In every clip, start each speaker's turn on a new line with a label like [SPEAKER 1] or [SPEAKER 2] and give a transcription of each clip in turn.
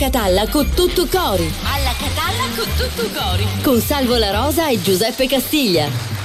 [SPEAKER 1] Catalla con tutto cori.
[SPEAKER 2] Alla Catalla con tutto cori.
[SPEAKER 1] Con Salvo La Rosa e Giuseppe Castiglia.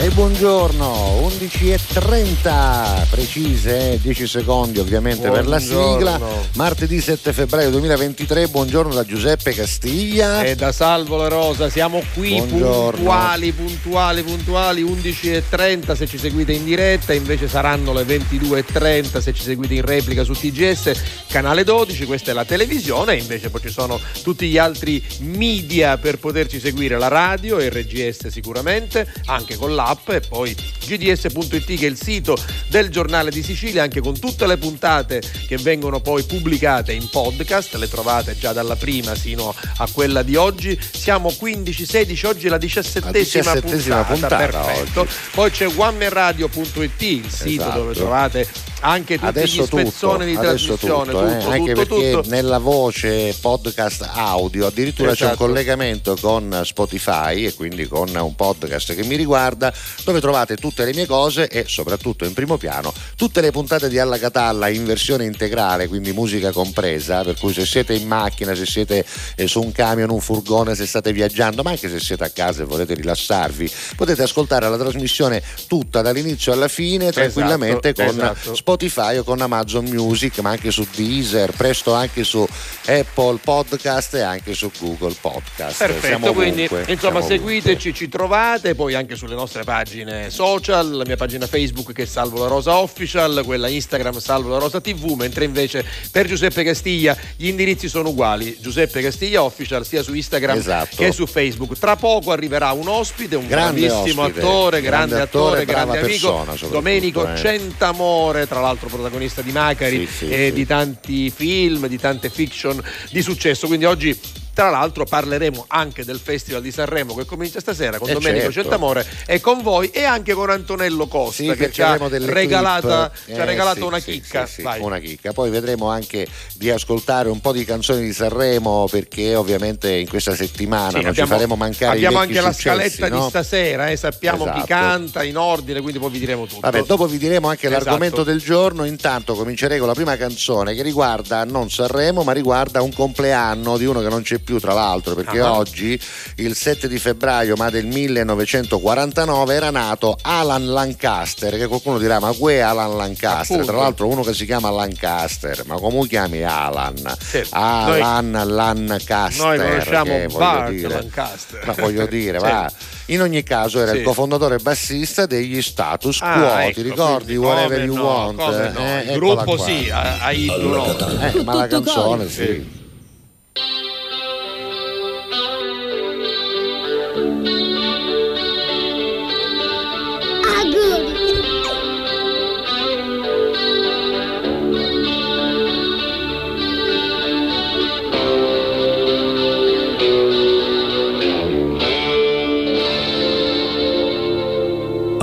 [SPEAKER 3] E buongiorno, 11.30 precise, 10 secondi ovviamente
[SPEAKER 4] buongiorno.
[SPEAKER 3] per la sigla. Martedì 7 febbraio 2023, buongiorno da Giuseppe Castiglia.
[SPEAKER 4] E da Salvo La Rosa, siamo qui
[SPEAKER 3] Buongiorno.
[SPEAKER 4] puntuali, puntuali, puntuali, 11.30 se ci seguite in diretta, invece saranno le 22.30 se ci seguite in replica su TGS, canale 12, questa è la televisione, invece poi ci sono tutti gli altri media per poterci seguire, la radio RGS sicuramente, anche con l'app e poi gds.it che è il sito del giornale di Sicilia anche con tutte le puntate che vengono poi pubblicate in podcast, le trovate già dalla prima sino a quella di oggi. Siamo 15-16, oggi è la diciassettesima
[SPEAKER 3] La
[SPEAKER 4] puntata,
[SPEAKER 3] diciassettesima puntata
[SPEAKER 4] perfetto.
[SPEAKER 3] oggi.
[SPEAKER 4] Poi c'è onemanradio.it, il sito
[SPEAKER 3] Esatto.
[SPEAKER 4] dove trovate anche tutti
[SPEAKER 3] Adesso
[SPEAKER 4] gli spezzoni di
[SPEAKER 3] adesso
[SPEAKER 4] trasmissione,
[SPEAKER 3] tutto, eh,
[SPEAKER 4] tutto,
[SPEAKER 3] anche
[SPEAKER 4] tutto,
[SPEAKER 3] perché
[SPEAKER 4] tutto.
[SPEAKER 3] nella voce podcast audio addirittura c'è un
[SPEAKER 4] Esatto.
[SPEAKER 3] collegamento con Spotify e quindi con un podcast che mi riguarda dove trovate tutte le mie cose e soprattutto in primo piano tutte le puntate di Alla Catalla in versione integrale, quindi musica compresa, per cui se siete in macchina, se siete eh, su un camion, un furgone, se state viaggiando, ma anche se siete a casa e volete rilassarvi, potete ascoltare la trasmissione tutta dall'inizio alla fine tranquillamente
[SPEAKER 4] Esatto,
[SPEAKER 3] con
[SPEAKER 4] esatto.
[SPEAKER 3] Spotify o con Amazon Music, ma anche su Deezer, presto anche su Apple Podcast e anche su Google Podcast.
[SPEAKER 4] Perfetto,
[SPEAKER 3] Siamo
[SPEAKER 4] quindi
[SPEAKER 3] ovunque,
[SPEAKER 4] insomma
[SPEAKER 3] siamo
[SPEAKER 4] seguiteci, ci trovate, poi anche sulle nostre pagine social, la mia pagina Facebook che è Salvo la Rosa Official, quella Instagram Salvo la Rosa TV, mentre invece per Giuseppe Castiglia gli indirizzi sono uguali, Giuseppe Castiglia Official sia su Instagram
[SPEAKER 3] Esatto.
[SPEAKER 4] che su Facebook. Tra poco arriverà un ospite, un
[SPEAKER 3] Grande ospite,
[SPEAKER 4] attore,
[SPEAKER 3] grande
[SPEAKER 4] grande,
[SPEAKER 3] attore,
[SPEAKER 4] grande amico,
[SPEAKER 3] persona
[SPEAKER 4] Domenico
[SPEAKER 3] eh.
[SPEAKER 4] Centamore, tra l'altro protagonista di Macari
[SPEAKER 3] Sì, sì,
[SPEAKER 4] e
[SPEAKER 3] sì.
[SPEAKER 4] di tanti film, di tante fiction di successo. Quindi oggi tra l'altro parleremo anche del Festival di Sanremo che comincia stasera con
[SPEAKER 3] Eh,
[SPEAKER 4] Domenico
[SPEAKER 3] certo.
[SPEAKER 4] Centamore e con voi e anche con Antonello Costa
[SPEAKER 3] Sì,
[SPEAKER 4] che ci ha regalata,
[SPEAKER 3] clip.
[SPEAKER 4] ci ha
[SPEAKER 3] Eh,
[SPEAKER 4] regalato
[SPEAKER 3] sì,
[SPEAKER 4] una chicca.
[SPEAKER 3] sì, una chicca. Poi vedremo anche di ascoltare un po' di canzoni di Sanremo perché ovviamente in questa settimana non ci faremo mancare
[SPEAKER 4] abbiamo anche la scaletta
[SPEAKER 3] no?
[SPEAKER 4] di stasera, eh, sappiamo chi
[SPEAKER 3] Esatto.
[SPEAKER 4] canta in ordine, quindi poi vi diremo tutto.
[SPEAKER 3] Vabbè, dopo vi diremo anche
[SPEAKER 4] Esatto.
[SPEAKER 3] l'argomento del giorno. Intanto comincerei con la prima canzone che riguarda non Sanremo, ma riguarda un compleanno di uno che non c'è più, tra l'altro, perché
[SPEAKER 4] Ah.
[SPEAKER 3] oggi, il 7 di febbraio, ma del 1949, era nato Alan Lancaster. Che qualcuno dirà: Ma è Alan Lancaster?
[SPEAKER 4] Appunto.
[SPEAKER 3] Tra l'altro, uno che si chiama Lancaster, ma come chiami Alan?
[SPEAKER 4] Sì,
[SPEAKER 3] Alan Lancaster.
[SPEAKER 4] Noi conosciamo
[SPEAKER 3] che voglio
[SPEAKER 4] Bart
[SPEAKER 3] dire-
[SPEAKER 4] Lancaster.
[SPEAKER 3] Ma voglio dire,
[SPEAKER 4] Sì.
[SPEAKER 3] va. In ogni caso era
[SPEAKER 4] Sì.
[SPEAKER 3] il cofondatore bassista degli Status
[SPEAKER 4] Ah,
[SPEAKER 3] Quo,
[SPEAKER 4] ecco,
[SPEAKER 3] ti ricordi? Whatever you
[SPEAKER 4] no,
[SPEAKER 3] want.
[SPEAKER 4] come no,
[SPEAKER 3] Eh,
[SPEAKER 4] il gruppo
[SPEAKER 3] qua.
[SPEAKER 4] sì, Ibro no.
[SPEAKER 3] Eh, ma la canzone sì.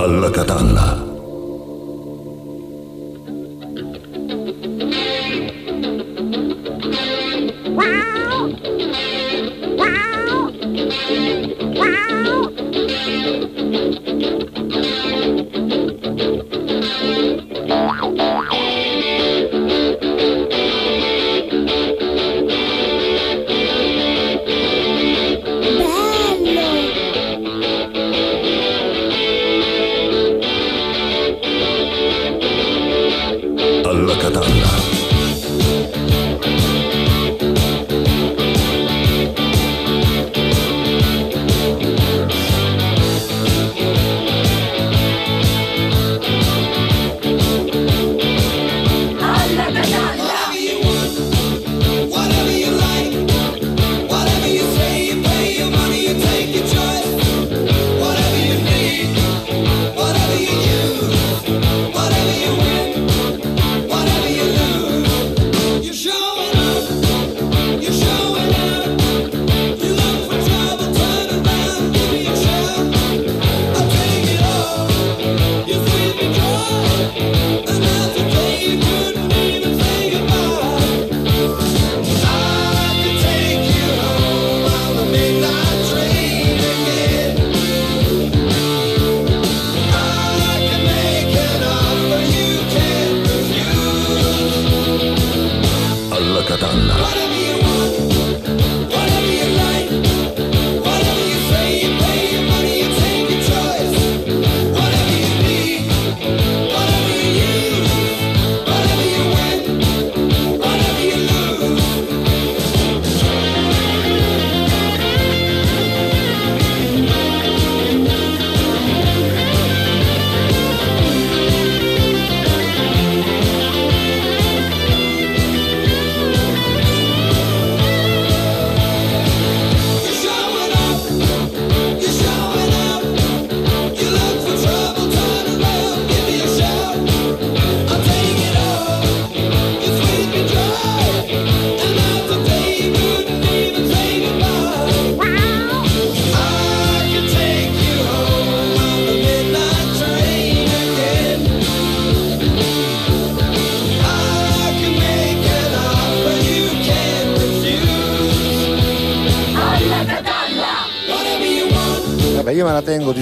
[SPEAKER 5] Alla catalla.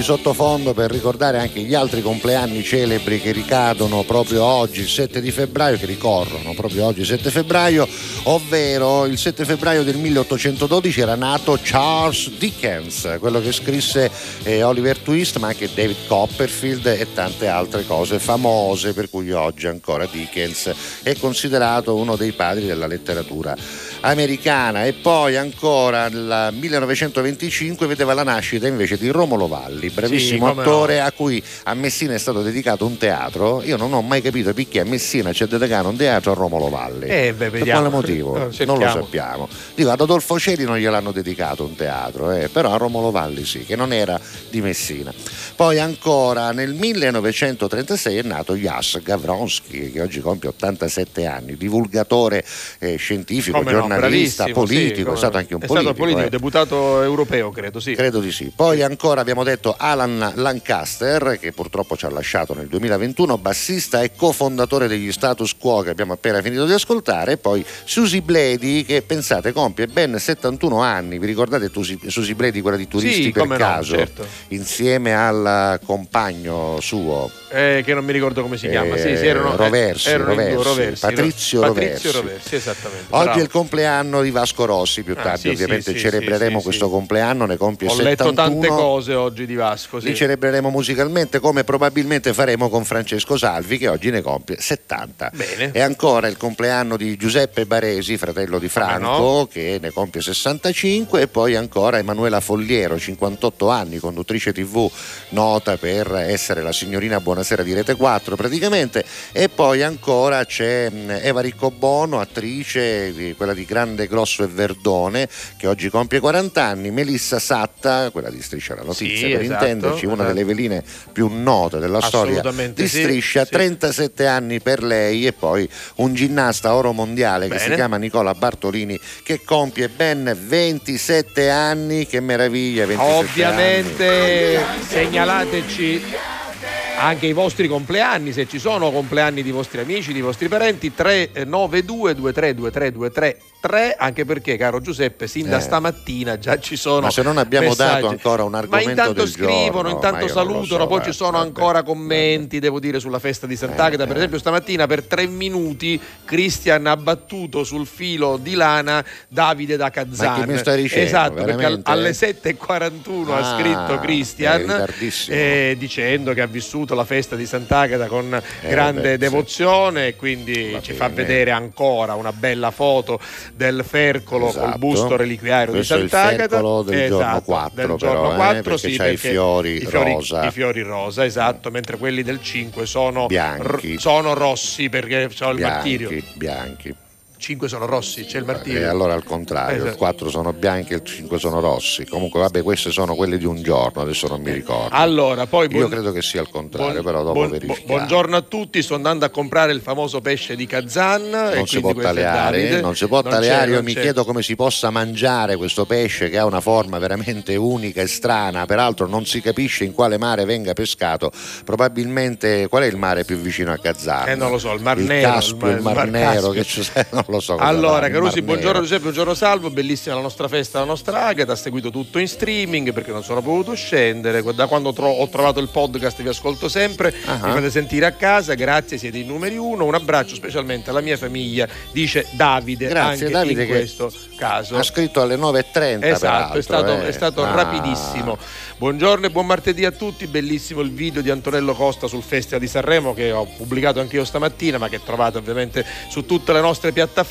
[SPEAKER 3] Sottofondo per ricordare anche gli altri compleanni celebri che ricadono proprio oggi, il 7 di febbraio, che ricorrono proprio oggi, il 7 febbraio, ovvero il 7 febbraio del 1812 era nato Charles Dickens, quello che scrisse eh, Oliver Twist, ma anche David Copperfield e tante altre cose famose, per cui oggi ancora Dickens è considerato uno dei padri della letteratura americana. E poi ancora nel 1925 vedeva la nascita invece di Romolo Valli, bravissimo
[SPEAKER 4] sì,
[SPEAKER 3] attore
[SPEAKER 4] no.
[SPEAKER 3] a cui a Messina è stato dedicato un teatro. Io non ho mai capito perché a Messina c'è dedicato un teatro a Romolo Valli.
[SPEAKER 4] Eh, beh,
[SPEAKER 3] per quale motivo?
[SPEAKER 4] No,
[SPEAKER 3] non lo sappiamo. Dico, ad Adolfo Celi non gliel'hanno dedicato un teatro, eh, però a Romolo Valli sì, che non era di Messina. Poi ancora nel 1936 è nato Jas Gavronsky, che oggi compie 87 anni, divulgatore eh, scientifico,
[SPEAKER 4] Come no,
[SPEAKER 3] giornalista, politico,
[SPEAKER 4] sì,
[SPEAKER 3] è stato anche un
[SPEAKER 4] è
[SPEAKER 3] politico.
[SPEAKER 4] stato politico,
[SPEAKER 3] eh.
[SPEAKER 4] deputato europeo, credo, sì.
[SPEAKER 3] Credo di sì. Poi ancora abbiamo detto Alan Lancaster, che purtroppo ci ha lasciato nel 2021, bassista e cofondatore degli Status Quo che abbiamo appena finito di ascoltare, e poi Susie Bledi, che pensate compie ben 71 anni. Vi ricordate Susie Bledi, quella di Turisti
[SPEAKER 4] Sì,
[SPEAKER 3] per
[SPEAKER 4] no,
[SPEAKER 3] caso?
[SPEAKER 4] certo.
[SPEAKER 3] Insieme al compagno suo.
[SPEAKER 4] Eh, che non mi ricordo come si chiama. sì,
[SPEAKER 3] Eh,
[SPEAKER 4] sì, erano,
[SPEAKER 3] Roversi,
[SPEAKER 4] erano in due,
[SPEAKER 3] Roversi,
[SPEAKER 4] Roversi,
[SPEAKER 3] Patrizio
[SPEAKER 4] no?
[SPEAKER 3] Roversi.
[SPEAKER 4] Patrizio Roversi, esattamente.
[SPEAKER 3] Oggi
[SPEAKER 4] bravo.
[SPEAKER 3] è il compleanno di Vasco Rossi, più
[SPEAKER 4] Ah,
[SPEAKER 3] tardi
[SPEAKER 4] sì,
[SPEAKER 3] ovviamente
[SPEAKER 4] sì, sì,
[SPEAKER 3] celebreremo
[SPEAKER 4] sì,
[SPEAKER 3] questo
[SPEAKER 4] sì.
[SPEAKER 3] compleanno, ne compie
[SPEAKER 4] Ho
[SPEAKER 3] 71.
[SPEAKER 4] letto tante cose oggi di Vasco. Sì.
[SPEAKER 3] Li celebreremo musicalmente come probabilmente faremo con Francesco Salvi che oggi ne compie 70.
[SPEAKER 4] Bene.
[SPEAKER 3] E ancora il compleanno di Giuseppe Baresi, fratello di Franco,
[SPEAKER 4] no?
[SPEAKER 3] che ne compie 65 e poi ancora Emanuela Folliero, 58 anni, conduttrice TV, nota per essere la signorina Buonasera di Rete 4 praticamente e poi ancora c'è mh, Eva Riccobono, attrice, di- quella di Grande Grosso e Verdone, che oggi compie 40 anni, Melissa Satta, quella di Striscia la Notizia
[SPEAKER 4] Sì,
[SPEAKER 3] per
[SPEAKER 4] esatto,
[SPEAKER 3] intenderci, una
[SPEAKER 4] esatto.
[SPEAKER 3] delle veline più note della storia di
[SPEAKER 4] sì,
[SPEAKER 3] Striscia,
[SPEAKER 4] sì.
[SPEAKER 3] 37 anni per lei e poi un ginnasta oro mondiale che
[SPEAKER 4] Bene.
[SPEAKER 3] si chiama Nicola Bartolini che compie ben 27 anni, che meraviglia, 27 anni.
[SPEAKER 4] Ovviamente segnalateci anche i vostri compleanni, se ci sono compleanni di vostri amici, di vostri parenti, 392 232323 3, anche perché, caro Giuseppe, sin da
[SPEAKER 3] Eh.
[SPEAKER 4] stamattina già ci sono.
[SPEAKER 3] Ma se non abbiamo
[SPEAKER 4] messaggi.
[SPEAKER 3] dato ancora un argomento
[SPEAKER 4] Ma intanto scrivono,
[SPEAKER 3] giorno,
[SPEAKER 4] intanto salutano,
[SPEAKER 3] so,
[SPEAKER 4] poi
[SPEAKER 3] vabbè,
[SPEAKER 4] ci sono
[SPEAKER 3] vabbè,
[SPEAKER 4] ancora
[SPEAKER 3] vabbè.
[SPEAKER 4] commenti, devo dire, sulla festa di Sant'Agata.
[SPEAKER 3] Eh,
[SPEAKER 4] per
[SPEAKER 3] eh.
[SPEAKER 4] esempio, stamattina per tre minuti Cristian ha battuto sul filo di lana Davide da Kazan.
[SPEAKER 3] Ma che mi stai dicendo,
[SPEAKER 4] Esatto, perché alle 7.41 ha
[SPEAKER 3] Ah,
[SPEAKER 4] scritto Cristian
[SPEAKER 3] è ritardissimo.
[SPEAKER 4] eh, dicendo che ha vissuto la festa di Sant'Agata con grande
[SPEAKER 3] vabbè, sì.
[SPEAKER 4] devozione e quindi
[SPEAKER 3] Va
[SPEAKER 4] ci
[SPEAKER 3] bene.
[SPEAKER 4] fa vedere ancora una bella foto del fercolo col
[SPEAKER 3] Esatto.
[SPEAKER 4] busto reliquiario
[SPEAKER 3] Questo
[SPEAKER 4] di Sant'Agata.
[SPEAKER 3] fercolo del giorno
[SPEAKER 4] Esatto,
[SPEAKER 3] 4
[SPEAKER 4] del
[SPEAKER 3] però,
[SPEAKER 4] giorno
[SPEAKER 3] eh,
[SPEAKER 4] 4,
[SPEAKER 3] perché
[SPEAKER 4] sì,
[SPEAKER 3] c'ha i fiori
[SPEAKER 4] i fiori
[SPEAKER 3] rosa.
[SPEAKER 4] I fiori rosa, esatto, mentre quelli del 5 sono,
[SPEAKER 3] Bianchi.
[SPEAKER 4] r- sono rossi perché c'ho il martirio.
[SPEAKER 3] bianchi, bianchi.
[SPEAKER 4] 5 sono rossi, c'è il
[SPEAKER 3] E
[SPEAKER 4] martirio.
[SPEAKER 3] allora al contrario,
[SPEAKER 4] Esatto.
[SPEAKER 3] il 4 sono bianchi e il 5 sono rossi. Comunque, vabbè, questi sono quelli di un giorno, adesso non mi ricordo.
[SPEAKER 4] Allora, poi
[SPEAKER 3] Io
[SPEAKER 4] buon-
[SPEAKER 3] credo che sia il contrario,
[SPEAKER 4] buon-
[SPEAKER 3] però dopo
[SPEAKER 4] buon-
[SPEAKER 3] verifichiamo.
[SPEAKER 4] Buongiorno a tutti, sto andando a comprare il famoso pesce di Kazan. e
[SPEAKER 3] Non si può
[SPEAKER 4] Davide.
[SPEAKER 3] non si può
[SPEAKER 4] c'è,
[SPEAKER 3] Io mi
[SPEAKER 4] c'è.
[SPEAKER 3] chiedo come si possa mangiare questo pesce che ha una forma veramente unica e strana. Peraltro, non si capisce in quale mare venga pescato. Probabilmente, qual è il mare più vicino a Kazan?
[SPEAKER 4] Eh, non lo so, il Mar
[SPEAKER 3] il
[SPEAKER 4] Nero,
[SPEAKER 3] Caspio,
[SPEAKER 4] il
[SPEAKER 3] il
[SPEAKER 4] Mar-
[SPEAKER 3] Mar,
[SPEAKER 4] il
[SPEAKER 3] Nero,
[SPEAKER 4] Caspio.
[SPEAKER 3] che c'è, non lo so. cosa
[SPEAKER 4] Allora, Carusi, buongiorno. Giuseppe, buongiorno Salvo, bellissima la nostra festa, la nostra Agata, ha seguito tutto in streaming perché non sono potuto scendere, da quando tro- ho trovato il podcast vi ascolto sempre,
[SPEAKER 3] Ah.
[SPEAKER 4] mi fate sentire a casa, grazie, siete i numeri uno, un abbraccio specialmente alla mia famiglia, dice Davide,
[SPEAKER 3] Grazie,
[SPEAKER 4] anche
[SPEAKER 3] Davide,
[SPEAKER 4] in questo caso.
[SPEAKER 3] Ha scritto alle 9.30.
[SPEAKER 4] Esatto, è stato,
[SPEAKER 3] eh.
[SPEAKER 4] è stato
[SPEAKER 3] Ah.
[SPEAKER 4] rapidissimo. Buongiorno e buon martedì a tutti, bellissimo il video di Antonello Costa sul Festival di Sanremo che ho pubblicato anche io stamattina, ma che trovate ovviamente su tutte le nostre piattaforme.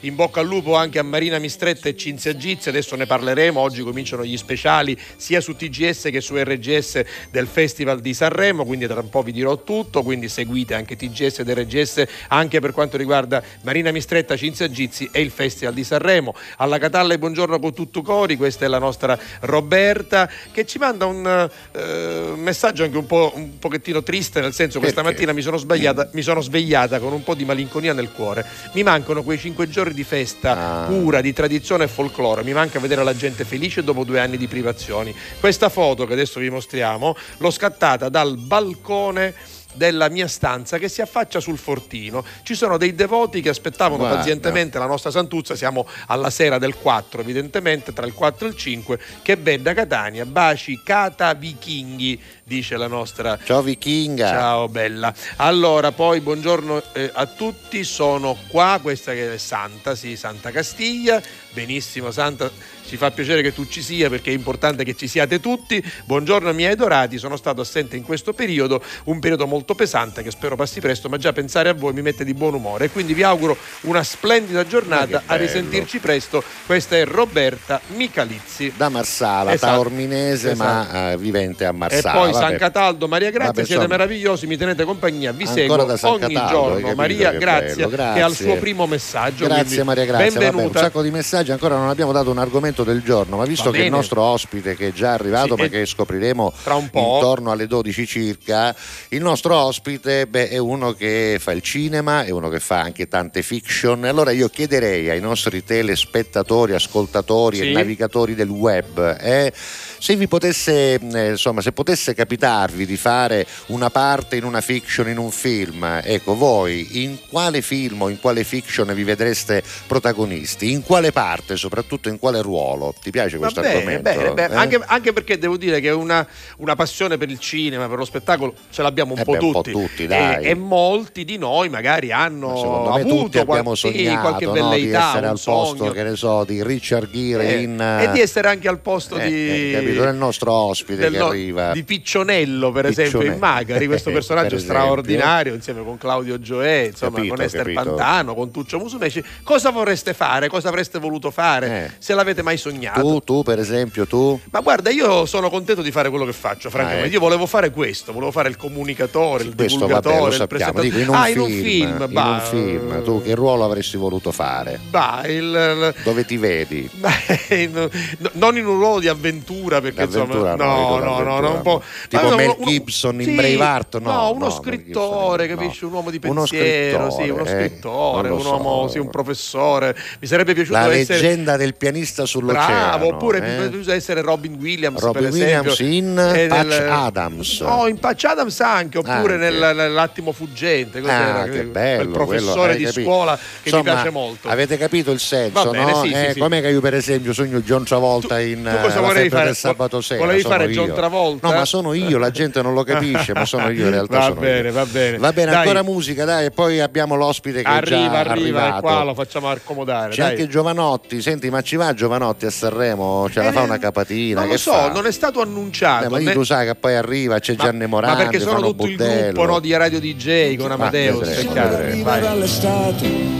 [SPEAKER 4] In bocca al lupo anche a Marina Mistretta e Cinzia Gizzi, adesso ne parleremo, oggi cominciano gli speciali sia su TGS che su RGS del Festival di Sanremo, quindi tra un po' vi dirò tutto, quindi seguite anche TGS ed RGS anche per quanto riguarda Marina Mistretta, Cinzia Gizzi e il Festival di Sanremo. Alla Catalla e buongiorno con tutto cori, questa è la nostra Roberta che ci manda un eh, messaggio anche un po' un pochettino triste, nel senso questa
[SPEAKER 3] Perché?
[SPEAKER 4] mattina mi sono, sbagliata, mi sono svegliata con un po' di malinconia nel cuore. Mi mancano quei cinque giorni di festa
[SPEAKER 3] Ah.
[SPEAKER 4] pura, di tradizione e folklore. Mi manca vedere la gente felice dopo due anni di privazioni. Questa foto che adesso vi mostriamo l'ho scattata dal balcone della mia stanza che si affaccia sul fortino. Ci sono dei devoti che aspettavano
[SPEAKER 3] Guarda.
[SPEAKER 4] pazientemente la nostra Santuzza, siamo alla sera del 4, evidentemente tra il 4 e il 5, che ben da Catania, baci cata vichinghi, dice la nostra
[SPEAKER 3] Ciao vichinga.
[SPEAKER 4] Ciao bella. Allora, poi buongiorno eh, a tutti, sono qua, questa che è Santa, sì, Santa Castiglia. Benissimo Santa, ci fa piacere che tu ci sia perché è importante che ci siate tutti. Buongiorno miei dorati, sono stato assente in questo periodo, un periodo molto pesante che spero passi presto, ma già pensare a voi mi mette di buon umore e quindi vi auguro una splendida giornata, a risentirci presto. Questa è Roberta Micalizzi.
[SPEAKER 3] Da Marsala,
[SPEAKER 4] Esatto.
[SPEAKER 3] taorminese
[SPEAKER 4] Esatto.
[SPEAKER 3] ma eh, vivente a
[SPEAKER 4] E
[SPEAKER 3] Marsala.
[SPEAKER 4] poi
[SPEAKER 3] Vabbè.
[SPEAKER 4] San Cataldo, Maria Grazia,
[SPEAKER 3] Vabbè,
[SPEAKER 4] siete
[SPEAKER 3] insomma.
[SPEAKER 4] meravigliosi, mi tenete compagnia, vi seguo ogni
[SPEAKER 3] Cataldo,
[SPEAKER 4] giorno. Maria
[SPEAKER 3] che
[SPEAKER 4] Grazia,
[SPEAKER 3] bello,
[SPEAKER 4] che ha il
[SPEAKER 3] grazie.
[SPEAKER 4] suo primo messaggio.
[SPEAKER 3] Grazie Maria Grazia, Vabbè, un
[SPEAKER 4] benvenuta.
[SPEAKER 3] sacco di messaggi, ancora non abbiamo dato un argomento del giorno, ma visto che il nostro ospite che è già arrivato,
[SPEAKER 4] Sì,
[SPEAKER 3] ma che scopriremo
[SPEAKER 4] tra un po'.
[SPEAKER 3] intorno alle 12 circa, il nostro ospite beh, è uno che fa il cinema, è uno che fa anche tante fiction, allora io chiederei ai nostri telespettatori, ascoltatori
[SPEAKER 4] Sì.
[SPEAKER 3] e navigatori del web eh, se vi potesse, eh, insomma, se potesse capitarvi di fare una parte in una fiction, in un film, ecco voi in quale film o in quale fiction vi vedreste protagonisti? In quale parte, soprattutto in quale ruolo? Ti piace questo
[SPEAKER 4] bene,
[SPEAKER 3] argomento?
[SPEAKER 4] bene, bene.
[SPEAKER 3] Eh?
[SPEAKER 4] Anche, anche perché devo dire che una, una passione per il cinema, per lo spettacolo, ce l'abbiamo un,
[SPEAKER 3] Eh
[SPEAKER 4] po,
[SPEAKER 3] beh, un po'
[SPEAKER 4] tutti.
[SPEAKER 3] tutti.
[SPEAKER 4] E, e molti di noi magari hanno
[SPEAKER 3] Ma
[SPEAKER 4] avuto
[SPEAKER 3] tutti abbiamo sognato
[SPEAKER 4] qualche
[SPEAKER 3] no, di
[SPEAKER 4] velleità,
[SPEAKER 3] essere
[SPEAKER 4] un
[SPEAKER 3] al posto,
[SPEAKER 4] sogno.
[SPEAKER 3] che ne so, di Richard Gere
[SPEAKER 4] Eh,
[SPEAKER 3] in
[SPEAKER 4] e di essere anche al posto
[SPEAKER 3] eh,
[SPEAKER 4] di
[SPEAKER 3] eh, capito, del nostro ospite
[SPEAKER 4] del
[SPEAKER 3] che
[SPEAKER 4] no-
[SPEAKER 3] arriva.
[SPEAKER 4] di Piccionello per esempio in
[SPEAKER 3] Piccionello.
[SPEAKER 4] Magari questo
[SPEAKER 3] Per
[SPEAKER 4] personaggio straordinario insieme con Claudio Gioè insomma
[SPEAKER 3] Capito,
[SPEAKER 4] con Esther
[SPEAKER 3] capito.
[SPEAKER 4] Pantano con Tuccio Musumeci cosa vorreste fare cosa avreste voluto fare
[SPEAKER 3] Eh.
[SPEAKER 4] se l'avete mai sognato
[SPEAKER 3] Tu, tu per esempio, tu?
[SPEAKER 4] ma guarda io sono contento di fare quello che faccio francamente
[SPEAKER 3] Ah, ecco.
[SPEAKER 4] io volevo fare questo volevo fare il comunicatore il
[SPEAKER 3] Questo
[SPEAKER 4] divulgatore
[SPEAKER 3] vabbè,
[SPEAKER 4] il presentatore
[SPEAKER 3] Dico, in un
[SPEAKER 4] ah
[SPEAKER 3] film,
[SPEAKER 4] in un film
[SPEAKER 3] in
[SPEAKER 4] bah,
[SPEAKER 3] un film, tu che ruolo avresti voluto fare?
[SPEAKER 4] bah, il-
[SPEAKER 3] Dove ti vedi?
[SPEAKER 4] In- no- non in un ruolo di avventura perché
[SPEAKER 3] D'avventura
[SPEAKER 4] insomma
[SPEAKER 3] no,
[SPEAKER 4] no no no, no, un po'
[SPEAKER 3] no. Tipo
[SPEAKER 4] Ma
[SPEAKER 3] Mel
[SPEAKER 4] uno-
[SPEAKER 3] Gibson in
[SPEAKER 4] sì,
[SPEAKER 3] Braveheart, no,
[SPEAKER 4] no uno
[SPEAKER 3] no,
[SPEAKER 4] scrittore
[SPEAKER 3] Gibson,
[SPEAKER 4] capisci
[SPEAKER 3] no.
[SPEAKER 4] un uomo di
[SPEAKER 3] Uno
[SPEAKER 4] pensiero sì uno
[SPEAKER 3] scrittore, eh,
[SPEAKER 4] scrittore
[SPEAKER 3] lo
[SPEAKER 4] un uomo
[SPEAKER 3] so.
[SPEAKER 4] sì un professore mi sarebbe piaciuto
[SPEAKER 3] La
[SPEAKER 4] essere
[SPEAKER 3] leggenda del pianista sull'oceano.
[SPEAKER 4] Bravo, oppure
[SPEAKER 3] eh?
[SPEAKER 4] mi sarebbe piaciuto essere Robin Williams
[SPEAKER 3] Robin
[SPEAKER 4] per esempio
[SPEAKER 3] Williams in
[SPEAKER 4] E
[SPEAKER 3] Patch Adams.
[SPEAKER 4] no in Patch Adams anche oppure
[SPEAKER 3] Anche.
[SPEAKER 4] nel- nell'attimo fuggente cos'era?
[SPEAKER 3] Ah, che
[SPEAKER 4] quel
[SPEAKER 3] bello,
[SPEAKER 4] professore
[SPEAKER 3] quello, hai
[SPEAKER 4] di scuola che mi piace molto
[SPEAKER 3] Avete capito il senso, no? Eh. Com'è che io, per esempio, sogno John Travolta in eh,
[SPEAKER 4] cosa volevi
[SPEAKER 3] febbre
[SPEAKER 4] fare?
[SPEAKER 3] Sabato sera?
[SPEAKER 4] Volevi fare
[SPEAKER 3] io.
[SPEAKER 4] John Travolta?
[SPEAKER 3] No, ma sono io, la gente non lo capisce, ma sono io in realtà.
[SPEAKER 4] Va
[SPEAKER 3] sono
[SPEAKER 4] bene,
[SPEAKER 3] io.
[SPEAKER 4] va bene.
[SPEAKER 3] Va bene,
[SPEAKER 4] Dai.
[SPEAKER 3] ancora musica, dai, e poi abbiamo l'ospite che è
[SPEAKER 4] Arriva,
[SPEAKER 3] già
[SPEAKER 4] arriva,
[SPEAKER 3] arrivato.
[SPEAKER 4] e qua lo facciamo accomodare.
[SPEAKER 3] C'è
[SPEAKER 4] dai.
[SPEAKER 3] anche Giovanotti, senti, ma ci va Giovanotti a Sanremo? Ce la
[SPEAKER 4] Eh,
[SPEAKER 3] fa una capatina?
[SPEAKER 4] Non
[SPEAKER 3] che
[SPEAKER 4] lo so,
[SPEAKER 3] fa?
[SPEAKER 4] non è stato annunciato.
[SPEAKER 3] Eh, ma
[SPEAKER 4] né-
[SPEAKER 3] tu sai che poi arriva, c'è
[SPEAKER 4] ma-
[SPEAKER 3] Gianni Morandi,
[SPEAKER 4] Ma perché sono tutto il
[SPEAKER 3] Buddello.
[SPEAKER 4] gruppo no, di Radio DJ con Amadeus. è
[SPEAKER 3] vedremo.
[SPEAKER 4] Vai.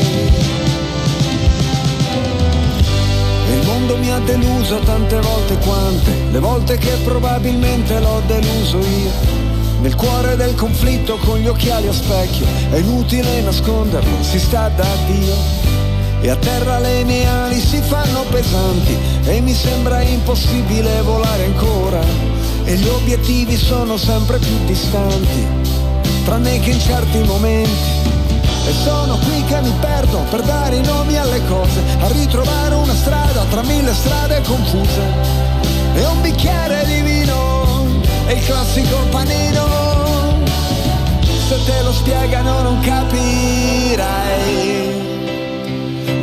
[SPEAKER 6] Mondo mi ha deluso tante volte quante, le volte che probabilmente l'ho deluso io. Nel cuore del conflitto con gli occhiali a specchio, è inutile nasconderlo, si sta da Dio. E a terra le mie ali si fanno pesanti e mi sembra impossibile volare ancora. E gli obiettivi sono sempre più distanti, tranne che in certi momenti. E sono qui che mi perdo per dare i nomi alle cose, a ritrovare tra mille strade confuse. E un bicchiere di vino, e il classico panino. Se te lo spiegano non capirai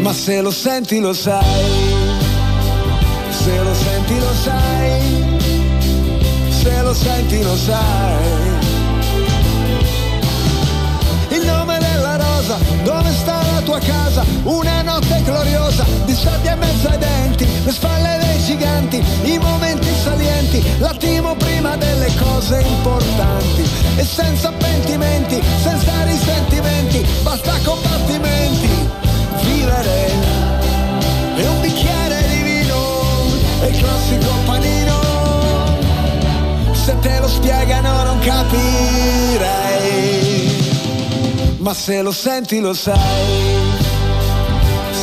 [SPEAKER 6] ma se lo senti lo sai, se lo senti lo sai, se lo senti lo sai. tua casa, una notte gloriosa, di sabbia e mezzo ai denti, le spalle dei giganti, i momenti salienti, l'attimo prima delle cose importanti. E senza pentimenti, senza risentimenti, basta combattimenti, vivere. E un bicchiere di vino, e il classico panino. Se te lo spiegano non capirei ma se lo senti lo sai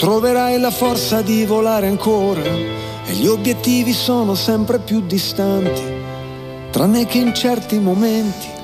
[SPEAKER 6] troverai la forza di volare ancora e gli obiettivi sono sempre più distanti, tranne che in certi momenti.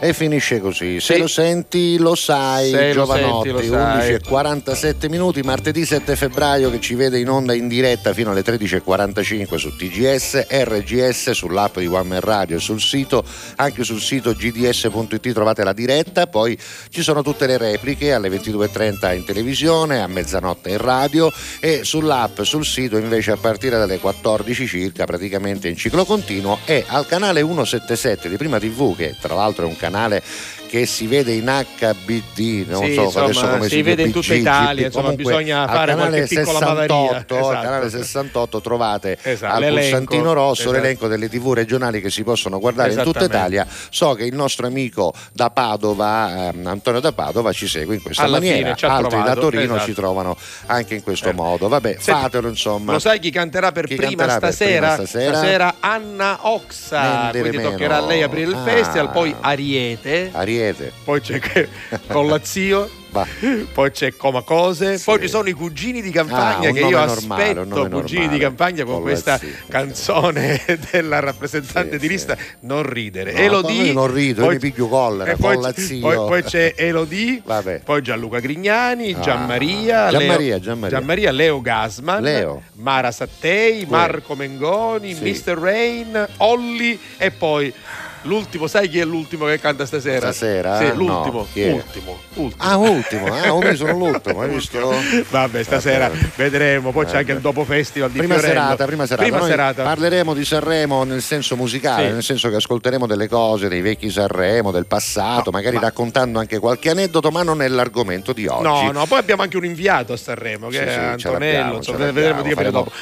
[SPEAKER 3] E finisce così. Se
[SPEAKER 4] Sì.
[SPEAKER 3] lo senti lo sai,
[SPEAKER 4] Se lo
[SPEAKER 3] Giovanotti,
[SPEAKER 4] senti, lo sai.
[SPEAKER 3] 11 e 47 minuti, martedì 7 febbraio che ci vede in onda in diretta fino alle 13.45 su TGS, RGS, sull'app di One Man Radio e sul sito, anche sul sito gds.it trovate la diretta, poi ci sono tutte le repliche alle 22.30 in televisione, a mezzanotte in radio e sull'app, sul sito invece a partire dalle 14 circa, praticamente in ciclo continuo e al canale 177 di Prima TV, che tra l'altro è un canale canale che si vede in HBD, non
[SPEAKER 4] Sì,
[SPEAKER 3] so
[SPEAKER 4] insomma,
[SPEAKER 3] adesso come
[SPEAKER 4] si
[SPEAKER 3] si,
[SPEAKER 4] vede in tutta Italia,
[SPEAKER 3] GP,
[SPEAKER 4] insomma,
[SPEAKER 3] comunque
[SPEAKER 4] bisogna fare
[SPEAKER 3] canale
[SPEAKER 4] qualche piccola
[SPEAKER 3] 68,
[SPEAKER 4] bavaria.
[SPEAKER 3] al
[SPEAKER 4] Esatto.
[SPEAKER 3] canale 68 trovate
[SPEAKER 4] Esatto,
[SPEAKER 3] al pulsantino rosso
[SPEAKER 4] Esatto.
[SPEAKER 3] l'elenco delle tv regionali che si possono guardare in tutta. Italia. So che il nostro amico da Padova, ehm, Antonio da Padova, ci segue in questa
[SPEAKER 4] Alla
[SPEAKER 3] maniera. Altri da
[SPEAKER 4] trovato,
[SPEAKER 3] Torino
[SPEAKER 4] esatto.
[SPEAKER 3] ci trovano anche in questo
[SPEAKER 4] Eh.
[SPEAKER 3] modo. Vabbè,
[SPEAKER 4] Senti,
[SPEAKER 3] fatelo insomma.
[SPEAKER 4] Lo sai chi canterà per
[SPEAKER 3] Chi
[SPEAKER 4] prima
[SPEAKER 3] canterà per
[SPEAKER 4] stasera?
[SPEAKER 3] prima stasera?
[SPEAKER 4] Anna Oxa.
[SPEAKER 3] Mendere
[SPEAKER 4] Quindi
[SPEAKER 3] meno.
[SPEAKER 4] toccherà a lei aprire il
[SPEAKER 3] Ah.
[SPEAKER 4] festival, poi Ariete,
[SPEAKER 3] Ariete.
[SPEAKER 4] Poi c'è con la zio. Poi c'è Coma Cose,
[SPEAKER 3] Sì.
[SPEAKER 4] poi ci sono i cugini di campagna
[SPEAKER 3] Ah,
[SPEAKER 4] che io
[SPEAKER 3] normale,
[SPEAKER 4] aspetto, cugini
[SPEAKER 3] normale.
[SPEAKER 4] di campagna con questa
[SPEAKER 3] zio.
[SPEAKER 4] canzone della rappresentante
[SPEAKER 3] Sì,
[SPEAKER 4] di
[SPEAKER 3] sì.
[SPEAKER 4] lista, non ridere.
[SPEAKER 3] No,
[SPEAKER 4] Elodie,
[SPEAKER 3] non rido, io mi piglio collera,
[SPEAKER 4] poi, poi- poi c'è Elodie,
[SPEAKER 3] Vabbè.
[SPEAKER 4] poi Gianluca Grignani,
[SPEAKER 3] Ah.
[SPEAKER 4] Gianmaria,
[SPEAKER 3] Gianmaria,
[SPEAKER 4] Leo,
[SPEAKER 3] Gianmaria.
[SPEAKER 4] Leo Gasman,
[SPEAKER 3] Leo.
[SPEAKER 4] Mara Sattei, Marco Mengoni,
[SPEAKER 3] Sì.
[SPEAKER 4] Mr. Rain, Olli e poi l'ultimo, sai chi è l'ultimo che canta stasera?
[SPEAKER 3] Stasera?
[SPEAKER 4] Sì,
[SPEAKER 3] No,
[SPEAKER 4] l'ultimo,
[SPEAKER 3] è?
[SPEAKER 4] ultimo, ultimo.
[SPEAKER 3] Ah, ultimo, ah, ho messo l'ultimo, hai visto?
[SPEAKER 4] Vabbè, stasera
[SPEAKER 3] Vabbè.
[SPEAKER 4] vedremo. Poi c'è
[SPEAKER 3] Vabbè.
[SPEAKER 4] anche il dopo festival di
[SPEAKER 3] Prima
[SPEAKER 4] Fiorello.
[SPEAKER 3] serata, prima serata.
[SPEAKER 4] Prima
[SPEAKER 3] Noi
[SPEAKER 4] serata.
[SPEAKER 3] Parleremo di Sanremo nel senso musicale,
[SPEAKER 4] Sì.
[SPEAKER 3] nel senso che ascolteremo delle cose dei vecchi Sanremo, del passato, magari
[SPEAKER 4] ma-
[SPEAKER 3] raccontando anche qualche aneddoto, ma non è l'argomento di oggi.
[SPEAKER 4] No, no, poi abbiamo anche un inviato a Sanremo che
[SPEAKER 3] Sì,
[SPEAKER 4] è
[SPEAKER 3] sì,
[SPEAKER 4] Antonello. insomma, vedremo di capire
[SPEAKER 3] faremo
[SPEAKER 4] dopo.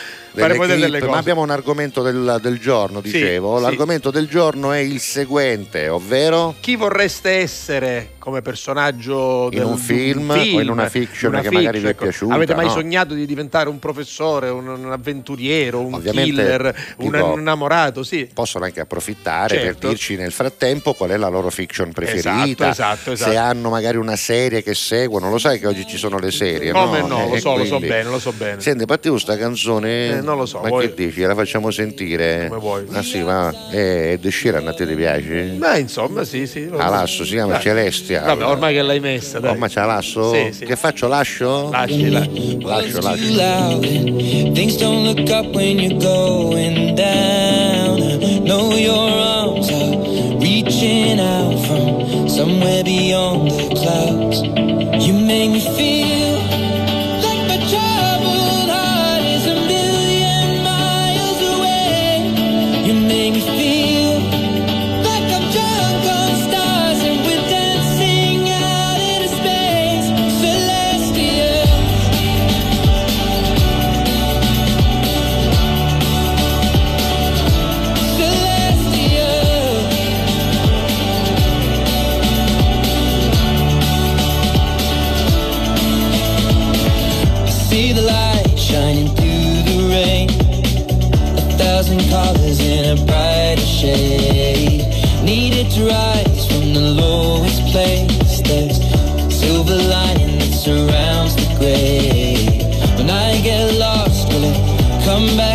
[SPEAKER 3] Delle
[SPEAKER 4] Faremo
[SPEAKER 3] clip,
[SPEAKER 4] delle cose.
[SPEAKER 3] Ma abbiamo un argomento del, del giorno,
[SPEAKER 4] Sì,
[SPEAKER 3] dicevo.
[SPEAKER 4] sì.
[SPEAKER 3] L'argomento del giorno è il seguente, ovvero
[SPEAKER 4] Chi vorreste essere come personaggio
[SPEAKER 3] In
[SPEAKER 4] del-
[SPEAKER 3] un
[SPEAKER 4] di
[SPEAKER 3] film o in una fiction
[SPEAKER 4] Una
[SPEAKER 3] che magari vi è
[SPEAKER 4] ecco.
[SPEAKER 3] piaciuta,
[SPEAKER 4] Avete mai
[SPEAKER 3] no?
[SPEAKER 4] sognato di diventare un professore, un, un avventuriero, un
[SPEAKER 3] Ovviamente,
[SPEAKER 4] killer, un
[SPEAKER 3] tipo,
[SPEAKER 4] innamorato? Sì.
[SPEAKER 3] possono anche approfittare
[SPEAKER 4] Certo.
[SPEAKER 3] per dirci nel frattempo qual è la loro fiction preferita,
[SPEAKER 4] Esatto, esatto, esatto.
[SPEAKER 3] se hanno magari una serie che seguono, lo sai che oggi ci sono le serie,
[SPEAKER 4] Come
[SPEAKER 3] no?
[SPEAKER 4] no,
[SPEAKER 3] Eh,
[SPEAKER 4] lo so, lo so
[SPEAKER 3] quindi-
[SPEAKER 4] bene, lo so bene.
[SPEAKER 3] Senti, partiamo sta canzone,
[SPEAKER 4] Eh, non lo so,
[SPEAKER 3] ma
[SPEAKER 4] vuoi-
[SPEAKER 3] che dici? La facciamo sentire?
[SPEAKER 4] Come vuoi.
[SPEAKER 3] Ah sì, ma eh, Ed Sheeran a te ti piace?
[SPEAKER 4] Beh, insomma, sì, sì. lo-
[SPEAKER 3] Ah, si chiama
[SPEAKER 4] Dai.
[SPEAKER 3] Celestia.
[SPEAKER 4] Vabbè, ormai che l'hai messa, dai.
[SPEAKER 3] Oh, ma c'ha lasso?
[SPEAKER 4] Sì, sì.
[SPEAKER 3] Che faccio, lascio?
[SPEAKER 4] Lasci, la-
[SPEAKER 3] Lascio, lascio.
[SPEAKER 7] things don't look up when you're going down. I know your arms are reaching out from somewhere beyond the clouds.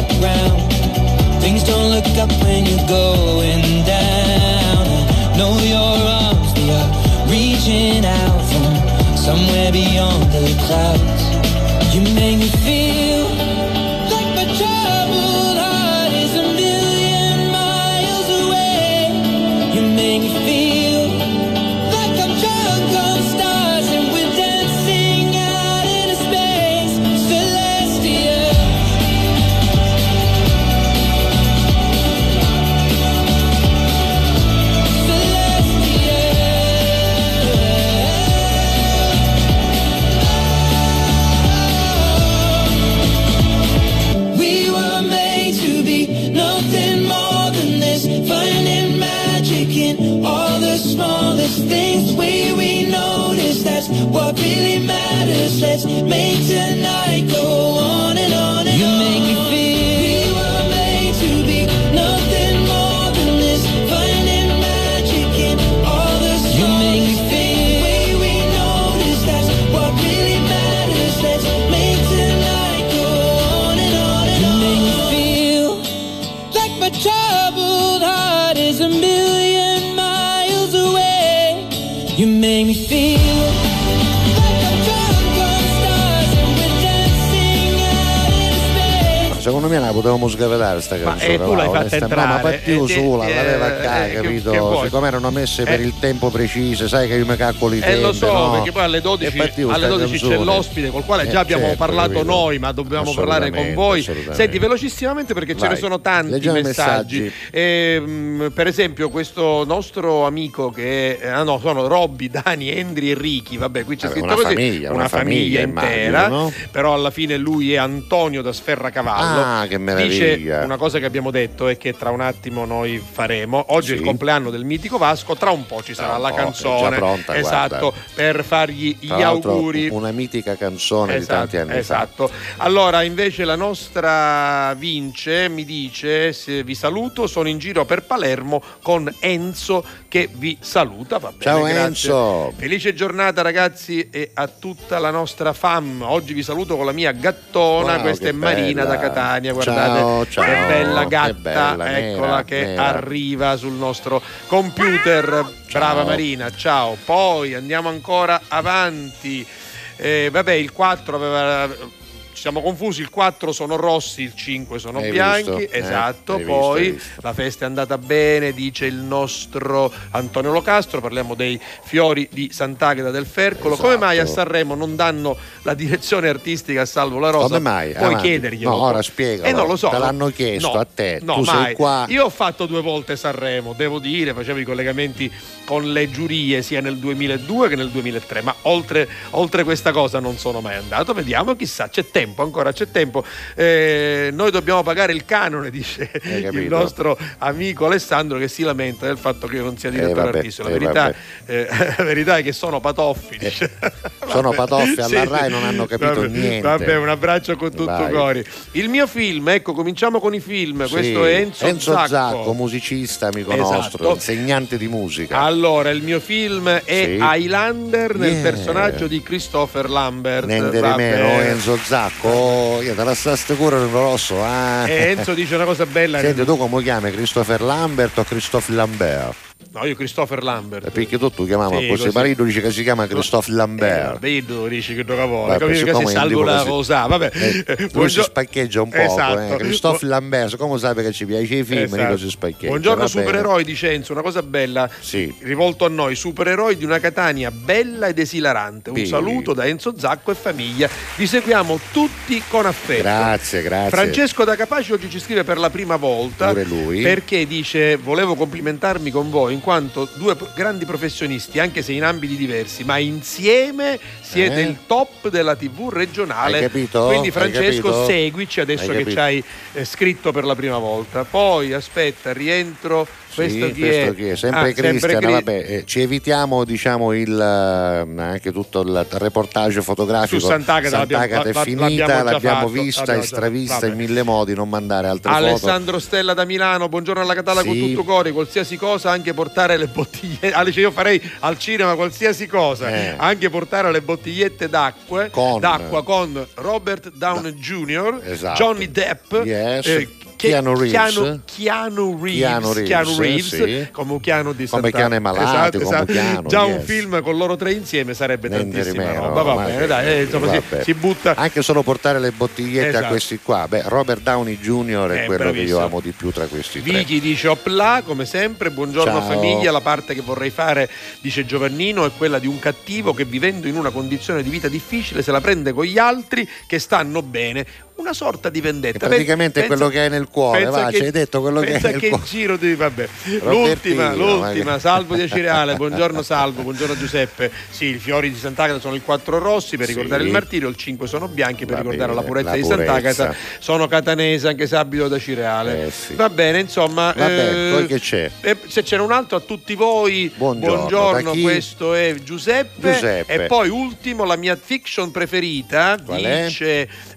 [SPEAKER 7] Come back round. Things don't look up when you're going down. I know your arms, they are reaching out from somewhere beyond the clouds. You make me feel You
[SPEAKER 3] Secondo me la potevamo sgavelare sta
[SPEAKER 4] Ma,
[SPEAKER 3] canzone.
[SPEAKER 4] eh, tu l'hai fatta entrare,
[SPEAKER 3] No, ma partiu
[SPEAKER 4] eh,
[SPEAKER 3] sola,
[SPEAKER 4] eh,
[SPEAKER 3] l'aveva a
[SPEAKER 4] eh,
[SPEAKER 3] ca,
[SPEAKER 4] che-
[SPEAKER 3] capito? Siccome erano messe per
[SPEAKER 4] Eh.
[SPEAKER 3] il tempo preciso, sai che io mi calcolo i
[SPEAKER 4] Eh
[SPEAKER 3] tempi.
[SPEAKER 4] lo so,
[SPEAKER 3] no?
[SPEAKER 4] perché poi alle 12,
[SPEAKER 3] E partiu
[SPEAKER 4] alle
[SPEAKER 3] sta
[SPEAKER 4] 12 c'è l'ospite col quale già
[SPEAKER 3] Eh,
[SPEAKER 4] abbiamo
[SPEAKER 3] certo,
[SPEAKER 4] parlato
[SPEAKER 3] capito?
[SPEAKER 4] noi, ma dobbiamo parlare con voi. Senti, velocissimamente perché ce ne
[SPEAKER 3] Vai,
[SPEAKER 4] sono tanti
[SPEAKER 3] leggiamo
[SPEAKER 4] messaggi.
[SPEAKER 3] messaggi.
[SPEAKER 4] Ehm, per esempio, questo nostro amico che è, ah no, sono Robby, Dani, Endri e Ricky. Vabbè, qui c'è
[SPEAKER 3] Vabbè,
[SPEAKER 4] scritto
[SPEAKER 3] una
[SPEAKER 4] così.
[SPEAKER 3] famiglia,
[SPEAKER 4] una
[SPEAKER 3] una
[SPEAKER 4] famiglia,
[SPEAKER 3] famiglia,
[SPEAKER 4] intera.
[SPEAKER 3] immagino, no?
[SPEAKER 4] Però alla fine lui è Antonio da Sferracavallo.
[SPEAKER 3] Ah, che
[SPEAKER 4] Dice
[SPEAKER 3] meraviglia.
[SPEAKER 4] una cosa che abbiamo detto e che tra un attimo noi faremo. Oggi è il
[SPEAKER 3] Sì.
[SPEAKER 4] compleanno del mitico Vasco, tra un po' ci sarà
[SPEAKER 3] un
[SPEAKER 4] la
[SPEAKER 3] è
[SPEAKER 4] canzone.
[SPEAKER 3] pronta,
[SPEAKER 4] esatto,
[SPEAKER 3] guarda.
[SPEAKER 4] per fargli gli
[SPEAKER 3] Tra l'altro,
[SPEAKER 4] auguri.
[SPEAKER 3] Una mitica canzone di tanti anni
[SPEAKER 4] esatto. Allora, invece la nostra Vince mi dice: vi saluto, sono in giro per Palermo con Enzo che vi saluta. Va bene,
[SPEAKER 3] Ciao,
[SPEAKER 4] grazie.
[SPEAKER 3] Enzo.
[SPEAKER 4] Felice giornata, ragazzi, e a tutta la nostra fam. Oggi vi saluto con la mia gattona.
[SPEAKER 3] Wow,
[SPEAKER 4] Questa
[SPEAKER 3] che
[SPEAKER 4] è Marina
[SPEAKER 3] bella.
[SPEAKER 4] da Catania. Guardate
[SPEAKER 3] Ciao, ciao.
[SPEAKER 4] che bella
[SPEAKER 3] Che
[SPEAKER 4] gatta.
[SPEAKER 3] bella,
[SPEAKER 4] Eccola
[SPEAKER 3] nera,
[SPEAKER 4] che
[SPEAKER 3] nera.
[SPEAKER 4] arriva sul nostro computer. Brava
[SPEAKER 3] Ciao.
[SPEAKER 4] Marina, ciao. Poi andiamo ancora avanti. Eh, vabbè, il 4 aveva. Siamo confusi, il 4 sono rossi, il 5 sono
[SPEAKER 3] Hai
[SPEAKER 4] bianchi,
[SPEAKER 3] visto? Eh,
[SPEAKER 4] esatto.
[SPEAKER 3] visto,
[SPEAKER 4] Poi
[SPEAKER 3] visto.
[SPEAKER 4] la festa è andata bene, dice il nostro Antonio Locastro, parliamo dei fiori di Sant'Agata del Fercolo. Come
[SPEAKER 3] Esatto.
[SPEAKER 4] mai a Sanremo non danno la direzione artistica a Salvo La Rosa?
[SPEAKER 3] Come mai?
[SPEAKER 4] Puoi
[SPEAKER 3] Avanti.
[SPEAKER 4] chiederglielo.
[SPEAKER 3] No, ora spiegalo.
[SPEAKER 4] Eh non lo so.
[SPEAKER 3] Te l'hanno chiesto
[SPEAKER 4] No,
[SPEAKER 3] a te.
[SPEAKER 4] No,
[SPEAKER 3] Tu sei
[SPEAKER 4] mai.
[SPEAKER 3] qua.
[SPEAKER 4] Io ho fatto due volte Sanremo, devo dire, facevo i collegamenti con le giurie sia nel 2002 che nel 2003, ma oltre, oltre questa cosa non sono mai andato. Vediamo, chissà, c'è tempo, ancora c'è tempo. Eh, noi dobbiamo pagare il canone, dice il nostro amico Alessandro che si lamenta del fatto che io non sia direttore
[SPEAKER 3] vabbè,
[SPEAKER 4] artistico. La
[SPEAKER 3] eh,
[SPEAKER 4] verità, eh, la verità è che sono patoffi. dice.
[SPEAKER 3] sono patoffi, alla Rai non hanno capito
[SPEAKER 4] vabbè,
[SPEAKER 3] niente.
[SPEAKER 4] Vabbè, un abbraccio con tutto
[SPEAKER 3] Vai.
[SPEAKER 4] cuore. Il mio film, ecco, cominciamo con i film.
[SPEAKER 3] Sì.
[SPEAKER 4] Questo è Enzo,
[SPEAKER 3] Zacco. musicista, amico
[SPEAKER 4] Esatto.
[SPEAKER 3] nostro, insegnante di musica.
[SPEAKER 4] Allora, il mio film è
[SPEAKER 3] Sì.
[SPEAKER 4] Highlander nel
[SPEAKER 3] Yeah.
[SPEAKER 4] personaggio di Christopher Lambert.
[SPEAKER 3] Niente di meno, Enzo Zacco. Oh, io te la sta sicuro nel rosso. Ah.
[SPEAKER 4] E Enzo dice una cosa bella.
[SPEAKER 3] Senti, tu come chiami? Christopher Lambert o Christophe Lambert?
[SPEAKER 4] No, io Christopher Lambert.
[SPEAKER 3] Perché tutto chiamiamo
[SPEAKER 4] Sì,
[SPEAKER 3] così.
[SPEAKER 4] così.
[SPEAKER 3] Marito dice che si chiama Christophe
[SPEAKER 4] Eh,
[SPEAKER 3] Lambert.
[SPEAKER 4] io tu dici che
[SPEAKER 3] Vabbè,
[SPEAKER 4] capisci che si salgo la cosa. Vabbè,
[SPEAKER 3] Eh, lui si
[SPEAKER 4] buongio-
[SPEAKER 3] spaccheggia un po'.
[SPEAKER 4] Esatto.
[SPEAKER 3] Eh. Christophe Lambert, come sai che ci piace i film,
[SPEAKER 4] Esatto.
[SPEAKER 3] lui si spaccheggia.
[SPEAKER 4] Buongiorno supereroi di Cenzo, una cosa bella
[SPEAKER 3] Sì.
[SPEAKER 4] rivolto a noi, supereroi di una Catania bella ed esilarante. Un
[SPEAKER 3] Sì.
[SPEAKER 4] saluto da Enzo Zacco e famiglia. Vi seguiamo tutti con affetto.
[SPEAKER 3] Grazie, grazie.
[SPEAKER 4] Francesco da Capaci oggi ci scrive per la prima volta
[SPEAKER 3] Pure lui.
[SPEAKER 4] perché dice volevo complimentarmi con voi in quanto due grandi professionisti anche se in ambiti diversi ma insieme siete
[SPEAKER 3] Eh?
[SPEAKER 4] il top della tv regionale
[SPEAKER 3] Hai capito?
[SPEAKER 4] quindi Francesco seguici adesso
[SPEAKER 3] Hai
[SPEAKER 4] che ci hai eh, scritto per la prima volta poi aspetta rientro Questo
[SPEAKER 3] Sì,
[SPEAKER 4] chi
[SPEAKER 3] questo
[SPEAKER 4] è?
[SPEAKER 3] chi è? Sempre
[SPEAKER 4] Ah, sempre
[SPEAKER 3] Cristian,
[SPEAKER 4] Cri-
[SPEAKER 3] vabbè, eh, ci evitiamo diciamo il, eh, anche tutto il reportage fotografico.
[SPEAKER 4] Su Sant'Agata
[SPEAKER 3] Sant'Agata è finita,
[SPEAKER 4] l'abbiamo
[SPEAKER 3] l'abbiamo
[SPEAKER 4] fatto,
[SPEAKER 3] vista,
[SPEAKER 4] l'abbiamo
[SPEAKER 3] estravista
[SPEAKER 4] vabbè.
[SPEAKER 3] in mille modi, non mandare altre foto.
[SPEAKER 4] Alessandro Stella da Milano, buongiorno alla Catalla con
[SPEAKER 3] Sì.
[SPEAKER 4] tutto cuore, qualsiasi cosa, anche portare le bottigliette. Dice, io farei al cinema qualsiasi cosa,
[SPEAKER 3] Eh.
[SPEAKER 4] anche portare le bottigliette d'acqua
[SPEAKER 3] Con-
[SPEAKER 4] d'acqua con Robert Downey Jr.,
[SPEAKER 3] Esatto.
[SPEAKER 4] Johnny Depp, eh,
[SPEAKER 3] Yes.
[SPEAKER 4] che-
[SPEAKER 3] Keanu Reeves.
[SPEAKER 4] Keanu, Keanu Reeves,
[SPEAKER 3] Keanu Reeves,
[SPEAKER 4] Keanu Reeves,
[SPEAKER 3] sì.
[SPEAKER 4] come un Keanu di
[SPEAKER 3] Come. Keanu è malato,
[SPEAKER 4] Esatto,
[SPEAKER 3] come
[SPEAKER 4] esatto.
[SPEAKER 3] Keanu,
[SPEAKER 4] Già un
[SPEAKER 3] yes.
[SPEAKER 4] film con loro tre insieme sarebbe
[SPEAKER 3] Niente di
[SPEAKER 4] tantissima roba. Va bene,
[SPEAKER 3] che-
[SPEAKER 4] dai, eh, insomma, si, si butta.
[SPEAKER 3] Anche solo portare le bottigliette
[SPEAKER 4] Esatto.
[SPEAKER 3] a questi qua. Beh, Robert Downey Jr. è
[SPEAKER 4] Eh,
[SPEAKER 3] quello che
[SPEAKER 4] bravissimo.
[SPEAKER 3] io amo di più tra questi tre.
[SPEAKER 4] Vicky dice opla come sempre, buongiorno
[SPEAKER 3] Ciao.
[SPEAKER 4] famiglia, la parte che vorrei fare, dice Giovannino, è quella di un cattivo che vivendo in una condizione di vita difficile se la prende con gli altri che stanno bene, una sorta di vendetta.
[SPEAKER 3] E praticamente è
[SPEAKER 4] Pensa-
[SPEAKER 3] quello che hai nel cuore, va,
[SPEAKER 4] che-
[SPEAKER 3] ci hai detto quello che hai nel
[SPEAKER 4] che
[SPEAKER 3] cuore.
[SPEAKER 4] giro di vabbè. L'ultima, l'ultima,
[SPEAKER 3] ma-
[SPEAKER 4] Salvo di Acireale, buongiorno Salvo, buongiorno Giuseppe. Sì, i fiori di Sant'Agata sono il 4 rossi per
[SPEAKER 3] Sì.
[SPEAKER 4] ricordare il martirio, il 5 sono bianchi per
[SPEAKER 3] Va
[SPEAKER 4] ricordare
[SPEAKER 3] bene,
[SPEAKER 4] la purezza
[SPEAKER 3] la
[SPEAKER 4] di. Sant'Agata. Sono catanese anche se abito ad Acireale.
[SPEAKER 3] Eh, sì.
[SPEAKER 4] Va bene, insomma,
[SPEAKER 3] Vabbè,
[SPEAKER 4] eh,
[SPEAKER 3] poi che c'è?
[SPEAKER 4] e se c'era un altro a tutti voi,
[SPEAKER 3] Buongiorno, da chi?
[SPEAKER 4] questo è Giuseppe.
[SPEAKER 3] Giuseppe.
[SPEAKER 4] E poi ultimo, la mia fiction preferita,
[SPEAKER 3] Qual è?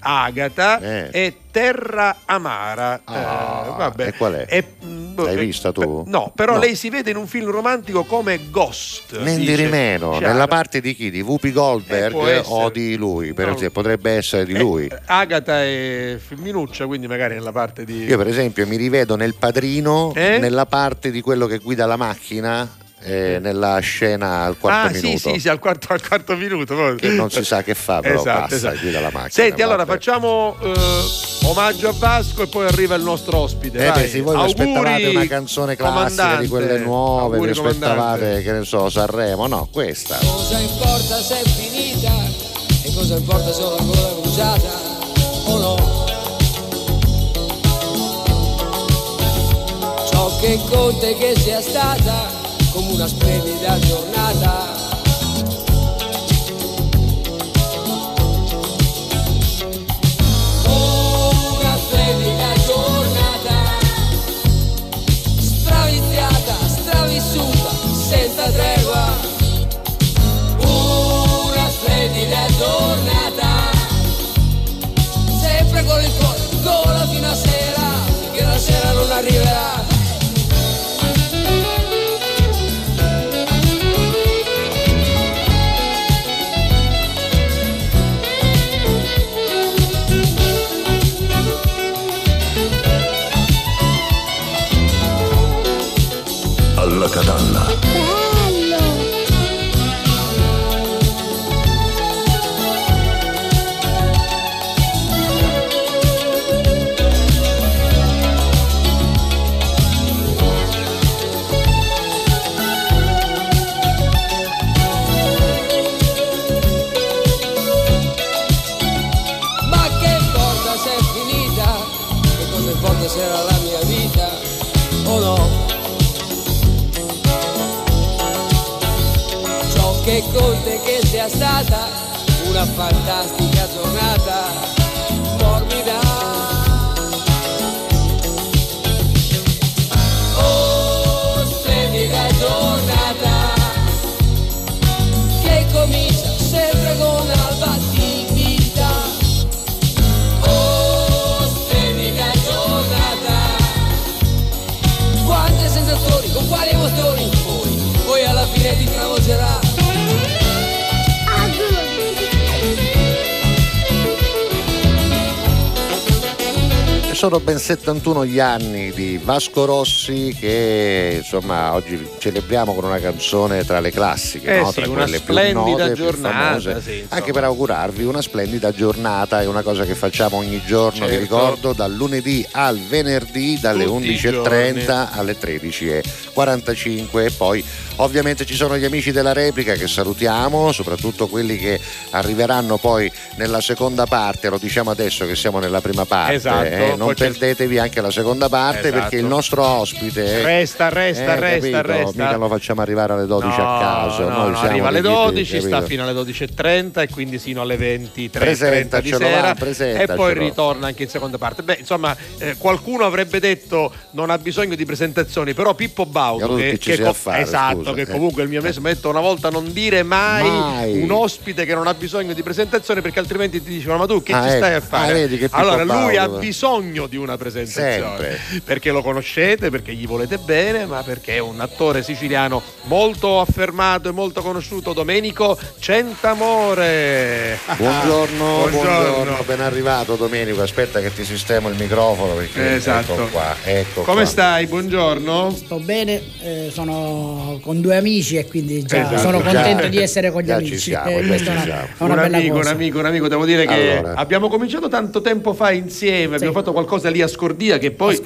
[SPEAKER 4] Agata,
[SPEAKER 3] Eh.
[SPEAKER 4] è Terra Amara.
[SPEAKER 3] Ah,
[SPEAKER 4] Eh, vabbè.
[SPEAKER 3] e qual è?
[SPEAKER 4] mm,
[SPEAKER 3] L'hai
[SPEAKER 4] eh,
[SPEAKER 3] vista tu?
[SPEAKER 4] per- No, però
[SPEAKER 3] No.
[SPEAKER 4] lei si vede in un film romantico come Ghost.
[SPEAKER 3] Men di
[SPEAKER 4] dice
[SPEAKER 3] rimeno,
[SPEAKER 4] Chiara.
[SPEAKER 3] nella parte di chi? Di Whoopi Goldberg
[SPEAKER 4] Eh,
[SPEAKER 3] o di lui? Per
[SPEAKER 4] No.
[SPEAKER 3] esempio, potrebbe essere di
[SPEAKER 4] Eh,
[SPEAKER 3] lui.
[SPEAKER 4] Agata è femminuccia, quindi magari nella parte di.
[SPEAKER 3] Io per esempio mi rivedo nel padrino
[SPEAKER 4] Eh?
[SPEAKER 3] nella parte di quello che guida la macchina eh, nella scena al quarto
[SPEAKER 4] ah,
[SPEAKER 3] minuto.
[SPEAKER 4] sì, sì, sì, al quarto, al quarto minuto.
[SPEAKER 3] Che non si sa che fa, però
[SPEAKER 4] Esatto,
[SPEAKER 3] passa,
[SPEAKER 4] esatto.
[SPEAKER 3] guida la macchina.
[SPEAKER 4] Senti, allora
[SPEAKER 3] vabbè.
[SPEAKER 4] facciamo eh, omaggio a Vasco e poi arriva il nostro ospite.
[SPEAKER 3] Eh beh, sì, voi vi
[SPEAKER 4] Auguri,
[SPEAKER 3] aspettavate una canzone classica di quelle nuove, vi aspettavate,
[SPEAKER 4] comandante.
[SPEAKER 3] che ne so, Sanremo, no, questa.
[SPEAKER 8] Cosa importa se è finita e cosa importa se sono ancora bruciata o no? Ciò che conta è che sia stata come una splendida giornata.
[SPEAKER 3] 71 gli anni di Vasco Rossi che insomma oggi celebriamo con una canzone tra le classiche,
[SPEAKER 4] Eh
[SPEAKER 3] no?
[SPEAKER 4] sì,
[SPEAKER 3] tra
[SPEAKER 4] una
[SPEAKER 3] quelle più
[SPEAKER 4] splendida
[SPEAKER 3] note,
[SPEAKER 4] giornata, sì,
[SPEAKER 3] anche per augurarvi una splendida giornata, è una cosa che facciamo ogni giorno, vi
[SPEAKER 4] Certo.
[SPEAKER 3] ricordo, dal lunedì al venerdì dalle
[SPEAKER 4] Tutti i
[SPEAKER 3] 11.30 alle 13.40. 45 e poi ovviamente ci sono gli amici della replica che salutiamo, soprattutto quelli che arriveranno poi nella seconda parte, lo diciamo adesso che siamo nella prima parte,
[SPEAKER 4] Esatto,
[SPEAKER 3] eh, non perdetevi anche la seconda parte
[SPEAKER 4] Esatto.
[SPEAKER 3] perché il nostro ospite
[SPEAKER 4] Resta, resta,
[SPEAKER 3] eh,
[SPEAKER 4] resta,
[SPEAKER 3] capito?
[SPEAKER 4] resta.
[SPEAKER 3] mica lo facciamo arrivare alle 12 a caso,
[SPEAKER 4] No, no, arriva alle
[SPEAKER 3] degli-
[SPEAKER 4] 12, sta
[SPEAKER 3] capito?
[SPEAKER 4] fino alle 12.30 e quindi sino alle 23.30 di sera
[SPEAKER 3] va,
[SPEAKER 4] e poi ritorna anche in seconda parte. Beh, insomma, eh, qualcuno avrebbe detto non ha bisogno di presentazioni, però Pippo Baudo,
[SPEAKER 3] Allora
[SPEAKER 4] che,
[SPEAKER 3] che
[SPEAKER 4] che
[SPEAKER 3] fare,
[SPEAKER 4] esatto,
[SPEAKER 3] scusa,
[SPEAKER 4] che
[SPEAKER 3] eh.
[SPEAKER 4] comunque il mio mese mi ha detto una volta non dire mai,
[SPEAKER 3] Mai.
[SPEAKER 4] un ospite che non ha bisogno di presentazioni perché altrimenti ti dicevano ma tu che
[SPEAKER 3] Ah,
[SPEAKER 4] ci
[SPEAKER 3] ecco.
[SPEAKER 4] stai a fare?
[SPEAKER 3] Ah, che
[SPEAKER 4] allora lui ha
[SPEAKER 3] Baudo.
[SPEAKER 4] bisogno di una presentazione
[SPEAKER 3] Sempre.
[SPEAKER 4] perché lo conoscete, perché gli volete bene, ma perché è un attore siciliano molto affermato e molto conosciuto, Domenico Centamore.
[SPEAKER 3] Buongiorno,
[SPEAKER 4] Buongiorno.
[SPEAKER 3] buongiorno, ben arrivato Domenico. Aspetta che ti sistemo il microfono perché
[SPEAKER 4] Esatto.
[SPEAKER 3] ecco qua, ecco
[SPEAKER 4] Come
[SPEAKER 3] qua.
[SPEAKER 4] stai? Buongiorno.
[SPEAKER 9] Sto bene, eh, sono con due amici e quindi già
[SPEAKER 4] Esatto,
[SPEAKER 9] sono
[SPEAKER 3] già-
[SPEAKER 9] contento di essere con gli
[SPEAKER 3] già ci
[SPEAKER 9] amici.
[SPEAKER 3] siamo,
[SPEAKER 9] Eh,
[SPEAKER 3] già
[SPEAKER 9] una, una
[SPEAKER 4] un amico,
[SPEAKER 9] cosa.
[SPEAKER 4] un amico, un amico, devo dire che
[SPEAKER 3] Allora.
[SPEAKER 4] abbiamo cominciato tanto tempo fa insieme, abbiamo
[SPEAKER 9] Sì.
[SPEAKER 4] fatto qualcosa lì a Scordia che poi,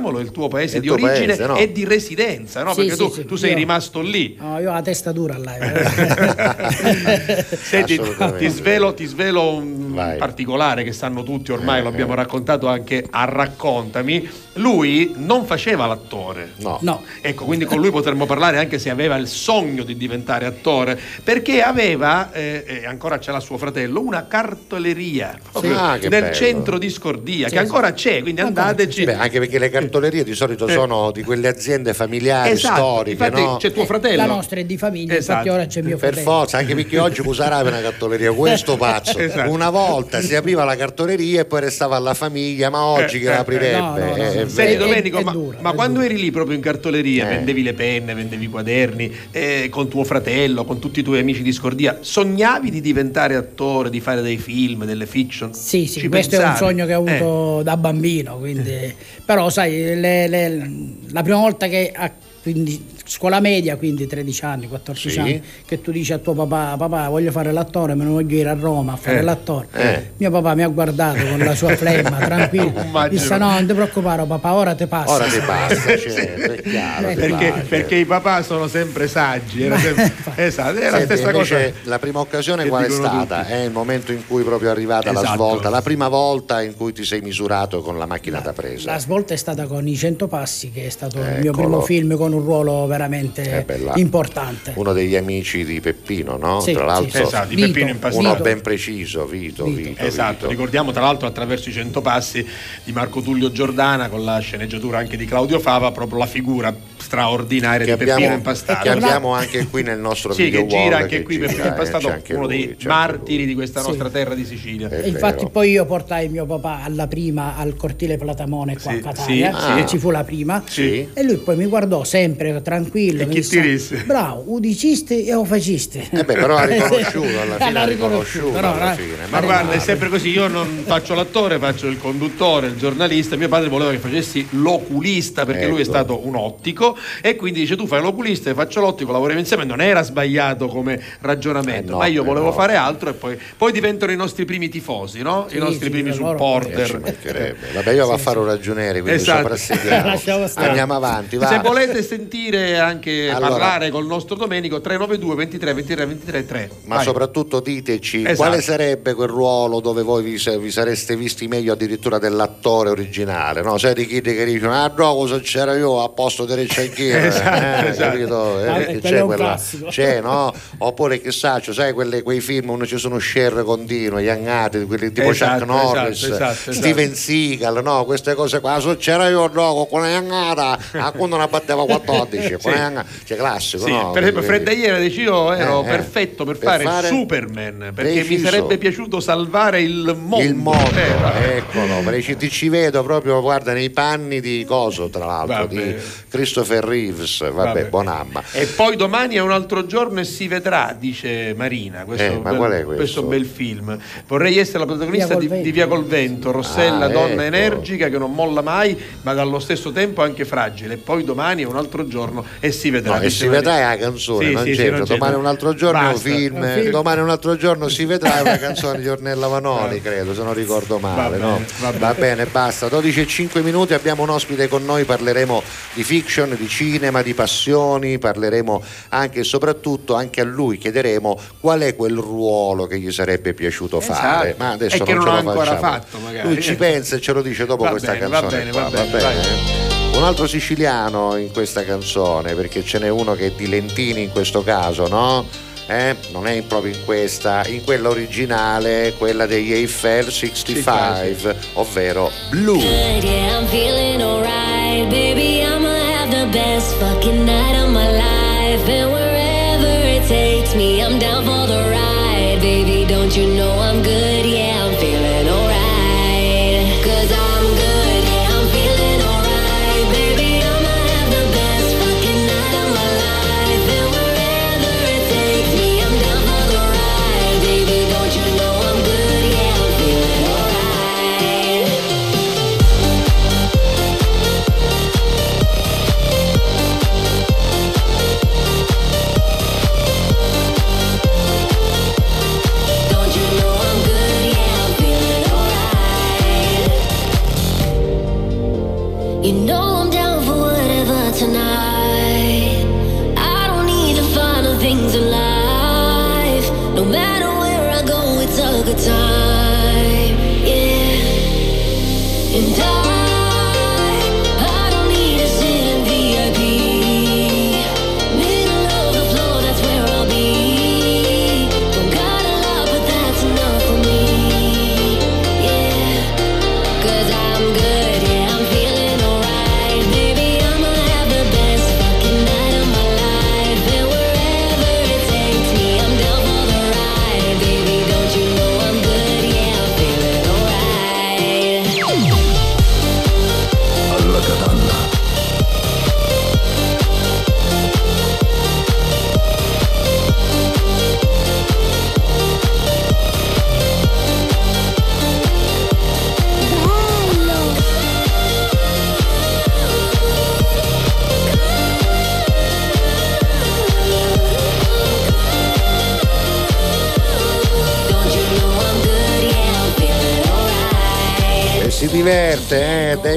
[SPEAKER 4] ricordiamolo, è il tuo paese
[SPEAKER 3] È
[SPEAKER 4] di
[SPEAKER 3] il tuo
[SPEAKER 4] origine
[SPEAKER 3] paese, no?
[SPEAKER 4] e di residenza, no?
[SPEAKER 9] Sì,
[SPEAKER 4] Perché
[SPEAKER 9] sì,
[SPEAKER 4] tu,
[SPEAKER 9] sì.
[SPEAKER 4] tu sei
[SPEAKER 9] Io-
[SPEAKER 4] rimasto lì.
[SPEAKER 9] No, io ho la testa dura là. eh.
[SPEAKER 4] Senti, ti svelo, ti svelo un
[SPEAKER 3] Vai.
[SPEAKER 4] particolare che sanno tutti ormai,
[SPEAKER 3] Eh,
[SPEAKER 4] lo abbiamo
[SPEAKER 3] eh.
[SPEAKER 4] raccontato anche a Raccontami. Lui non faceva l'attore.
[SPEAKER 3] No.
[SPEAKER 9] no,
[SPEAKER 4] Ecco, quindi con lui potremmo parlare anche se aveva il sogno di diventare attore, perché aveva, eh, e ancora c'è la suo fratello, una cartoleria proprio
[SPEAKER 3] Ah,
[SPEAKER 4] nel
[SPEAKER 3] bello.
[SPEAKER 4] centro di Scordia,
[SPEAKER 9] Sì,
[SPEAKER 4] che
[SPEAKER 9] sì.
[SPEAKER 4] ancora c'è, quindi
[SPEAKER 9] Ancora
[SPEAKER 4] andateci.
[SPEAKER 3] Beh, anche perché le cartolerie di solito
[SPEAKER 4] Eh.
[SPEAKER 3] sono di quelle aziende familiari,
[SPEAKER 4] Esatto,
[SPEAKER 3] storiche,
[SPEAKER 4] infatti
[SPEAKER 3] no?
[SPEAKER 4] c'è tuo fratello.
[SPEAKER 9] la nostra è di famiglia,
[SPEAKER 4] Esatto.
[SPEAKER 9] infatti ora c'è mio
[SPEAKER 3] Per
[SPEAKER 9] fratello.
[SPEAKER 3] forza, anche perché oggi usare una cartoleria, questo pazzo.
[SPEAKER 4] Esatto.
[SPEAKER 3] Una volta si apriva la cartoleria e poi restava alla famiglia, ma oggi
[SPEAKER 4] Eh,
[SPEAKER 3] che
[SPEAKER 4] eh,
[SPEAKER 3] l'aprirebbe?
[SPEAKER 9] no, no, no,
[SPEAKER 3] Eh,
[SPEAKER 9] no.
[SPEAKER 3] è
[SPEAKER 4] Senti
[SPEAKER 3] vero.
[SPEAKER 9] È-
[SPEAKER 4] Domenico,
[SPEAKER 9] è
[SPEAKER 4] ma,
[SPEAKER 9] dura,
[SPEAKER 4] ma quando
[SPEAKER 9] dura.
[SPEAKER 4] eri lì proprio in cartoleria,
[SPEAKER 3] Eh.
[SPEAKER 4] vendevi le penne, vendevi i quaderni, eh, con tuo fratello, con tutti i tuoi amici di Scordia, sognavi di diventare attore, di fare dei film, delle fiction?
[SPEAKER 9] Sì, sì,
[SPEAKER 4] Ci
[SPEAKER 9] questo è un
[SPEAKER 4] pensavi?
[SPEAKER 9] sogno che ho
[SPEAKER 4] Eh.
[SPEAKER 9] avuto da bambino, quindi... però sai, le- le- la prima volta che a quindi, scuola media, quindi 13 anni, 14
[SPEAKER 3] Sì.
[SPEAKER 9] anni, che tu dici a tuo papà, papà voglio fare l'attore, me ne voglio ir a Roma a fare
[SPEAKER 4] Eh.
[SPEAKER 9] l'attore.
[SPEAKER 3] Eh.
[SPEAKER 9] Mio papà mi ha guardato con la sua flemma, tranquillo, disse no, non ti preoccupare papà, ora ti passa.
[SPEAKER 3] Ora ti basta, certo, è chiaro.
[SPEAKER 9] Eh,
[SPEAKER 4] Perché,
[SPEAKER 3] passa.
[SPEAKER 4] perché i papà sono sempre saggi, era sempre- esatto, è la
[SPEAKER 3] Senti,
[SPEAKER 4] stessa cosa.
[SPEAKER 3] la prima occasione qual è stata?
[SPEAKER 4] tutti.
[SPEAKER 3] È il momento in cui proprio è arrivata la
[SPEAKER 4] Esatto.
[SPEAKER 3] svolta, la prima volta in cui ti sei misurato con la macchina da presa.
[SPEAKER 9] La svolta è stata con i 100 passi, che è stato il mio
[SPEAKER 3] Eccolo.
[SPEAKER 9] primo film con un ruolo veramente
[SPEAKER 3] Eh, bella.
[SPEAKER 9] importante.
[SPEAKER 3] Uno degli amici di Peppino, no?
[SPEAKER 9] Sì,
[SPEAKER 3] Tra l'altro,
[SPEAKER 9] sì.
[SPEAKER 4] Esatto, di
[SPEAKER 9] Vito,
[SPEAKER 4] Peppino Impastato.
[SPEAKER 3] uno
[SPEAKER 9] Vito.
[SPEAKER 3] ben preciso, Vito,
[SPEAKER 9] Vito.
[SPEAKER 3] Vito.
[SPEAKER 4] Esatto,
[SPEAKER 3] Vito.
[SPEAKER 4] ricordiamo tra l'altro attraverso i cento passi di Marco Tullio Giordana con la sceneggiatura anche di Claudio Fava, proprio la figura straordinaria
[SPEAKER 3] Che
[SPEAKER 4] di Peppino
[SPEAKER 3] abbiamo,
[SPEAKER 4] Impastato.
[SPEAKER 3] che abbiamo anche qui nel nostro
[SPEAKER 4] Sì,
[SPEAKER 3] video
[SPEAKER 4] che gira anche
[SPEAKER 3] che
[SPEAKER 4] qui
[SPEAKER 3] gira,
[SPEAKER 4] Peppino
[SPEAKER 3] eh,
[SPEAKER 4] Impastato, uno
[SPEAKER 3] lui,
[SPEAKER 4] dei martiri
[SPEAKER 3] lui.
[SPEAKER 4] di questa
[SPEAKER 9] Sì.
[SPEAKER 4] nostra terra di Sicilia.
[SPEAKER 3] È
[SPEAKER 9] infatti
[SPEAKER 3] vero.
[SPEAKER 9] poi io portai mio papà alla prima al cortile Platamone qua
[SPEAKER 4] Sì,
[SPEAKER 9] a Catania,
[SPEAKER 4] sì,
[SPEAKER 9] che
[SPEAKER 3] sì.
[SPEAKER 9] ci fu la prima.
[SPEAKER 3] Sì.
[SPEAKER 9] E lui poi mi guardò sempre tranquillo.
[SPEAKER 4] E
[SPEAKER 9] mi
[SPEAKER 4] chi ti disse?
[SPEAKER 9] Bravo, udicisti e o facisti.
[SPEAKER 3] Eh beh, però ha riconosciuto alla
[SPEAKER 9] Eh,
[SPEAKER 3] fine,
[SPEAKER 9] l'ha
[SPEAKER 3] ha riconosciuto
[SPEAKER 9] però,
[SPEAKER 3] alla
[SPEAKER 9] eh,
[SPEAKER 3] fine.
[SPEAKER 4] Ma
[SPEAKER 3] meno
[SPEAKER 4] guarda, è sempre così, io non faccio l'attore, faccio il conduttore, il giornalista, mio padre voleva che facessi l'oculista perché lui è
[SPEAKER 3] Ecco.
[SPEAKER 4] stato un ottico e quindi dice tu fai l'oculista e faccio l'ottico, lavoriamo insieme, non era sbagliato come ragionamento,
[SPEAKER 3] Eh no,
[SPEAKER 4] ma io
[SPEAKER 3] eh
[SPEAKER 4] volevo
[SPEAKER 3] no.
[SPEAKER 4] fare altro e poi, poi diventano i nostri primi tifosi, no?
[SPEAKER 9] Sì,
[SPEAKER 4] I nostri
[SPEAKER 9] sì,
[SPEAKER 4] primi
[SPEAKER 3] Eh,
[SPEAKER 4] supporter.
[SPEAKER 3] mancherebbe. Vabbè, io vado a fare un ragioniere, quindi
[SPEAKER 4] Esatto.
[SPEAKER 9] stare.
[SPEAKER 3] Andiamo avanti, va.
[SPEAKER 4] Se volete sentire anche
[SPEAKER 3] Allora-
[SPEAKER 4] parlare col nostro Domenico 392 23 23 23 3.
[SPEAKER 3] Ma
[SPEAKER 4] Vai.
[SPEAKER 3] soprattutto diteci
[SPEAKER 4] Esatto.
[SPEAKER 3] quale sarebbe quel ruolo dove voi vi, vi sareste visti meglio addirittura dell'attore originale, no? Sai di chi che dicono, ah no, cosa c'era io a posto di reccia anch'io,
[SPEAKER 4] Esatto,
[SPEAKER 3] eh,
[SPEAKER 4] esatto.
[SPEAKER 3] capito? Eh,
[SPEAKER 9] Ah,
[SPEAKER 3] c'è quella,
[SPEAKER 9] classico.
[SPEAKER 3] c'è, no? Oppure chissà, cioè, sai quelle- quei film dove ci sono share continue, gli angati, quelli tipo
[SPEAKER 4] Esatto,
[SPEAKER 3] Chuck Norris,
[SPEAKER 4] esatto, esatto,
[SPEAKER 3] Steven Seagal, no? Queste cose qua, so c'era io no, con quella angata, a quando ne batteva 14, angata, c'è classico,
[SPEAKER 4] Sì,
[SPEAKER 3] no?
[SPEAKER 4] per esempio Fred
[SPEAKER 3] Vedi?
[SPEAKER 4] Aguirre dice io ero
[SPEAKER 3] Eh, eh.
[SPEAKER 4] perfetto per,
[SPEAKER 3] Per
[SPEAKER 4] fare,
[SPEAKER 3] fare-
[SPEAKER 4] Superman perché mi
[SPEAKER 3] Preciso.
[SPEAKER 4] sarebbe piaciuto salvare il mondo.
[SPEAKER 3] Il mondo,
[SPEAKER 4] Eh,
[SPEAKER 3] eccolo, perché ci, ci vedo proprio, guarda, nei panni di Coso, tra l'altro,
[SPEAKER 4] Vabbè.
[SPEAKER 3] di Christopher Reeves, vabbè,
[SPEAKER 4] Vabbè.
[SPEAKER 3] buonamma.
[SPEAKER 4] E poi domani è un altro giorno e si vedrà, dice Marina. Questo,
[SPEAKER 3] Eh, ma
[SPEAKER 4] bel,
[SPEAKER 3] qual è questo?
[SPEAKER 4] bel film. Vorrei essere la protagonista
[SPEAKER 9] Via
[SPEAKER 4] di, di Via col Vento, Rossella,
[SPEAKER 3] Ah,
[SPEAKER 4] donna
[SPEAKER 3] ecco.
[SPEAKER 4] energica che non molla mai, ma dallo stesso tempo anche fragile. E poi domani è un altro giorno e si vedrà.
[SPEAKER 3] No, e si vedrà è la canzone,
[SPEAKER 4] Sì,
[SPEAKER 3] non
[SPEAKER 4] sì, sì,
[SPEAKER 3] c'entra.
[SPEAKER 4] c'entra.
[SPEAKER 3] Domani un altro giorno è un
[SPEAKER 4] Basta.
[SPEAKER 3] film,
[SPEAKER 9] Un film.
[SPEAKER 3] domani un altro giorno si vedrà è una canzone di Ornella Vanoni, credo, se non ricordo male.
[SPEAKER 4] Va
[SPEAKER 3] no?
[SPEAKER 4] bene, va
[SPEAKER 3] Va bene, basta. 12 e 5 minuti, abbiamo un ospite con noi, parleremo di fiction, di cinema, di passioni, parleremo anche e soprattutto, anche a lui chiederemo qual è quel ruolo che gli sarebbe piaciuto
[SPEAKER 4] Esatto.
[SPEAKER 3] fare. Ma adesso
[SPEAKER 4] E
[SPEAKER 3] non,
[SPEAKER 4] non
[SPEAKER 3] ce lo facciamo.
[SPEAKER 4] fatto.
[SPEAKER 3] Lui ci pensa e ce lo dice dopo
[SPEAKER 4] Va
[SPEAKER 3] questa
[SPEAKER 4] bene, va
[SPEAKER 3] canzone
[SPEAKER 4] bene,
[SPEAKER 3] qua,
[SPEAKER 4] va bene,
[SPEAKER 3] va
[SPEAKER 4] vai.
[SPEAKER 3] bene? Un altro siciliano in questa canzone, perché ce n'è uno che è di Lentini in questo caso, no? Eh? Non è proprio in questa, in quella originale, quella degli Eiffel 65, ovvero Blue.
[SPEAKER 10] Good, yeah, I'm feeling alright. Baby, I'ma have the best fucking night of my life. And wherever it takes me, I'm down for the ride. Baby, don't you know I'm good? Yeah,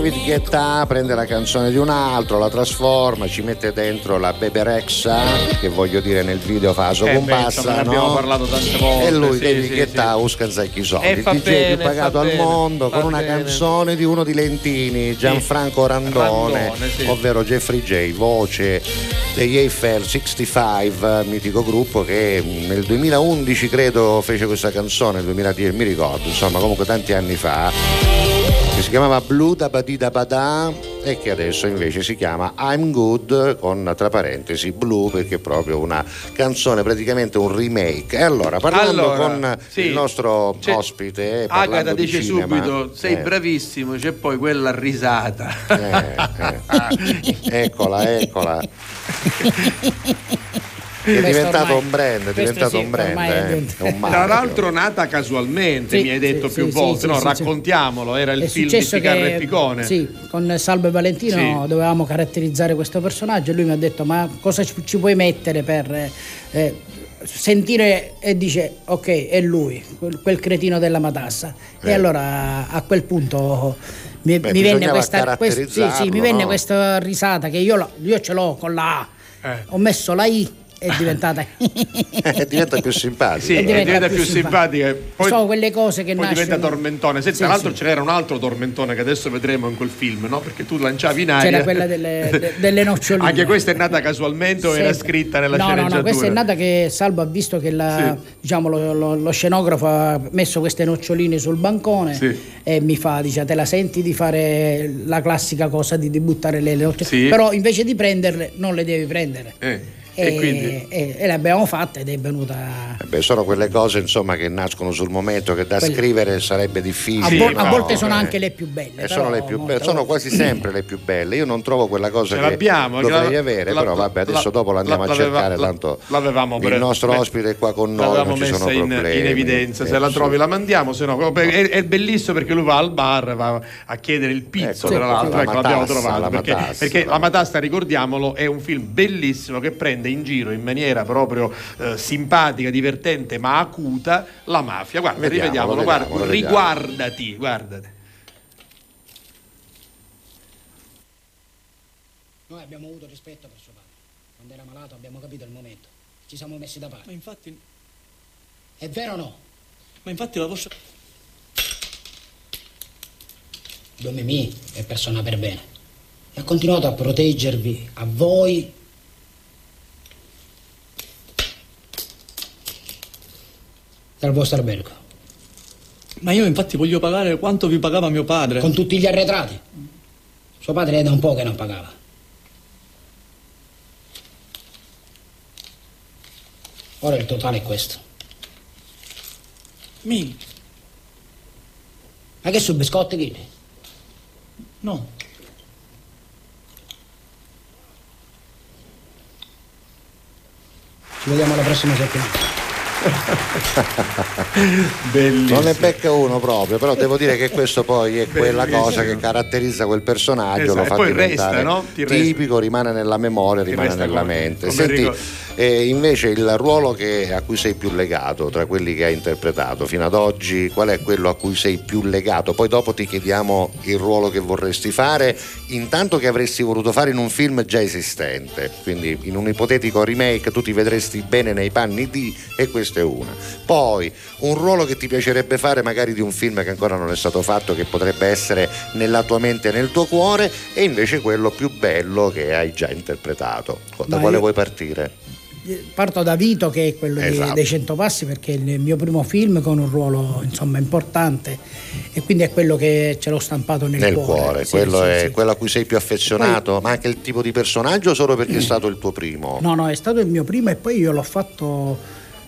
[SPEAKER 3] David Guetta prende la canzone di un altro, la trasforma, ci mette dentro la beberexa, che voglio dire nel video fa sua
[SPEAKER 4] Eh
[SPEAKER 3] compassa,
[SPEAKER 4] abbiamo
[SPEAKER 3] no?
[SPEAKER 4] parlato tante volte,
[SPEAKER 3] E lui,
[SPEAKER 4] sì,
[SPEAKER 3] David
[SPEAKER 4] sì,
[SPEAKER 3] Guetta,
[SPEAKER 4] sì.
[SPEAKER 3] uscanzacchi i soldi,
[SPEAKER 4] E
[SPEAKER 3] il DJ
[SPEAKER 4] bene,
[SPEAKER 3] più pagato al
[SPEAKER 4] bene,
[SPEAKER 3] mondo, con una
[SPEAKER 4] bene.
[SPEAKER 3] canzone di uno di Lentini, Gianfranco Randone,
[SPEAKER 4] Randone,
[SPEAKER 3] ovvero Jeffrey J, voce degli Eiffel 65, mitico gruppo che nel 2011 credo fece questa canzone, nel 2010 mi ricordo, insomma comunque tanti anni fa, si chiamava Blue da Badida Badà e che adesso invece si chiama I'm Good con tra parentesi Blue perché è proprio una canzone, praticamente un remake. E allora, parlando
[SPEAKER 4] Allora,
[SPEAKER 3] con
[SPEAKER 4] sì.
[SPEAKER 3] il nostro ospite, parlando
[SPEAKER 4] Agata
[SPEAKER 3] di
[SPEAKER 4] dice
[SPEAKER 3] cinema,
[SPEAKER 4] subito: sei
[SPEAKER 3] eh,
[SPEAKER 4] bravissimo, c'è poi quella risata.
[SPEAKER 3] eh, eh. eccola, eccola. È diventato
[SPEAKER 9] ormai-
[SPEAKER 3] un brand, è diventato
[SPEAKER 9] sì,
[SPEAKER 3] un brand, eh, un
[SPEAKER 4] Tra l'altro nata casualmente,
[SPEAKER 9] Sì,
[SPEAKER 4] mi hai detto
[SPEAKER 9] sì,
[SPEAKER 4] più
[SPEAKER 9] sì,
[SPEAKER 4] volte,
[SPEAKER 9] sì,
[SPEAKER 4] no? raccontiamolo, era il
[SPEAKER 9] È
[SPEAKER 4] film di e Picone.
[SPEAKER 9] sì, con Salvo e Valentino
[SPEAKER 4] Sì.
[SPEAKER 9] dovevamo caratterizzare questo personaggio e lui mi ha detto ma cosa ci ci puoi mettere per eh, sentire e dice ok è lui, quel, quel cretino della matassa
[SPEAKER 3] Eh.
[SPEAKER 9] e allora a quel punto mi,
[SPEAKER 3] Beh,
[SPEAKER 9] mi venne questa, quest- sì, sì, mi venne
[SPEAKER 3] no?
[SPEAKER 9] questa risata che io, io ce l'ho con la A
[SPEAKER 4] Eh.
[SPEAKER 9] ho messo la I è diventata
[SPEAKER 3] diventa più simpatico.
[SPEAKER 4] Sì,
[SPEAKER 9] diventa
[SPEAKER 4] diventa,
[SPEAKER 9] più
[SPEAKER 4] più
[SPEAKER 9] simpatica.
[SPEAKER 4] simpatica. Poi,
[SPEAKER 9] sono quelle cose che
[SPEAKER 4] poi
[SPEAKER 9] nascono
[SPEAKER 4] diventa tormentone. Senti,
[SPEAKER 9] Sì,
[SPEAKER 4] tra l'altro
[SPEAKER 9] sì.
[SPEAKER 4] c'era un altro tormentone che adesso vedremo in quel film, no? Perché tu lanciavi in aria.
[SPEAKER 9] C'era quella delle, de- delle noccioline.
[SPEAKER 4] Anche questa è nata casualmente o era scritta nella
[SPEAKER 9] no,
[SPEAKER 4] sceneggiatura?
[SPEAKER 9] No, no, questa è nata che Salvo ha visto che la- diciamo, lo, lo- lo scenografo ha messo queste noccioline sul bancone
[SPEAKER 4] Sì.
[SPEAKER 9] e mi fa, dice, te la senti di fare la classica cosa di, di buttare le, le noccioline?
[SPEAKER 4] Sì.
[SPEAKER 9] Però invece di prenderle non le devi prendere.
[SPEAKER 4] Eh.
[SPEAKER 9] E,
[SPEAKER 4] E quindi?
[SPEAKER 9] e- e l'abbiamo fatta ed è venuta
[SPEAKER 3] Eh beh, sono quelle cose insomma che nascono sul momento che da
[SPEAKER 9] Quelle-
[SPEAKER 3] scrivere sarebbe
[SPEAKER 9] a,
[SPEAKER 3] difficile.
[SPEAKER 9] vol- a
[SPEAKER 3] no?
[SPEAKER 9] volte sono
[SPEAKER 3] Eh,
[SPEAKER 9] anche le più belle
[SPEAKER 3] e
[SPEAKER 9] però
[SPEAKER 3] sono, le più belle, sono quasi sempre le più belle. Io non trovo quella cosa
[SPEAKER 4] Ce
[SPEAKER 3] che
[SPEAKER 4] l'abbiamo,
[SPEAKER 3] dovrei
[SPEAKER 4] la-
[SPEAKER 3] avere,
[SPEAKER 4] la-
[SPEAKER 3] però vabbè, adesso
[SPEAKER 4] la-
[SPEAKER 3] dopo l'andiamo
[SPEAKER 4] la-
[SPEAKER 3] a cercare,
[SPEAKER 4] l'aveva-
[SPEAKER 3] tanto
[SPEAKER 4] l'avevamo
[SPEAKER 3] il nostro
[SPEAKER 4] me-
[SPEAKER 3] ospite è qua con noi,
[SPEAKER 4] L'avevamo
[SPEAKER 3] non ci sono
[SPEAKER 4] messa in,
[SPEAKER 3] problemi.
[SPEAKER 4] in evidenza, se
[SPEAKER 3] Eh,
[SPEAKER 4] la trovi la mandiamo, se no è, è bellissimo perché lui va al bar, va a chiedere il pizzo,
[SPEAKER 3] Ecco,
[SPEAKER 4] tra l'altro,
[SPEAKER 3] la
[SPEAKER 4] ecco, l'abbiamo trovato.
[SPEAKER 3] la
[SPEAKER 4] perché,
[SPEAKER 3] la
[SPEAKER 4] Matassa, ricordiamolo, è un film bellissimo che prende in giro in maniera proprio eh, simpatica, divertente, ma acuta la mafia. Guarda,
[SPEAKER 3] Vediamolo,
[SPEAKER 4] rivediamolo, guarda,
[SPEAKER 3] vediamolo, vediamo.
[SPEAKER 4] riguardati, guardati.
[SPEAKER 9] noi abbiamo avuto rispetto per suo padre quando era malato abbiamo capito il momento ci siamo messi da parte
[SPEAKER 11] Ma infatti,
[SPEAKER 9] è vero o no?
[SPEAKER 11] ma infatti la vostra...
[SPEAKER 9] Don Mimì è persona per bene e ha continuato a proteggervi a voi dal vostro albergo.
[SPEAKER 11] Ma io infatti voglio pagare quanto vi pagava mio padre.
[SPEAKER 9] con tutti gli arretrati. Suo padre è da un po' che non pagava. Ora il totale è questo.
[SPEAKER 11] Mi,
[SPEAKER 9] ma che su biscotti che
[SPEAKER 11] no.
[SPEAKER 9] ci vediamo la prossima settimana
[SPEAKER 4] Bellissimo.
[SPEAKER 3] Non ne becca uno proprio, però devo dire che questo poi è quella
[SPEAKER 4] Bellissimo.
[SPEAKER 3] cosa che caratterizza quel personaggio,
[SPEAKER 4] Esatto,
[SPEAKER 3] lo fa diventare
[SPEAKER 4] resta, no? Ti resta.
[SPEAKER 3] tipico, rimane nella memoria, rimane nella
[SPEAKER 4] come-
[SPEAKER 3] mente.
[SPEAKER 4] come
[SPEAKER 3] Senti,
[SPEAKER 4] ricordo.
[SPEAKER 3] Eh, invece il ruolo che- a cui sei più legato tra quelli che hai interpretato fino ad oggi, qual è quello a cui sei più legato? Poi dopo ti chiediamo il ruolo che vorresti fare, intanto che avresti voluto fare in un film già esistente, quindi in un ipotetico remake tu ti vedresti bene nei panni di e questa è una. Poi un ruolo che ti piacerebbe fare magari di un film che ancora non è stato fatto, che potrebbe essere nella tua mente e nel tuo cuore, e invece quello più bello che hai già interpretato. Da
[SPEAKER 9] Ma
[SPEAKER 3] quale
[SPEAKER 9] io-
[SPEAKER 3] vuoi partire?
[SPEAKER 9] Parto da Vito che è quello
[SPEAKER 3] Esatto.
[SPEAKER 9] dei Cento Passi perché è il mio primo film con un ruolo insomma importante e quindi è quello che ce l'ho stampato nel,
[SPEAKER 3] nel cuore,
[SPEAKER 9] Sì,
[SPEAKER 3] quello
[SPEAKER 9] sì,
[SPEAKER 3] è
[SPEAKER 9] sì.
[SPEAKER 3] quello a cui sei più affezionato, ma anche il tipo di personaggio solo perché è stato il tuo primo?
[SPEAKER 9] No, no, è stato il mio primo e poi io l'ho fatto.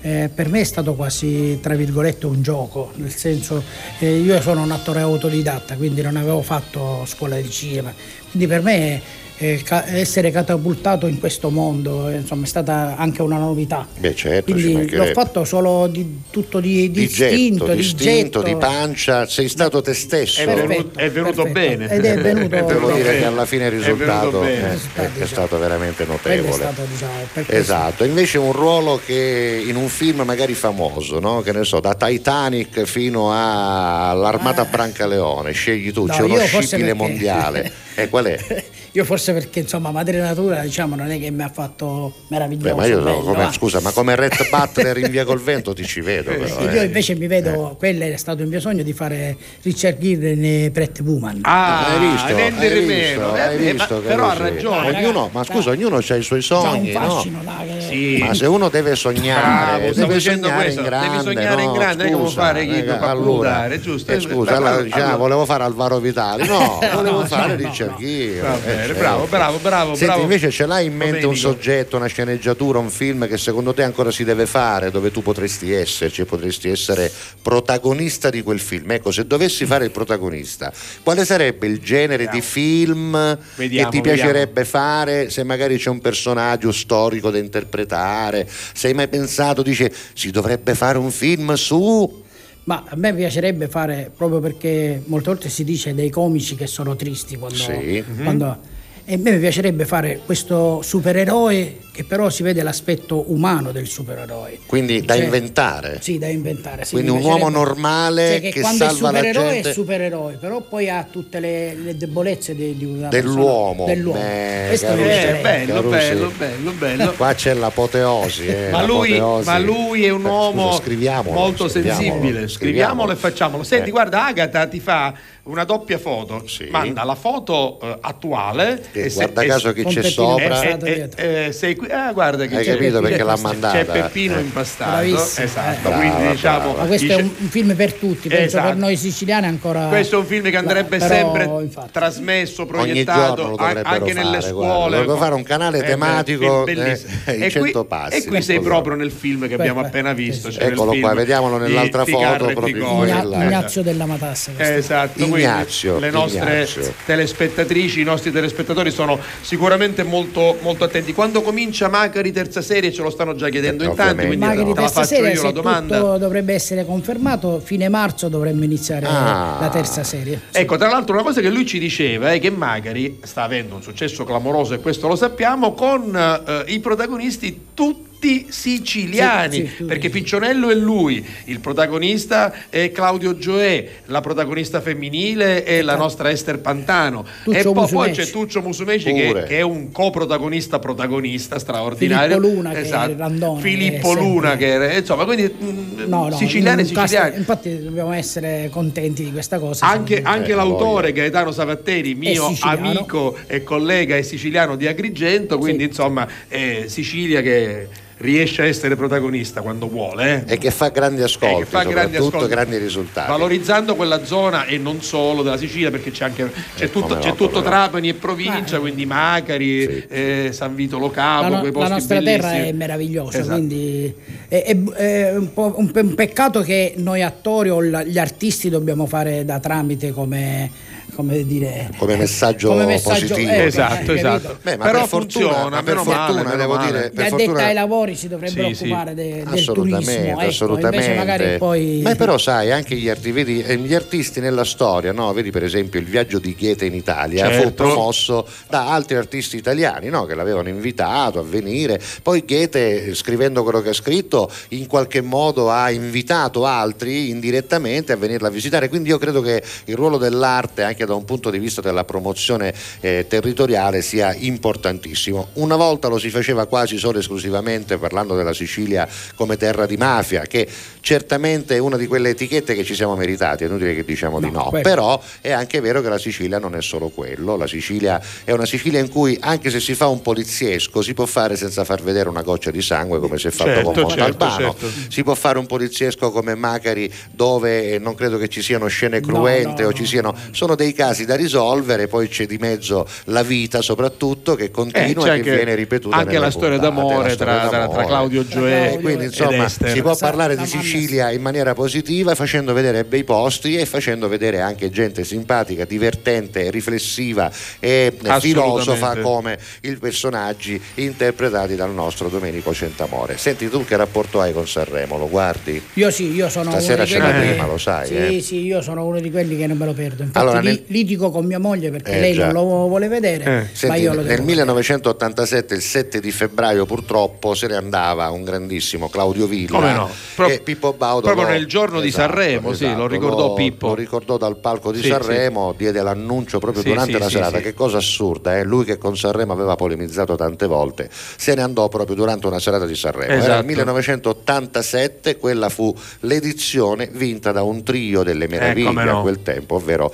[SPEAKER 9] eh, per me è stato quasi tra virgolette un gioco, nel senso eh, io sono un attore autodidatta, quindi non avevo fatto scuola di cinema, quindi per me eh, ca- essere catapultato in questo mondo eh, insomma, è stata anche una novità.
[SPEAKER 3] Beh certo, ci
[SPEAKER 9] Quindi l'ho fatto solo di tutto di, di
[SPEAKER 3] di
[SPEAKER 9] istinto,
[SPEAKER 3] di
[SPEAKER 9] di
[SPEAKER 3] istinto,
[SPEAKER 9] getto.
[SPEAKER 3] di pancia, sei stato te stesso.
[SPEAKER 4] È venuto, è venuto bene.
[SPEAKER 9] Ed è venuto-
[SPEAKER 3] Devo dire
[SPEAKER 4] bene.
[SPEAKER 3] che alla fine il risultato è, è- è stato veramente notevole.
[SPEAKER 9] stato, diciamo.
[SPEAKER 3] Esatto, invece un ruolo che in un film magari famoso, no? che ne so, da Titanic fino a- all'Armata Brancaleone, scegli tu,
[SPEAKER 9] No,
[SPEAKER 3] c'è uno scibile
[SPEAKER 9] perché-
[SPEAKER 3] mondiale. E qual è?
[SPEAKER 9] Io forse perché insomma Madre Natura diciamo non è che mi ha fatto meraviglioso.
[SPEAKER 3] Beh, ma io
[SPEAKER 9] bello,
[SPEAKER 3] come,
[SPEAKER 9] eh.
[SPEAKER 3] scusa, ma come Red Butler in Via col vento ti ci vedo però.
[SPEAKER 9] Io
[SPEAKER 3] eh.
[SPEAKER 9] invece mi vedo, quello è stato il mio sogno di fare Richard Gere nei Pretty Woman.
[SPEAKER 4] Ah,
[SPEAKER 3] hai visto? Hai
[SPEAKER 4] meno.
[SPEAKER 3] visto?
[SPEAKER 4] Eh,
[SPEAKER 3] Hai
[SPEAKER 4] eh,
[SPEAKER 3] visto
[SPEAKER 4] però ha ragione.
[SPEAKER 3] Ognuno, ma scusa, ognuno ha i suoi sogni, no?
[SPEAKER 9] fascino là che...
[SPEAKER 4] Sì.
[SPEAKER 3] Ma se uno deve sognare,
[SPEAKER 4] Bravo,
[SPEAKER 3] deve sognare in grande,
[SPEAKER 4] devi sognare in
[SPEAKER 3] no?
[SPEAKER 4] grande, non è come
[SPEAKER 3] Scusa,
[SPEAKER 4] fare chi
[SPEAKER 3] eh,
[SPEAKER 4] per accomodare, giusto?
[SPEAKER 3] eh, scusa,
[SPEAKER 4] Allora-
[SPEAKER 3] allora, diciamo,
[SPEAKER 4] allora-
[SPEAKER 3] volevo fare Alvaro Vitali, no, volevo
[SPEAKER 9] no,
[SPEAKER 3] fare
[SPEAKER 9] no,
[SPEAKER 3] Richard
[SPEAKER 9] no.
[SPEAKER 3] Gere. Certo.
[SPEAKER 4] bravo, bravo, bravo,
[SPEAKER 3] Senti,
[SPEAKER 4] bravo.
[SPEAKER 3] invece ce l'hai in mente un soggetto, una sceneggiatura, un film che secondo te ancora si deve fare, dove tu potresti esserci, potresti essere protagonista di quel film? Ecco, se dovessi fare il protagonista, quale sarebbe il genere di film
[SPEAKER 4] Vediamo,
[SPEAKER 3] che ti
[SPEAKER 4] vediamo.
[SPEAKER 3] piacerebbe fare? Se magari c'è un personaggio storico da interpretare, se hai mai pensato, dice, si dovrebbe fare un film su...
[SPEAKER 9] Ma a me piacerebbe fare, proprio perché molte volte si dice dei comici che sono tristi quando...
[SPEAKER 3] Sì.
[SPEAKER 9] quando- e a me piacerebbe fare questo supereroe che però si vede l'aspetto umano del supereroe.
[SPEAKER 3] Quindi da
[SPEAKER 9] Cioè,
[SPEAKER 3] inventare.
[SPEAKER 9] Sì, da inventare. sì,
[SPEAKER 3] Quindi un uomo normale
[SPEAKER 9] cioè che,
[SPEAKER 3] che
[SPEAKER 9] quando
[SPEAKER 3] salva la
[SPEAKER 9] è supereroe
[SPEAKER 3] gente.
[SPEAKER 9] è supereroe, però poi ha tutte le, le debolezze di, di una
[SPEAKER 3] Dell'uomo.
[SPEAKER 9] persona- dell'uomo.
[SPEAKER 3] Beh,
[SPEAKER 9] Questo
[SPEAKER 3] Caruso.
[SPEAKER 4] Eh,
[SPEAKER 9] piacerebbe.
[SPEAKER 4] bello,
[SPEAKER 3] Carusi.
[SPEAKER 4] bello, bello, bello.
[SPEAKER 3] Qua c'è l'apoteosi. eh,
[SPEAKER 4] Ma lui,
[SPEAKER 3] l'apoteosi.
[SPEAKER 4] ma lui è un
[SPEAKER 3] Eh,
[SPEAKER 4] uomo
[SPEAKER 3] scusa, scriviamolo,
[SPEAKER 4] molto
[SPEAKER 3] scriviamolo,
[SPEAKER 4] sensibile. Scriviamolo e facciamolo. Senti,
[SPEAKER 3] Eh.
[SPEAKER 4] guarda, Agata ti fa una doppia foto. Manda la foto eh, attuale.
[SPEAKER 3] Che
[SPEAKER 4] e se-
[SPEAKER 3] guarda
[SPEAKER 4] e-
[SPEAKER 3] caso chi c'è sopra.
[SPEAKER 4] e- e- eh, sei qui- ah, guarda che
[SPEAKER 3] Hai
[SPEAKER 4] c'è,
[SPEAKER 3] capito perché l'ha mandata?
[SPEAKER 4] C'è Peppino
[SPEAKER 3] Eh.
[SPEAKER 4] impastato.
[SPEAKER 9] Bravissimo,
[SPEAKER 4] Esatto,
[SPEAKER 9] eh.
[SPEAKER 4] quindi
[SPEAKER 3] Brava,
[SPEAKER 4] diciamo.
[SPEAKER 3] brava.
[SPEAKER 9] Ma questo
[SPEAKER 4] dice-
[SPEAKER 9] è un, film per tutti, penso
[SPEAKER 4] Esatto.
[SPEAKER 9] per noi siciliani ancora.
[SPEAKER 4] Questo è un film che andrebbe
[SPEAKER 9] Però,
[SPEAKER 4] sempre
[SPEAKER 9] infatti.
[SPEAKER 4] trasmesso, proiettato anche nelle
[SPEAKER 3] fare,
[SPEAKER 4] scuole.
[SPEAKER 3] guarda, dovrebbero fare un canale
[SPEAKER 4] Eh,
[SPEAKER 3] tematico, eh,
[SPEAKER 4] e, qui,
[SPEAKER 3] 100 passi.
[SPEAKER 4] e qui sei proprio nel film che abbiamo appena visto. cioè
[SPEAKER 3] Eccolo qua, vediamolo
[SPEAKER 4] di-
[SPEAKER 3] nell'altra foto, proprio
[SPEAKER 9] Ignazio della Matassa.
[SPEAKER 4] Esatto,
[SPEAKER 3] Ignazio,
[SPEAKER 4] le nostre telespettatrici, i nostri telespettatori sono sicuramente molto, molto attenti. Quando comincia Macari terza serie ce lo stanno già chiedendo
[SPEAKER 3] Eh,
[SPEAKER 4] in tanti, quindi
[SPEAKER 9] Magari
[SPEAKER 4] te la
[SPEAKER 9] terza
[SPEAKER 4] faccio
[SPEAKER 9] serie,
[SPEAKER 4] io la domanda.
[SPEAKER 9] tutto dovrebbe essere confermato, fine marzo dovremmo iniziare
[SPEAKER 3] Ah.
[SPEAKER 9] la terza serie.
[SPEAKER 4] Ecco, tra l'altro una cosa che lui ci diceva è che Magari sta avendo un successo clamoroso e questo lo sappiamo con eh, i protagonisti tutti siciliani,
[SPEAKER 9] Sì, sì, tutti.
[SPEAKER 4] perché Piccionello è lui, il protagonista è Claudio Gioè, la protagonista femminile è la nostra Esther Pantano
[SPEAKER 9] Tuccio
[SPEAKER 4] e po- poi
[SPEAKER 9] Musumeci.
[SPEAKER 4] c'è Tuccio Musumeci che, che è un coprotagonista protagonista straordinario.
[SPEAKER 9] Filippo Luna, che è
[SPEAKER 4] Esatto.
[SPEAKER 9] il Randone,
[SPEAKER 4] Filippo
[SPEAKER 9] che è
[SPEAKER 4] Luna che era, insomma, quindi mh,
[SPEAKER 9] No, no,
[SPEAKER 4] siciliani e
[SPEAKER 9] un cast-
[SPEAKER 4] siciliani.
[SPEAKER 9] infatti dobbiamo essere contenti di questa cosa.
[SPEAKER 4] Anche, anche
[SPEAKER 3] Eh,
[SPEAKER 4] l'autore Gaetano Savatteri, mio amico e collega e siciliano di Agrigento, quindi
[SPEAKER 9] Sì.
[SPEAKER 4] insomma è Sicilia che riesce a essere protagonista quando vuole. eh.
[SPEAKER 3] E che fa grandi ascolti,
[SPEAKER 4] Eh, che fa grandi
[SPEAKER 3] soprattutto
[SPEAKER 4] ascolti.
[SPEAKER 3] grandi risultati.
[SPEAKER 4] Valorizzando quella zona e non solo della Sicilia, perché c'è anche c'è
[SPEAKER 3] Eh,
[SPEAKER 4] tutto, c'è tutto. Trapani e provincia, quindi Macari,
[SPEAKER 3] Sì.
[SPEAKER 4] eh, San Vito Lo
[SPEAKER 9] la,
[SPEAKER 4] Capo,
[SPEAKER 9] no-
[SPEAKER 4] quei
[SPEAKER 9] la nostra terra
[SPEAKER 4] bellissimi.
[SPEAKER 9] è meravigliosa,
[SPEAKER 4] Esatto.
[SPEAKER 9] quindi è, è- è un, po' un un peccato che noi attori o gli artisti dobbiamo fare da tramite come, come dire
[SPEAKER 3] Come messaggio
[SPEAKER 9] come messaggio,
[SPEAKER 3] positivo.
[SPEAKER 9] eh,
[SPEAKER 4] Esatto,
[SPEAKER 9] capito?
[SPEAKER 4] esatto.
[SPEAKER 3] Beh, ma
[SPEAKER 4] Però
[SPEAKER 3] per fortuna,
[SPEAKER 4] funziona,
[SPEAKER 3] ma per
[SPEAKER 4] male,
[SPEAKER 3] fortuna,
[SPEAKER 4] meno
[SPEAKER 3] devo
[SPEAKER 4] male.
[SPEAKER 3] dire, per fortuna-
[SPEAKER 9] ai lavori si dovrebbero
[SPEAKER 4] Sì, sì.
[SPEAKER 9] occupare de- del
[SPEAKER 3] assolutamente,
[SPEAKER 9] turismo, ecco,
[SPEAKER 3] assolutamente.
[SPEAKER 9] invece magari poi
[SPEAKER 3] Ma però sai, anche gli, arti- vedi, eh, gli artisti nella storia, no? vedi per esempio il viaggio di Goethe in Italia, fu
[SPEAKER 4] Certo.
[SPEAKER 3] promosso da altri artisti italiani no? che l'avevano invitato a venire. Poi Goethe, eh, scrivendo quello che ha scritto, in qualche modo ha invitato altri indirettamente a venirla a visitare. Quindi io credo che il ruolo dell'arte, anche da un punto di vista della promozione eh, territoriale, sia importantissimo. Una volta lo si faceva quasi solo esclusivamente parlando della Sicilia come terra di mafia, che certamente è una di quelle etichette che ci siamo meritati, è inutile che diciamo di no,
[SPEAKER 9] quello-
[SPEAKER 3] però è anche vero che la Sicilia non è solo quello, la Sicilia è una Sicilia in cui anche se si fa un poliziesco si può fare senza far vedere una goccia di sangue come si è fatto
[SPEAKER 4] Certo,
[SPEAKER 3] con Montalbano,
[SPEAKER 4] certo, certo.
[SPEAKER 3] si può fare un poliziesco come Macari dove eh, non credo che ci siano scene
[SPEAKER 9] No,
[SPEAKER 3] cruente
[SPEAKER 9] no,
[SPEAKER 3] o
[SPEAKER 9] no,
[SPEAKER 3] ci siano, sono dei casi da risolvere, poi c'è di mezzo la vita soprattutto che
[SPEAKER 4] Eh,
[SPEAKER 3] continua
[SPEAKER 4] c'è
[SPEAKER 3] e che viene ripetuta
[SPEAKER 4] anche la storia
[SPEAKER 3] puntate,
[SPEAKER 4] d'amore
[SPEAKER 3] la storia
[SPEAKER 4] tra, tra- tra
[SPEAKER 3] d'amore.
[SPEAKER 4] Claudio Gioè
[SPEAKER 3] E quindi insomma si può
[SPEAKER 9] Sa-
[SPEAKER 3] parlare
[SPEAKER 9] la
[SPEAKER 3] di Sicilia in maniera positiva facendo vedere bei posti e facendo vedere anche gente simpatica, divertente, riflessiva e filosofa come i personaggi interpretati dal nostro Domenico Centamore. Senti tu che rapporto hai con Sanremo, lo guardi?
[SPEAKER 9] Io sì, io sono
[SPEAKER 3] Stasera
[SPEAKER 9] uno di
[SPEAKER 3] c'è
[SPEAKER 9] quelli che-
[SPEAKER 3] prima, lo sai,
[SPEAKER 9] Sì,
[SPEAKER 3] eh?
[SPEAKER 9] sì, io sono uno di quelli che non me lo perdo. Infatti
[SPEAKER 3] Allora,
[SPEAKER 9] li-
[SPEAKER 3] nel-
[SPEAKER 9] litigo con mia moglie perché
[SPEAKER 3] Eh,
[SPEAKER 9] lei
[SPEAKER 3] già.
[SPEAKER 9] non lo vuole vedere,
[SPEAKER 4] Eh.
[SPEAKER 9] ma
[SPEAKER 3] Senti,
[SPEAKER 9] io lo
[SPEAKER 3] nel
[SPEAKER 9] devo
[SPEAKER 3] 1987, il 7 di febbraio, purtroppo se ne andava un grandissimo Claudio Villa
[SPEAKER 4] Come no? Pro-
[SPEAKER 3] e Pippo Baudo.
[SPEAKER 4] proprio
[SPEAKER 3] lo-
[SPEAKER 4] nel giorno di
[SPEAKER 3] esatto,
[SPEAKER 4] Sanremo, sì,
[SPEAKER 3] esatto,
[SPEAKER 4] lo ricordò
[SPEAKER 3] lo-
[SPEAKER 4] Pippo.
[SPEAKER 3] Lo ricordò dal palco di
[SPEAKER 4] Sì,
[SPEAKER 3] Sanremo, diede l'annuncio proprio
[SPEAKER 4] Sì,
[SPEAKER 3] durante
[SPEAKER 4] sì,
[SPEAKER 3] la
[SPEAKER 4] sì,
[SPEAKER 3] serata.
[SPEAKER 4] sì.
[SPEAKER 3] Che cosa assurda, eh? lui che con Sanremo aveva polemizzato tante volte, se ne andò proprio durante una serata di Sanremo. Era
[SPEAKER 4] Esatto.
[SPEAKER 3] il 1987, quella fu l'edizione vinta da un trio delle meraviglie
[SPEAKER 4] Eh, no.
[SPEAKER 3] a quel tempo, ovvero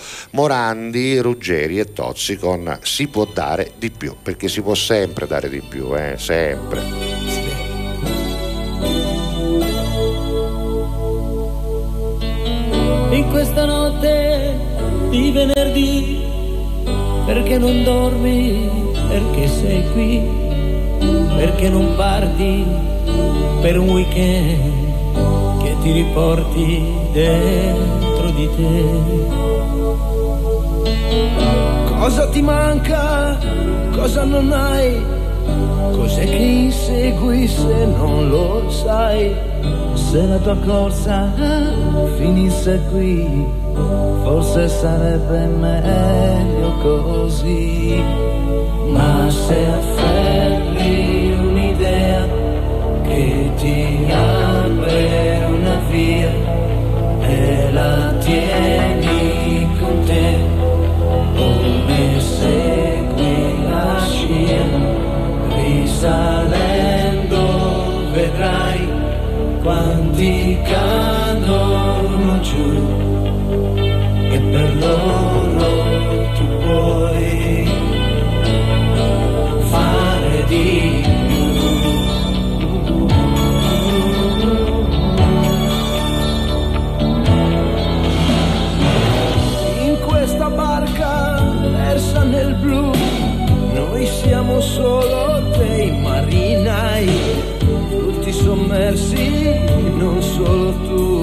[SPEAKER 3] Morandi, Ruggeri e Tozzi con Si può dare di più, perché si può sempre dare di più, eh, sempre.
[SPEAKER 12] in questa notte di venerdì perché non dormi? Perché sei qui? Perché non parti per un weekend che ti riporti dentro di te
[SPEAKER 6] Cosa ti manca? Cosa non hai? Cos'è che insegui se non lo sai? Se la tua corsa finisse qui, forse sarebbe meglio così. Ma se afferri un'idea che ti apre una via e la salendo vedrai quanti cadono giù e per loro tu puoi fare di più.
[SPEAKER 13] In questa barca persa nel blu noi siamo solo
[SPEAKER 12] solo tú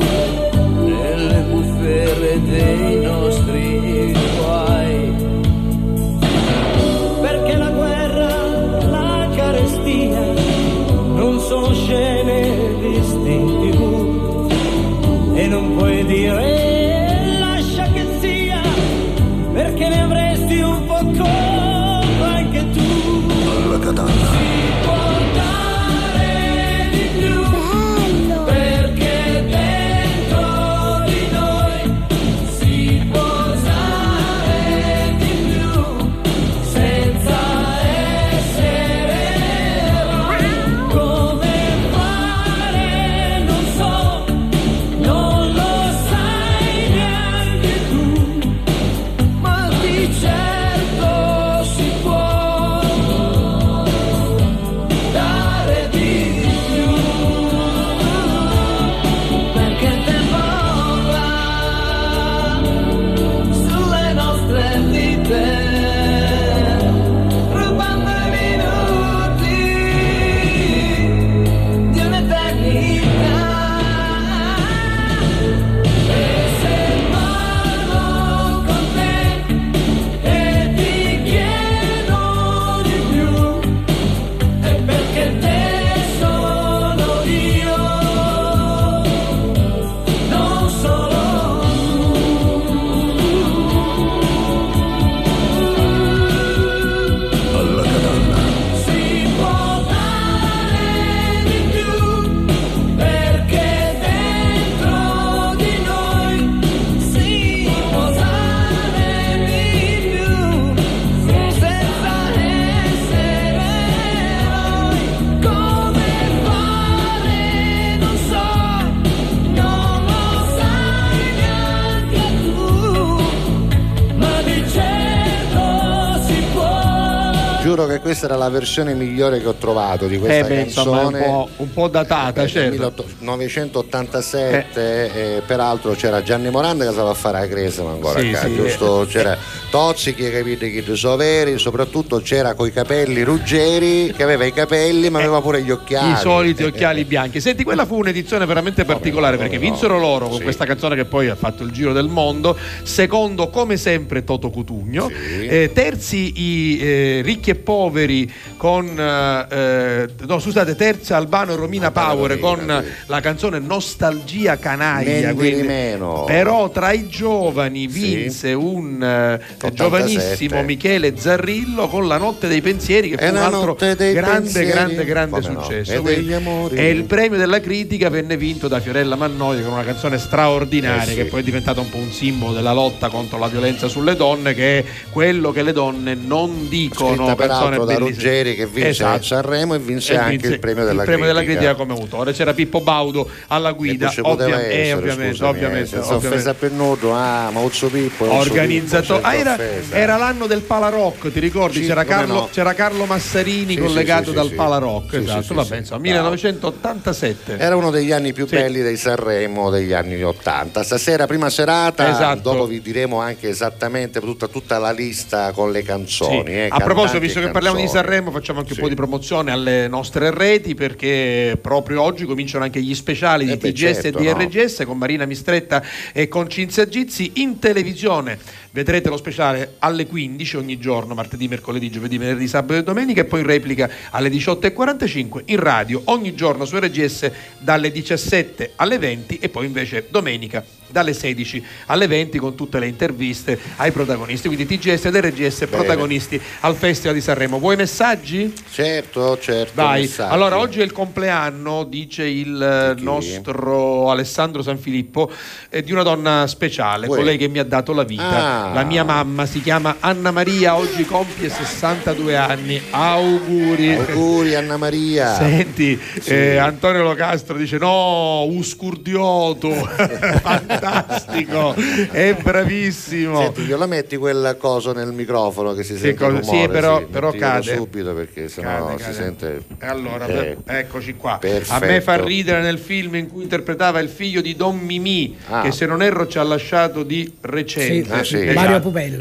[SPEAKER 12] questa era la versione migliore che ho trovato di
[SPEAKER 4] Eh
[SPEAKER 12] questa
[SPEAKER 4] beh, insomma, è un
[SPEAKER 12] canzone.
[SPEAKER 4] po', un po' datata,
[SPEAKER 12] Del
[SPEAKER 4] certo.
[SPEAKER 12] 1987 e peraltro c'era Gianni Moranda che stava a fare la cresima ancora
[SPEAKER 4] Sì,
[SPEAKER 12] acá,
[SPEAKER 4] sì,
[SPEAKER 12] giusto?
[SPEAKER 4] eh.
[SPEAKER 12] c'era Tozzi che capite chi so veri soprattutto c'era coi capelli Ruggeri che aveva i capelli ma aveva pure gli occhiali
[SPEAKER 4] I soliti occhiali bianchi. Senti, quella fu un'edizione veramente particolare
[SPEAKER 12] come
[SPEAKER 4] perché
[SPEAKER 12] no.
[SPEAKER 4] vinsero loro con
[SPEAKER 12] Sì.
[SPEAKER 4] questa canzone che poi ha fatto il giro del mondo. Secondo, come sempre, Toto Cutugno.
[SPEAKER 12] Sì.
[SPEAKER 4] Eh, terzi, i eh, ricchi e poveri con. eh, no, scusate, terza Albano e Romina
[SPEAKER 12] Albano
[SPEAKER 4] Power
[SPEAKER 12] Romina,
[SPEAKER 4] con
[SPEAKER 12] sì.
[SPEAKER 4] la canzone Nostalgia Canaglia. Quindi-
[SPEAKER 12] meno.
[SPEAKER 4] Però tra i giovani vinse un eh,
[SPEAKER 12] 87.
[SPEAKER 4] giovanissimo Michele Zarrillo con La notte dei pensieri, che fu
[SPEAKER 12] È
[SPEAKER 4] un
[SPEAKER 12] la
[SPEAKER 4] altro grande,
[SPEAKER 12] pensieri.
[SPEAKER 4] grande, grande
[SPEAKER 12] Come no?
[SPEAKER 4] successo.
[SPEAKER 12] E
[SPEAKER 4] Quindi-
[SPEAKER 12] degli amori.
[SPEAKER 4] e il premio della critica venne vinto da Fiorella Mannoia con una canzone straordinaria
[SPEAKER 12] Eh sì.
[SPEAKER 4] che poi è diventata un po' un simbolo della lotta contro la violenza sulle donne, che è quello che le donne non dicono.
[SPEAKER 12] scritta peraltro da. Ruggeri che vinse
[SPEAKER 4] Esatto.
[SPEAKER 12] Sanremo e vinse
[SPEAKER 4] E
[SPEAKER 12] anche
[SPEAKER 4] vinse
[SPEAKER 12] il premio della
[SPEAKER 4] il premio della
[SPEAKER 12] critica.
[SPEAKER 4] critica come autore. C'era Pippo Baudo alla guida, ovvia- eh,
[SPEAKER 12] essere,
[SPEAKER 4] ovviamente,
[SPEAKER 12] scusami,
[SPEAKER 4] ovviamente,
[SPEAKER 12] senza
[SPEAKER 4] ovviamente.
[SPEAKER 12] offesa per nudo, ah, ma Uzzo Pippo
[SPEAKER 4] organizzatore. Ah, era, era l'anno del Pala Rock, ti ricordi?
[SPEAKER 12] Sì,
[SPEAKER 4] c'era, Carlo,
[SPEAKER 12] no.
[SPEAKER 4] c'era Carlo Massarini
[SPEAKER 12] Sì,
[SPEAKER 4] collegato
[SPEAKER 12] sì,
[SPEAKER 4] dal
[SPEAKER 12] sì,
[SPEAKER 4] Pala
[SPEAKER 12] sì.
[SPEAKER 4] Rock,
[SPEAKER 12] Sì,
[SPEAKER 4] esatto, insomma,
[SPEAKER 12] bravo.
[SPEAKER 4] 1987.
[SPEAKER 12] Era uno degli anni più belli dei Sanremo degli anni 80. Stasera, prima serata,
[SPEAKER 4] Esatto.
[SPEAKER 12] dopo vi diremo anche esattamente tutta, tutta la lista con le canzoni. Eh,
[SPEAKER 4] A proposito, visto che parliamo di. Sanremo, facciamo anche un po' di promozione alle nostre reti perché proprio oggi cominciano anche gli speciali di
[SPEAKER 12] Eh beh,
[SPEAKER 4] TGS
[SPEAKER 12] certo,
[SPEAKER 4] e di RGS con Marina Mistretta e con Cinzia Gizzi in televisione. Vedrete lo speciale alle 15 ogni giorno, martedì, mercoledì, giovedì, venerdì, sabato e domenica e poi in replica alle 18.45 in radio ogni giorno su RGS dalle 17 alle 20 e poi invece domenica dalle 16 alle 20 con tutte le interviste ai protagonisti, quindi TGS ed RGS protagonisti al Festival di Sanremo. Vuoi messaggi?
[SPEAKER 12] Certo, certo.
[SPEAKER 4] Vai.
[SPEAKER 12] messaggi.
[SPEAKER 4] Allora, oggi è il compleanno, dice il eh,
[SPEAKER 12] chi?
[SPEAKER 4] nostro Alessandro Sanfilippo, eh, di una donna speciale,
[SPEAKER 12] Uè.
[SPEAKER 4] colei che mi ha dato la vita.
[SPEAKER 12] Ah.
[SPEAKER 4] La mia mamma si chiama Anna Maria, oggi compie 62 anni. Auguri.
[SPEAKER 12] Auguri Anna Maria.
[SPEAKER 4] Senti,
[SPEAKER 12] Sì.
[SPEAKER 4] eh, Antonio Locastro dice no, Uscurdioto, fantastico, è bravissimo.
[SPEAKER 12] Senti, gliela metti quel coso nel microfono che si
[SPEAKER 4] Sì,
[SPEAKER 12] sente
[SPEAKER 4] cosa-
[SPEAKER 12] il rumore,
[SPEAKER 4] sì, però- però
[SPEAKER 12] mettilo
[SPEAKER 4] cade.
[SPEAKER 12] subito perché sennò
[SPEAKER 4] Cade,
[SPEAKER 12] si
[SPEAKER 4] cade.
[SPEAKER 12] sente
[SPEAKER 4] E allora,
[SPEAKER 12] Eh,
[SPEAKER 4] eccoci qua. A
[SPEAKER 12] perfetto.
[SPEAKER 4] me fa ridere nel film in cui interpretava il figlio di Don Mimì,
[SPEAKER 12] Ah.
[SPEAKER 4] che se non erro ci ha lasciato di recente.
[SPEAKER 9] Sì,
[SPEAKER 12] Ah, sì.
[SPEAKER 4] Esatto.
[SPEAKER 9] Mario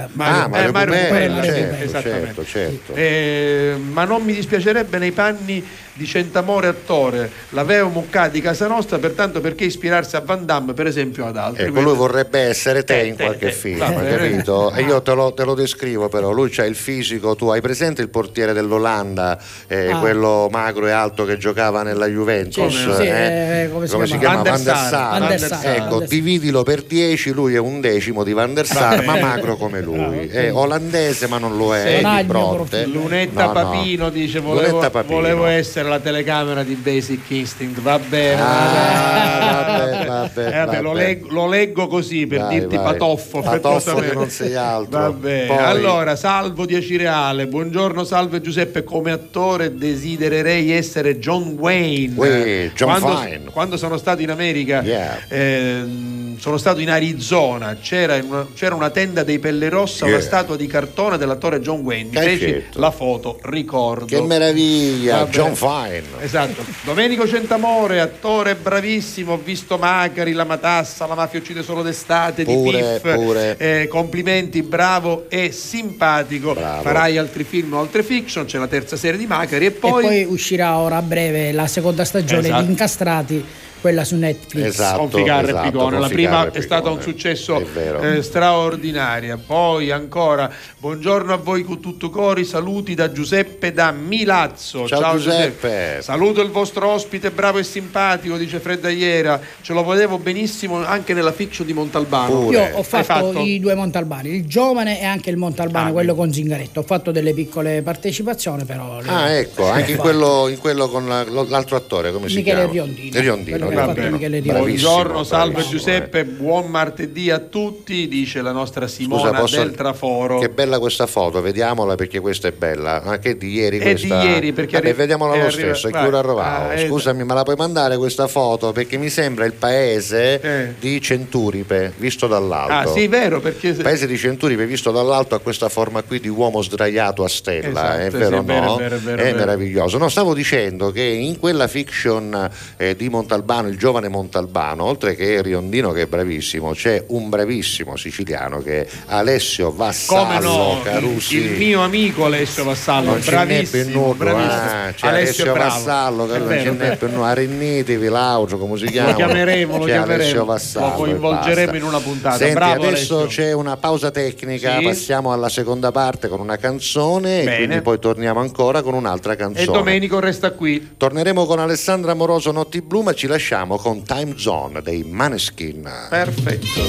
[SPEAKER 9] Pupella.
[SPEAKER 4] Mario,
[SPEAKER 12] Ah, Mario
[SPEAKER 4] eh, Mario
[SPEAKER 12] Pupella,
[SPEAKER 4] sì,
[SPEAKER 12] certo,
[SPEAKER 4] esattamente.
[SPEAKER 12] certo, certo.
[SPEAKER 4] Eh, ma non mi dispiacerebbe nei panni di Centamore attore, l'aveva Muccà di Casa Nostra, pertanto perché ispirarsi a Van Damme, per esempio, ad altri.
[SPEAKER 12] Ecco,
[SPEAKER 4] Quindi-
[SPEAKER 12] lui vorrebbe essere te
[SPEAKER 4] Te,
[SPEAKER 12] in
[SPEAKER 4] te,
[SPEAKER 12] qualche
[SPEAKER 4] te.
[SPEAKER 12] film,
[SPEAKER 4] bene.
[SPEAKER 12] capito? E io te lo, te lo descrivo però, lui c'ha il fisico, tu hai presente
[SPEAKER 3] il portiere dell'Olanda, eh,
[SPEAKER 9] Ah.
[SPEAKER 3] quello magro e alto che giocava nella Juventus?
[SPEAKER 9] Sì, sì, eh, come si chiama?
[SPEAKER 3] Van der
[SPEAKER 9] Van der
[SPEAKER 3] Sar. Ecco, dividilo per 10, lui è un decimo di Van der Sar, ma magro come lui. È olandese, ma non lo è.
[SPEAKER 4] Mio
[SPEAKER 3] Bronte.
[SPEAKER 4] Lunetta
[SPEAKER 3] No, no.
[SPEAKER 4] Papino dice volevo,
[SPEAKER 3] Lunetta Papino.
[SPEAKER 4] volevo essere la telecamera di Basic Instinct va bene
[SPEAKER 3] Ah, vabbè, vabbè,
[SPEAKER 4] Eh, vabbè, Lo, leggo, lo leggo così per
[SPEAKER 3] Vai,
[SPEAKER 4] dirti
[SPEAKER 3] vai.
[SPEAKER 4] patoffo
[SPEAKER 3] Patoffo che non sei altro.
[SPEAKER 4] Vabbè.
[SPEAKER 3] Poi-
[SPEAKER 4] allora salvo 10 reale buongiorno salve Giuseppe come attore desidererei essere John Wayne
[SPEAKER 3] Uè, John
[SPEAKER 4] quando, quando sono stato in America
[SPEAKER 3] Yeah.
[SPEAKER 4] ehm, sono stato in Arizona c'era una, c'era una tenda dei Pelle Rossa
[SPEAKER 3] Yeah.
[SPEAKER 4] una statua di cartone dell'attore John Wayne feci
[SPEAKER 3] fatto?
[SPEAKER 4] la foto ricordo
[SPEAKER 3] Che meraviglia,
[SPEAKER 4] Vabbè.
[SPEAKER 3] John Fine.
[SPEAKER 4] Esatto, Domenico Centamore, attore bravissimo, ho visto Macari, La Matassa, La Mafia uccide solo d'estate, di
[SPEAKER 3] Pure,
[SPEAKER 4] Piff,
[SPEAKER 3] pure.
[SPEAKER 4] Eh, complimenti, bravo e simpatico,
[SPEAKER 3] Bravo.
[SPEAKER 4] farai altri film oltre fiction, c'è la terza serie di Macari e
[SPEAKER 9] E
[SPEAKER 4] poi...
[SPEAKER 9] poi uscirà ora a breve la seconda stagione
[SPEAKER 4] Esatto.
[SPEAKER 9] di Incastrati, quella su Netflix.
[SPEAKER 3] Esatto.
[SPEAKER 4] con Ficarra
[SPEAKER 3] esatto,
[SPEAKER 4] e Picone.
[SPEAKER 3] con
[SPEAKER 4] La prima
[SPEAKER 3] e
[SPEAKER 4] è stata un
[SPEAKER 3] Picone.
[SPEAKER 4] successo eh, straordinaria. Poi ancora, buongiorno a voi con tutto cori, saluti da Giuseppe da Milazzo.
[SPEAKER 3] Ciao, Giuseppe.
[SPEAKER 4] Saluto il vostro ospite, bravo e simpatico, dice Fredda Iera. Ce lo vedevo benissimo anche nella fiction di Montalbano.
[SPEAKER 9] Io ho
[SPEAKER 4] Hai
[SPEAKER 9] fatto, i due Montalbani, il giovane e anche il Montalbano,
[SPEAKER 4] Ah,
[SPEAKER 9] quello con Zingaretto. Ho fatto delle piccole partecipazioni, però.
[SPEAKER 3] Ah, ecco, anche in quello, in quello con la- l'altro attore, come si
[SPEAKER 9] Michele
[SPEAKER 3] chiama?
[SPEAKER 9] Riondino.
[SPEAKER 3] Riondino,
[SPEAKER 9] fatto
[SPEAKER 3] Riondino.
[SPEAKER 4] Buongiorno, salve Giuseppe, buon martedì a tutti, dice la nostra Simona
[SPEAKER 3] Scusa, posso-
[SPEAKER 4] del Traforo.
[SPEAKER 3] Che bella questa foto, vediamola perché questa è bella. Anche di ieri
[SPEAKER 4] È
[SPEAKER 3] questa.
[SPEAKER 4] di ieri, perché
[SPEAKER 3] Vabbè,
[SPEAKER 4] arri-
[SPEAKER 3] vediamola
[SPEAKER 4] è
[SPEAKER 3] lo
[SPEAKER 4] arriva-
[SPEAKER 3] stesso, è chiura Rovao.
[SPEAKER 4] Ah, eh,
[SPEAKER 3] Scusami, ma la puoi mandare questa foto perché mi sembra il paese
[SPEAKER 4] Eh.
[SPEAKER 3] di Centuripe visto dall'alto.
[SPEAKER 4] Ah, sì, vero, perché
[SPEAKER 3] Il paese di Centuripe visto dall'alto ha questa forma qui di uomo sdraiato a stella,
[SPEAKER 4] Esatto,
[SPEAKER 3] è
[SPEAKER 4] sì,
[SPEAKER 3] vero o
[SPEAKER 4] è vero,
[SPEAKER 3] no?
[SPEAKER 4] è vero, è vero,
[SPEAKER 3] è
[SPEAKER 4] è vero.
[SPEAKER 3] meraviglioso. No, stavo dicendo che in quella fiction eh, di Montalbano, il giovane Montalbano, oltre che Riondino che è bravissimo, c'è un bravissimo siciliano che è Alessio Vassallo
[SPEAKER 4] no,
[SPEAKER 3] Carusi.
[SPEAKER 4] il mio amico Alessio Vassallo,
[SPEAKER 3] Non
[SPEAKER 4] bravissimo,
[SPEAKER 3] nudo,
[SPEAKER 4] bravissimo.
[SPEAKER 3] ah, c'è
[SPEAKER 4] Alessio
[SPEAKER 3] Alessio. Vassallo, che non ce n'è più nudo, Arrennitevi, Laucio, come si chiama?
[SPEAKER 4] Lo chiameremo, lo
[SPEAKER 3] C'è Alessio
[SPEAKER 4] chiameremo.
[SPEAKER 3] Vassallo
[SPEAKER 4] Lo coinvolgeremo in una puntata.
[SPEAKER 3] Senti,
[SPEAKER 4] Bravo
[SPEAKER 3] adesso
[SPEAKER 4] Alessio.
[SPEAKER 3] c'è una pausa tecnica,
[SPEAKER 4] Sì.
[SPEAKER 3] passiamo alla seconda parte con una canzone
[SPEAKER 4] Bene.
[SPEAKER 3] e quindi poi torniamo ancora con un'altra canzone.
[SPEAKER 4] E Domenico resta qui.
[SPEAKER 3] Torneremo con Alessandra Amoroso Notti Blu, ma ci lasciamo con Time Zone dei Maneskin.
[SPEAKER 4] Perfetto.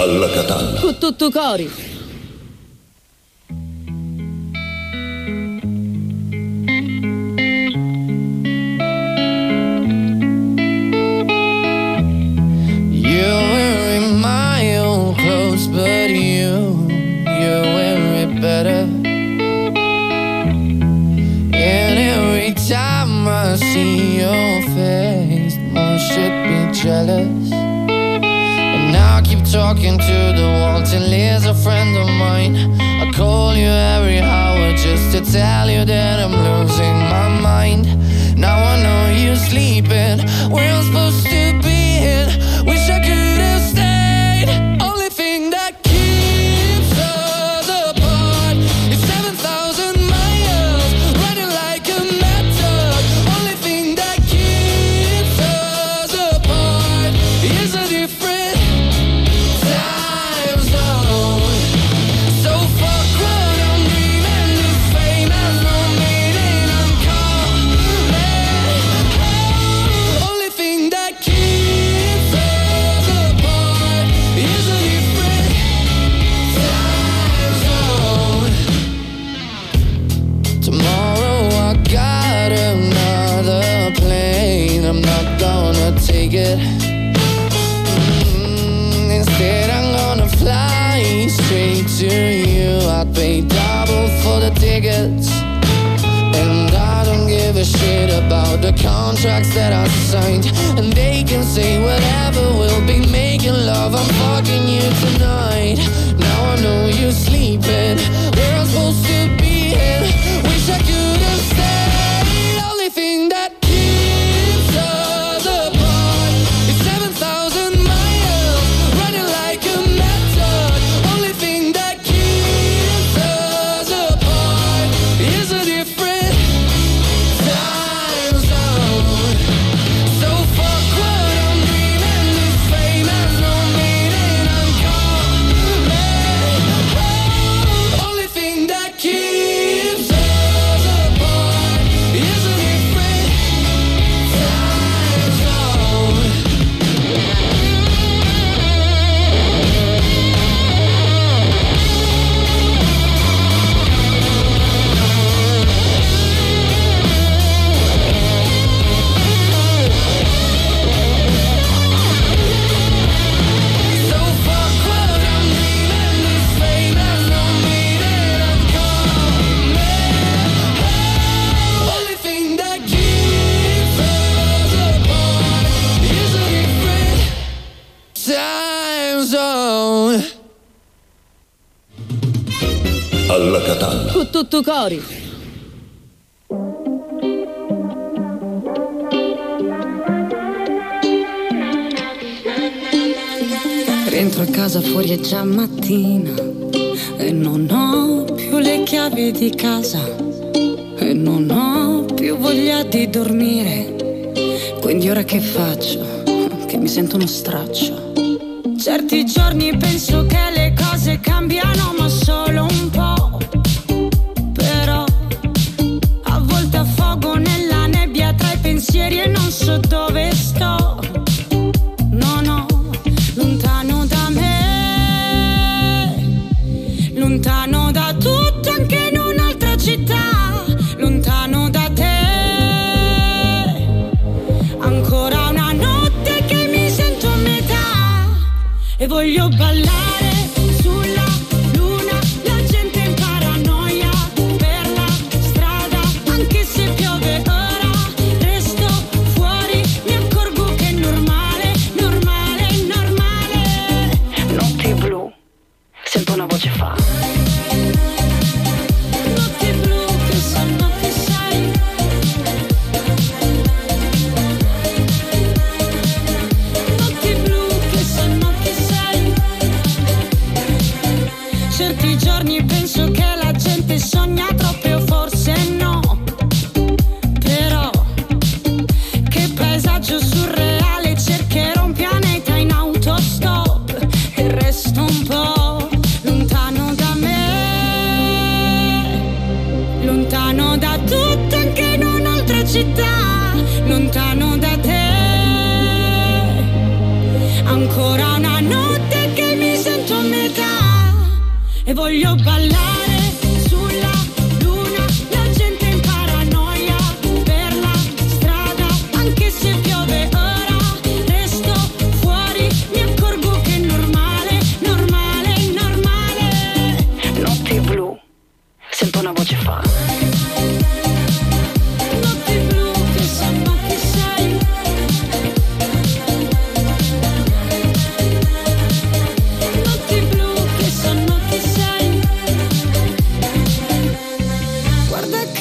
[SPEAKER 5] Alla Catalla.
[SPEAKER 1] Con tutto cori.
[SPEAKER 14] You're wearing my old clothes, but you, you wear it better. And every time I see your face, jealous. And now I keep talking to the wall till he's a friend of mine. I call you every hour just to tell you that I'm losing my mind. Now I know you're sleeping where I'm supposed to be.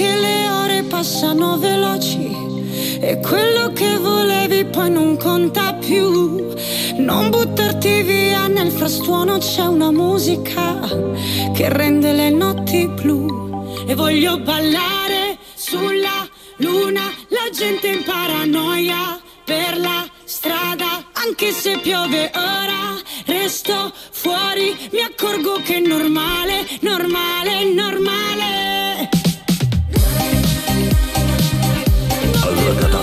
[SPEAKER 15] Che le ore passano veloci e quello che volevi poi non conta più. Non buttarti via nel frastuono c'è una musica che rende le notti blu e voglio ballare sulla luna, la gente in paranoia per la strada, anche se piove ora, resto fuori, mi accorgo che è normale, normale, normale.
[SPEAKER 5] Alla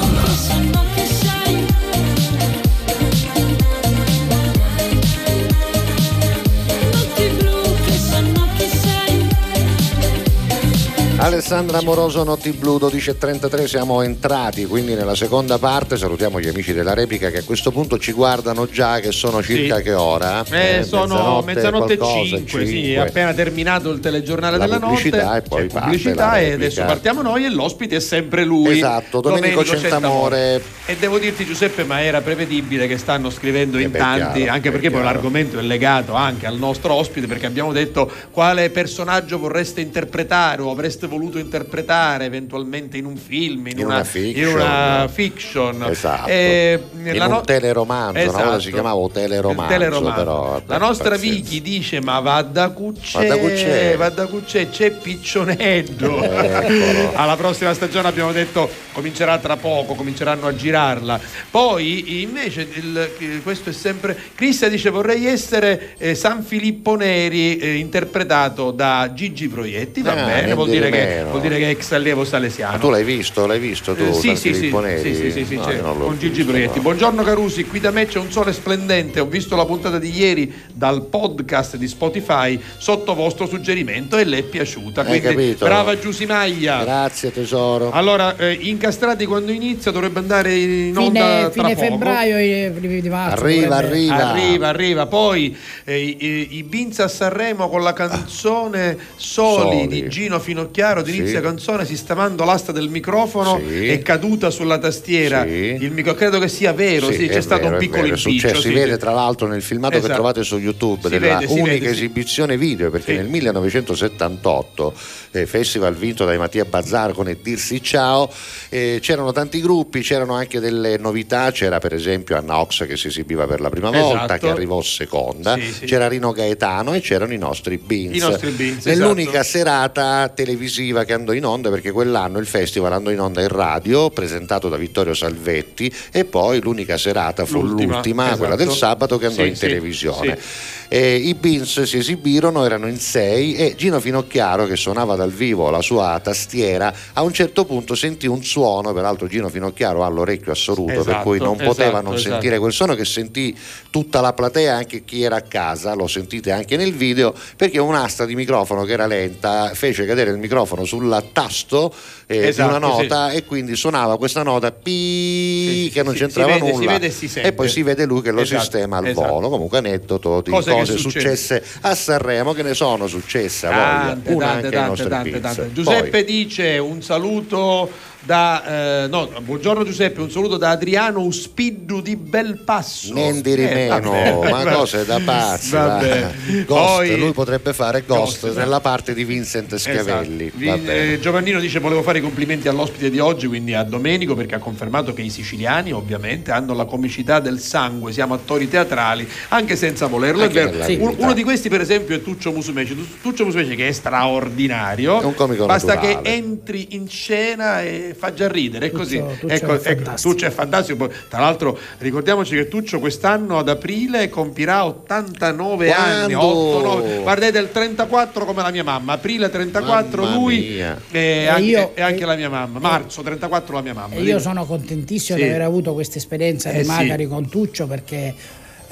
[SPEAKER 3] Alessandra Moroso, Notti Blu 12.33, siamo entrati quindi nella seconda parte, salutiamo gli amici della replica che a questo punto ci guardano già che sono circa
[SPEAKER 4] Sì.
[SPEAKER 3] che ora?
[SPEAKER 4] Eh, sono mezzanotte e
[SPEAKER 3] qualcosa,
[SPEAKER 4] 5, sì, appena terminato il telegiornale
[SPEAKER 3] La
[SPEAKER 4] della
[SPEAKER 3] pubblicità
[SPEAKER 4] notte.
[SPEAKER 3] e poi
[SPEAKER 4] c'è pubblicità e adesso partiamo noi e l'ospite è sempre lui.
[SPEAKER 3] Esatto, Domenico Centamore.
[SPEAKER 4] E devo dirti Giuseppe, ma era prevedibile che stanno scrivendo in
[SPEAKER 3] beh,
[SPEAKER 4] tanti,
[SPEAKER 3] chiaro,
[SPEAKER 4] anche
[SPEAKER 3] beh,
[SPEAKER 4] perché poi l'argomento è legato anche al nostro ospite, perché abbiamo detto quale personaggio vorreste interpretare o avreste voluto interpretare eventualmente in un film, in,
[SPEAKER 3] In una fiction.
[SPEAKER 4] in una fiction.
[SPEAKER 3] Esatto.
[SPEAKER 4] Eh,
[SPEAKER 3] In un
[SPEAKER 4] no-
[SPEAKER 3] teleromanzo, una volta
[SPEAKER 4] Esatto.
[SPEAKER 3] si chiamava teleromanzo,
[SPEAKER 4] teleromanzo.
[SPEAKER 3] però,
[SPEAKER 4] la nostra
[SPEAKER 3] pazienza.
[SPEAKER 4] Vicky dice ma va da cuccè,
[SPEAKER 3] Va da cuccè.
[SPEAKER 4] va da cuccè, c'è piccioneggio.
[SPEAKER 3] Eccolo.
[SPEAKER 4] Alla prossima stagione abbiamo detto comincerà tra poco, cominceranno a girarla. Poi invece il- eh, questo è sempre Cristian dice vorrei essere eh, San Filippo Neri eh, interpretato da Gigi Proietti, va
[SPEAKER 3] Ah,
[SPEAKER 4] bene, vuol
[SPEAKER 3] di
[SPEAKER 4] dire, che, vuol dire che è ex allievo salesiano.
[SPEAKER 3] Ma tu l'hai visto? L'hai visto tu?
[SPEAKER 4] Eh, sì, sì, sì, sì, sì, sì, sì,
[SPEAKER 3] No,
[SPEAKER 4] con Gigi
[SPEAKER 3] visto,
[SPEAKER 4] Proietti.
[SPEAKER 3] no.
[SPEAKER 4] Buongiorno Carusi, qui da me c'è un sole splendente. Ho visto la puntata di ieri dal podcast di Spotify sotto vostro suggerimento e le è piaciuta.
[SPEAKER 3] Hai
[SPEAKER 4] Quindi
[SPEAKER 3] capito?
[SPEAKER 4] brava Giusimaglia.
[SPEAKER 3] Grazie tesoro.
[SPEAKER 4] Allora, eh, incastrati quando inizia dovrebbe andare in onda
[SPEAKER 9] Fine,
[SPEAKER 4] tra
[SPEAKER 9] fine
[SPEAKER 4] poco.
[SPEAKER 9] febbraio e primi di marzo.
[SPEAKER 3] Arriva,
[SPEAKER 9] dovrebbe-
[SPEAKER 3] arriva.
[SPEAKER 4] Arriva, arriva. Poi eh, i, i Binz a Sanremo con la canzone Soli,
[SPEAKER 3] Soli.
[SPEAKER 4] di Gino Finocchiaro ad inizio
[SPEAKER 3] Sì.
[SPEAKER 4] canzone sistemando l'asta del microfono
[SPEAKER 3] Sì.
[SPEAKER 4] è caduta sulla tastiera.
[SPEAKER 3] Sì.
[SPEAKER 4] Il micro- credo che sia vero, sì, c'è stato
[SPEAKER 3] vero,
[SPEAKER 4] un piccolo impiccio.
[SPEAKER 3] si vede tra l'altro nel filmato che
[SPEAKER 4] Esatto.
[SPEAKER 3] trovate su YouTube
[SPEAKER 4] Si
[SPEAKER 3] della
[SPEAKER 4] vede,
[SPEAKER 3] unica esibizione video perché nel 1978 eh, festival vinto dai Mattia Bazzar con E Dirsi Ciao eh, c'erano tanti gruppi c'erano anche delle novità c'era per esempio Anna Ox che si esibiva per la prima volta
[SPEAKER 4] Esatto.
[SPEAKER 3] che arrivò seconda c'era Rino Gaetano e c'erano i nostri Beans
[SPEAKER 4] I nostri Beans,
[SPEAKER 3] nell'unica
[SPEAKER 4] esatto.
[SPEAKER 3] serata televisiva che andò in onda perché quell'anno il festival andò in onda in radio presentato da Vittorio Salvetti e poi l'unica serata fu
[SPEAKER 4] L'ultima,
[SPEAKER 3] l'ultima, quella del
[SPEAKER 4] esatto.
[SPEAKER 3] sabato che andò
[SPEAKER 4] Sì,
[SPEAKER 3] in
[SPEAKER 4] sì,
[SPEAKER 3] televisione.
[SPEAKER 4] sì.
[SPEAKER 3] E I Beans si esibirono, erano in sei e Gino Finocchiaro che suonava dal vivo la sua tastiera a un certo punto sentì un suono, peraltro Gino Finocchiaro ha l'orecchio assoluto per
[SPEAKER 4] Esatto,
[SPEAKER 3] cui non poteva
[SPEAKER 4] esatto,
[SPEAKER 3] non
[SPEAKER 4] esatto.
[SPEAKER 3] sentire quel suono che sentì tutta la platea, anche chi era a casa, lo sentite anche nel video, perché un'asta di microfono che era lenta fece cadere il microfono sul tasto eh,
[SPEAKER 4] Esatto,
[SPEAKER 3] di una nota e quindi suonava questa nota pi che non
[SPEAKER 4] sì,
[SPEAKER 3] c'entrava
[SPEAKER 4] vede-
[SPEAKER 3] nulla.
[SPEAKER 4] e
[SPEAKER 3] poi si vede lui che lo
[SPEAKER 4] Esatto,
[SPEAKER 3] sistema al
[SPEAKER 4] esatto.
[SPEAKER 3] volo. Comunque aneddoto di
[SPEAKER 4] Cose
[SPEAKER 3] cose successe a Sanremo che ne sono successe a
[SPEAKER 4] Tante,
[SPEAKER 3] voglia una
[SPEAKER 4] tante,
[SPEAKER 3] anche ai
[SPEAKER 4] tante, tante, tante.
[SPEAKER 3] Poi-
[SPEAKER 4] Giuseppe dice un saluto da eh, no, buongiorno Giuseppe, un saluto da Adriano Uspiddu di Belpasso.
[SPEAKER 3] Non dire
[SPEAKER 4] Eh,
[SPEAKER 3] meno,
[SPEAKER 4] vabbè,
[SPEAKER 3] ma cose da pazzi.
[SPEAKER 4] Poi-
[SPEAKER 3] lui potrebbe fare Ghost,
[SPEAKER 4] Ghost,
[SPEAKER 3] nella parte di Vincent Schiavelli.
[SPEAKER 4] Esatto. Vi-
[SPEAKER 3] bene.
[SPEAKER 4] eh, Giovannino dice volevo fare i complimenti all'ospite di oggi, quindi a Domenico, perché ha confermato che i siciliani ovviamente hanno la comicità del sangue, siamo attori teatrali, anche senza volerlo.
[SPEAKER 3] Anche vita.
[SPEAKER 4] uno di questi per esempio è Tuccio Musumeci, Tu- Tuccio Musumeci che è straordinario,
[SPEAKER 3] È un comico
[SPEAKER 4] basta
[SPEAKER 3] naturale.
[SPEAKER 4] che entri in scena e fa già ridere, è così.
[SPEAKER 9] Tuccio- Tuccio
[SPEAKER 4] Ecco,
[SPEAKER 9] è
[SPEAKER 4] ecco,
[SPEAKER 9] fantastico.
[SPEAKER 4] Tuccio è fantastico. Tra l'altro ricordiamoci che Tuccio quest'anno ad aprile compirà 89 anni,
[SPEAKER 3] Quando?
[SPEAKER 4] 8, 9. guardate il 34 come la mia mamma, aprile 34
[SPEAKER 3] Mamma
[SPEAKER 4] lui e
[SPEAKER 9] E
[SPEAKER 4] anche,
[SPEAKER 9] io-
[SPEAKER 4] e anche la mia mamma, marzo 34 la mia mamma.
[SPEAKER 9] E io sono contentissimo
[SPEAKER 4] Sì.
[SPEAKER 9] di aver avuto questa esperienza
[SPEAKER 4] Eh
[SPEAKER 9] di
[SPEAKER 4] sì.
[SPEAKER 9] Macari con Tuccio perché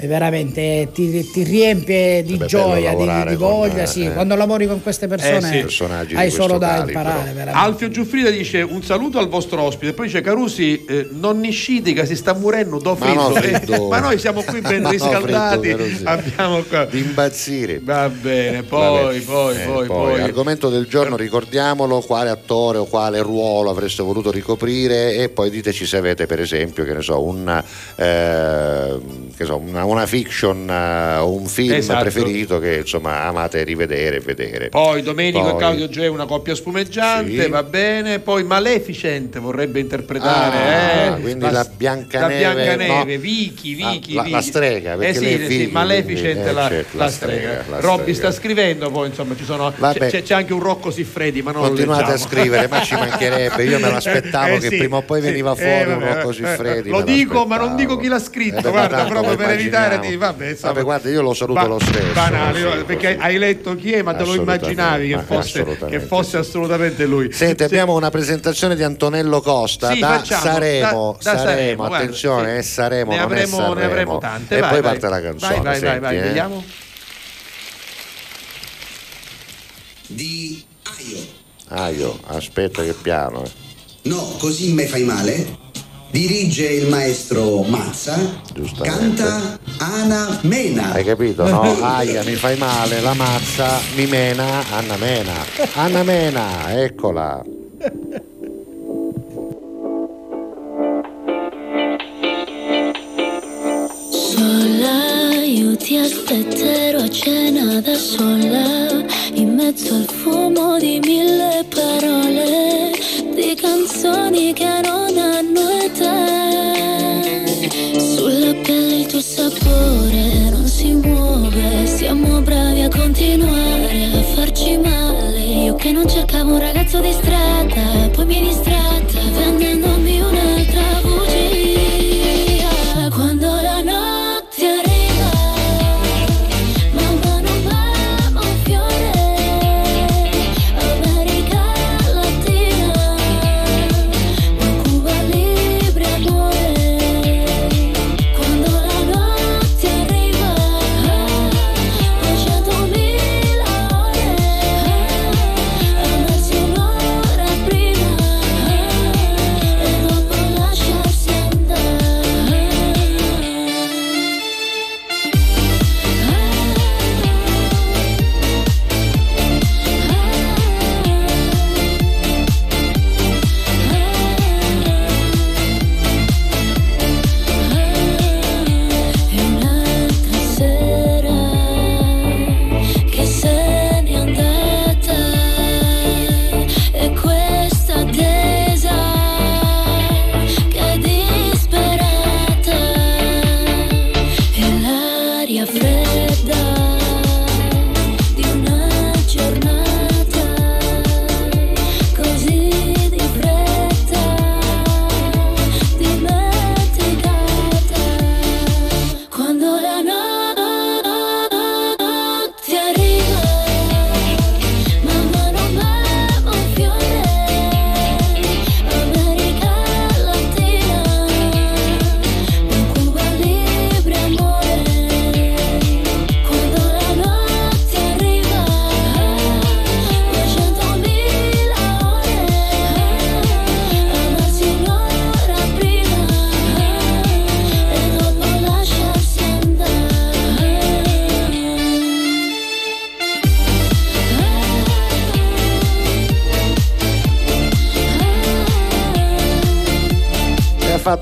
[SPEAKER 9] veramente ti, ti riempie di
[SPEAKER 3] è
[SPEAKER 9] gioia, di, di
[SPEAKER 3] con,
[SPEAKER 9] voglia.
[SPEAKER 3] eh,
[SPEAKER 9] sì.
[SPEAKER 3] eh.
[SPEAKER 9] Quando lavori con queste persone
[SPEAKER 4] sì.
[SPEAKER 3] Personaggi di
[SPEAKER 9] hai solo da
[SPEAKER 3] calibro.
[SPEAKER 9] imparare. Veramente.
[SPEAKER 4] Alfio Giuffrida dice un saluto al vostro ospite, poi dice Carusi, eh, non nisciti che si sta morendo do
[SPEAKER 3] Ma no,
[SPEAKER 4] freddo. Eh,
[SPEAKER 3] freddo.
[SPEAKER 4] ma noi siamo qui ben
[SPEAKER 3] no,
[SPEAKER 4] riscaldati,
[SPEAKER 3] freddo,
[SPEAKER 4] abbiamo qua.
[SPEAKER 3] di imbazzire.
[SPEAKER 4] Va bene, poi,
[SPEAKER 3] Vabbè.
[SPEAKER 4] poi,
[SPEAKER 3] Eh,
[SPEAKER 4] poi, poi.
[SPEAKER 3] Argomento del giorno, ricordiamolo, quale attore o quale ruolo avreste voluto ricoprire e poi diteci se avete per esempio, che ne so, un, eh, che so, una, una fiction eh, o un film
[SPEAKER 4] Esatto.
[SPEAKER 3] preferito che insomma amate rivedere e vedere.
[SPEAKER 4] Poi Domenico e
[SPEAKER 3] Poi-
[SPEAKER 4] Claudio G una coppia spumeggiante,
[SPEAKER 3] Sì.
[SPEAKER 4] va bene. Poi Maleficent vorrebbe interpretare.
[SPEAKER 3] Ah,
[SPEAKER 4] eh,
[SPEAKER 3] quindi la
[SPEAKER 4] La
[SPEAKER 3] Biancaneve,
[SPEAKER 4] Biancaneve,
[SPEAKER 3] no?
[SPEAKER 4] Vicky, Vicky,
[SPEAKER 3] la-
[SPEAKER 4] Vicky.
[SPEAKER 3] la strega,
[SPEAKER 4] Eh sì, sì,
[SPEAKER 3] Vicky,
[SPEAKER 4] Maleficent
[SPEAKER 3] eh,
[SPEAKER 4] la,
[SPEAKER 3] certo,
[SPEAKER 4] la
[SPEAKER 3] la
[SPEAKER 4] strega.
[SPEAKER 3] strega, la
[SPEAKER 4] Robby sta scrivendo, poi insomma ci sono, c'è, c'è- anche un Rocco Siffredi, ma non
[SPEAKER 3] Continuate a scrivere, ma ci mancherebbe. Io me l'aspettavo
[SPEAKER 4] Eh,
[SPEAKER 3] che
[SPEAKER 4] sì,
[SPEAKER 3] prima o poi veniva
[SPEAKER 4] eh,
[SPEAKER 3] fuori un Rocco
[SPEAKER 4] eh,
[SPEAKER 3] Siffredi.
[SPEAKER 4] Lo dico, ma non dico chi l'ha scritto,
[SPEAKER 3] Eh,
[SPEAKER 4] guarda, proprio per evitare di.
[SPEAKER 3] immaginiamo.
[SPEAKER 4] Vabbè, insomma.
[SPEAKER 3] Vabbè, guarda, io lo saluto
[SPEAKER 4] Ba-
[SPEAKER 3] lo stesso.
[SPEAKER 4] Banale,
[SPEAKER 3] sì,
[SPEAKER 4] perché
[SPEAKER 3] sì.
[SPEAKER 4] hai letto chi è, ma te lo immaginavi che fosse,
[SPEAKER 3] assolutamente
[SPEAKER 4] che fosse assolutamente lui.
[SPEAKER 3] Senti, abbiamo una presentazione di Antonello Costa
[SPEAKER 4] Sì,
[SPEAKER 3] da
[SPEAKER 4] facciamo,
[SPEAKER 3] Saremo.
[SPEAKER 4] da- da
[SPEAKER 3] Saremo,
[SPEAKER 4] Saremo, guarda,
[SPEAKER 3] attenzione,
[SPEAKER 4] sì.
[SPEAKER 3] è Saremo,
[SPEAKER 4] ne
[SPEAKER 3] non
[SPEAKER 4] avremo,
[SPEAKER 3] è Sanremo.
[SPEAKER 4] ne avremo tante.
[SPEAKER 3] E
[SPEAKER 4] vai,
[SPEAKER 3] poi
[SPEAKER 4] vai.
[SPEAKER 3] parte la canzone.
[SPEAKER 4] Vai, vai, vai,
[SPEAKER 3] eh.
[SPEAKER 4] vediamo.
[SPEAKER 16] di Aio.
[SPEAKER 3] Ah, io, aspetta che piano. eh.
[SPEAKER 16] No, così me fai male. Dirige il maestro Mazza. Canta Ana Mena.
[SPEAKER 3] Hai capito, no? Aia, mi fai male, la mazza, mi mena, Anna Mena. Anna Mena, eccola.
[SPEAKER 17] Sola, io ti aspetterò a cena da sola, in mezzo al fumo di mille parole, di canzoni che non hanno età. Sulla pelle il tuo sapore non si muove, siamo bravi a continuare a farci male. Io che non cercavo un ragazzo di strada, poi mi distratta vendendomi un'altra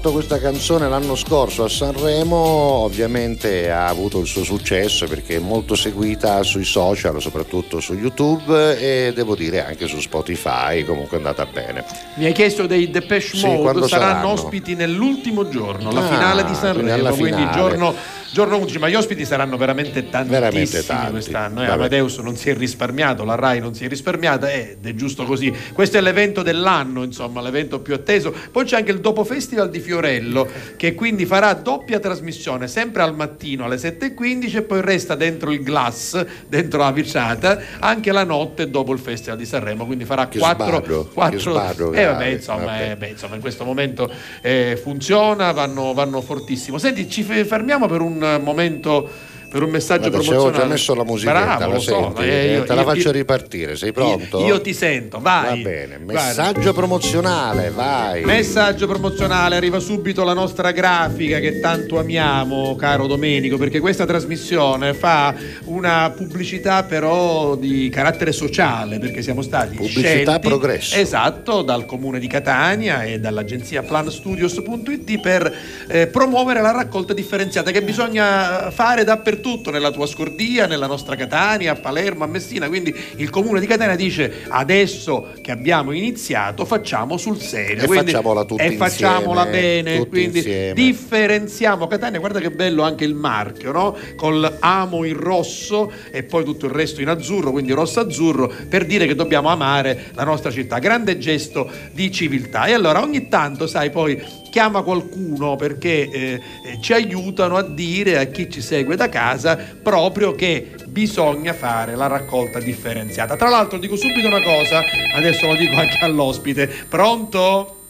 [SPEAKER 3] fatto questa canzone l'anno scorso a Sanremo, ovviamente ha avuto il suo successo perché è molto seguita sui social, soprattutto su YouTube e devo dire anche su Spotify, comunque è andata bene.
[SPEAKER 4] Mi hai chiesto dei Depeche
[SPEAKER 3] Sì,
[SPEAKER 4] Mode,
[SPEAKER 3] quando
[SPEAKER 4] saranno,
[SPEAKER 3] saranno?
[SPEAKER 4] ospiti nell'ultimo giorno, la
[SPEAKER 3] Ah,
[SPEAKER 4] finale di
[SPEAKER 3] quindi
[SPEAKER 4] Sanremo, quindi,
[SPEAKER 3] finale.
[SPEAKER 4] giorno, giorno 11, ma gli ospiti saranno veramente tantissimi
[SPEAKER 3] Veramente tanti.
[SPEAKER 4] quest'anno. eh. Amadeus non si è risparmiato, la Rai non si è risparmiata ed è giusto così. Questo è l'evento dell'anno, insomma, l'evento più atteso. Poi c'è anche il Dopo Festival di Fiorello, che quindi farà doppia trasmissione, sempre al mattino alle 7.15 e poi resta dentro il glass, dentro la viciata, anche la notte dopo il Festival di Sanremo, quindi farà
[SPEAKER 3] Che
[SPEAKER 4] quattro...
[SPEAKER 3] sbadro,
[SPEAKER 4] quattro
[SPEAKER 3] che sbadro
[SPEAKER 4] eh, vabbè, insomma,
[SPEAKER 3] vabbè.
[SPEAKER 4] eh, beh, insomma, in questo momento eh, funziona, vanno, vanno fortissimo. Senti, ci fe- fermiamo per un momento, per un messaggio
[SPEAKER 3] Guarda, ci avevo
[SPEAKER 4] promozionale.
[SPEAKER 3] già messo la musichetta,
[SPEAKER 4] Bravo,
[SPEAKER 3] la
[SPEAKER 4] so,
[SPEAKER 3] senti?
[SPEAKER 4] eh, io-
[SPEAKER 3] te la
[SPEAKER 4] io-
[SPEAKER 3] faccio
[SPEAKER 4] io-
[SPEAKER 3] ripartire, sei pronto?
[SPEAKER 4] Io, ti sento, vai.
[SPEAKER 3] Va bene, messaggio promozionale, vai.
[SPEAKER 4] Messaggio promozionale, arriva subito la nostra grafica che tanto amiamo, caro Domenico, perché questa trasmissione fa una pubblicità però di carattere sociale, perché siamo stati
[SPEAKER 3] Pubblicità
[SPEAKER 4] scelti,
[SPEAKER 3] progresso.
[SPEAKER 4] Esatto, dal comune di Catania e dall'agenzia planstudios.it per eh, promuovere la raccolta differenziata che bisogna fare dappertutto, nella tua scordia, nella nostra Catania, a Palermo, a Messina, quindi il comune di Catania dice adesso che abbiamo iniziato facciamo sul serio
[SPEAKER 3] E
[SPEAKER 4] Quindi-
[SPEAKER 3] facciamola tutti
[SPEAKER 4] e facciamola
[SPEAKER 3] insieme,
[SPEAKER 4] bene, quindi
[SPEAKER 3] insieme.
[SPEAKER 4] differenziamo Catania, guarda che bello anche il marchio, no? Col amo in rosso e poi tutto il resto in azzurro, quindi rosso-azzurro, per dire che dobbiamo amare la nostra città. Grande gesto di civiltà. E allora ogni tanto, sai, poi chiama qualcuno perché eh, ci aiutano a dire a chi ci segue da casa proprio che bisogna fare la raccolta differenziata. Tra l'altro dico subito una cosa, adesso lo dico anche all'ospite. Pronto?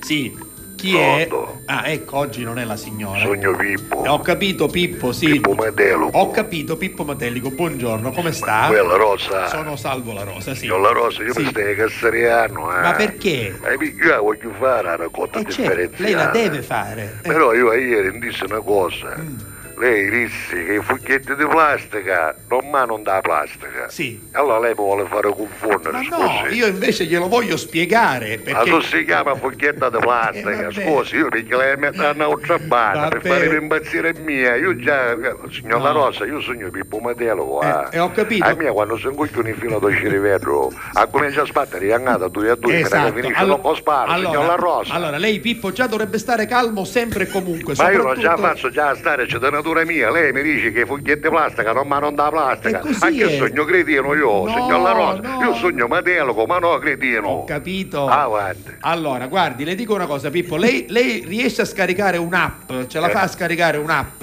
[SPEAKER 4] Sì. Chi è? Ah, ecco, oggi non è la signora.
[SPEAKER 18] Sogno Pippo.
[SPEAKER 4] Ho capito Pippo, sì.
[SPEAKER 18] Pippo Matelico.
[SPEAKER 4] Ho capito Pippo Matelico, buongiorno, come sta?
[SPEAKER 18] Quella rosa.
[SPEAKER 4] Sono salvo la rosa, sì.
[SPEAKER 18] Io la rosa, io
[SPEAKER 4] Sì.
[SPEAKER 18] mi stai cassariano. Eh.
[SPEAKER 4] Ma perché?
[SPEAKER 18] Eh, io la voglio fare la raccolta
[SPEAKER 4] Eh,
[SPEAKER 18] differenziata.
[SPEAKER 4] lei la deve fare. Eh.
[SPEAKER 18] Però io ieri disse una cosa.
[SPEAKER 4] Mm.
[SPEAKER 18] Lei disse che i fucchietti di plastica non mandano da plastica.
[SPEAKER 4] Sì.
[SPEAKER 18] Allora lei mi vuole fare confondere,
[SPEAKER 4] Ma
[SPEAKER 18] scusi.
[SPEAKER 4] no, io invece glielo voglio spiegare
[SPEAKER 18] Ma
[SPEAKER 4] perché...
[SPEAKER 18] tu si chiama fucchietta di plastica,
[SPEAKER 4] Eh,
[SPEAKER 18] scusi, io perché lei mi sta un'altra banda per fare impazzire mia, io già, signor La Rosa, io sogno Pippo Matelo,
[SPEAKER 4] Eh, e ho capito.
[SPEAKER 18] A mia quando sono coglioni fino a ci rivedo, a cominciare a sbattere, è andata due a due,
[SPEAKER 4] Esatto.
[SPEAKER 18] perché finisce
[SPEAKER 4] Allo-
[SPEAKER 18] dopo sparo, signor La Rosa.
[SPEAKER 4] allora, lei Pippo già dovrebbe stare calmo sempre e comunque.
[SPEAKER 18] Ma io non già faccio già stare, c'è da natura mia, lei mi dice che di plastica non mandano da plastica, anche
[SPEAKER 4] è.
[SPEAKER 18] sogno cretino io,
[SPEAKER 4] No,
[SPEAKER 18] signor La Rosa,
[SPEAKER 4] no.
[SPEAKER 18] io sogno Matelo, ma no cretino.
[SPEAKER 4] Ho capito.
[SPEAKER 18] Avanti.
[SPEAKER 4] Allora, guardi, le dico una cosa, Pippo. Lei, lei riesce a scaricare un'app? Ce la
[SPEAKER 18] Eh.
[SPEAKER 4] fa a scaricare un'app?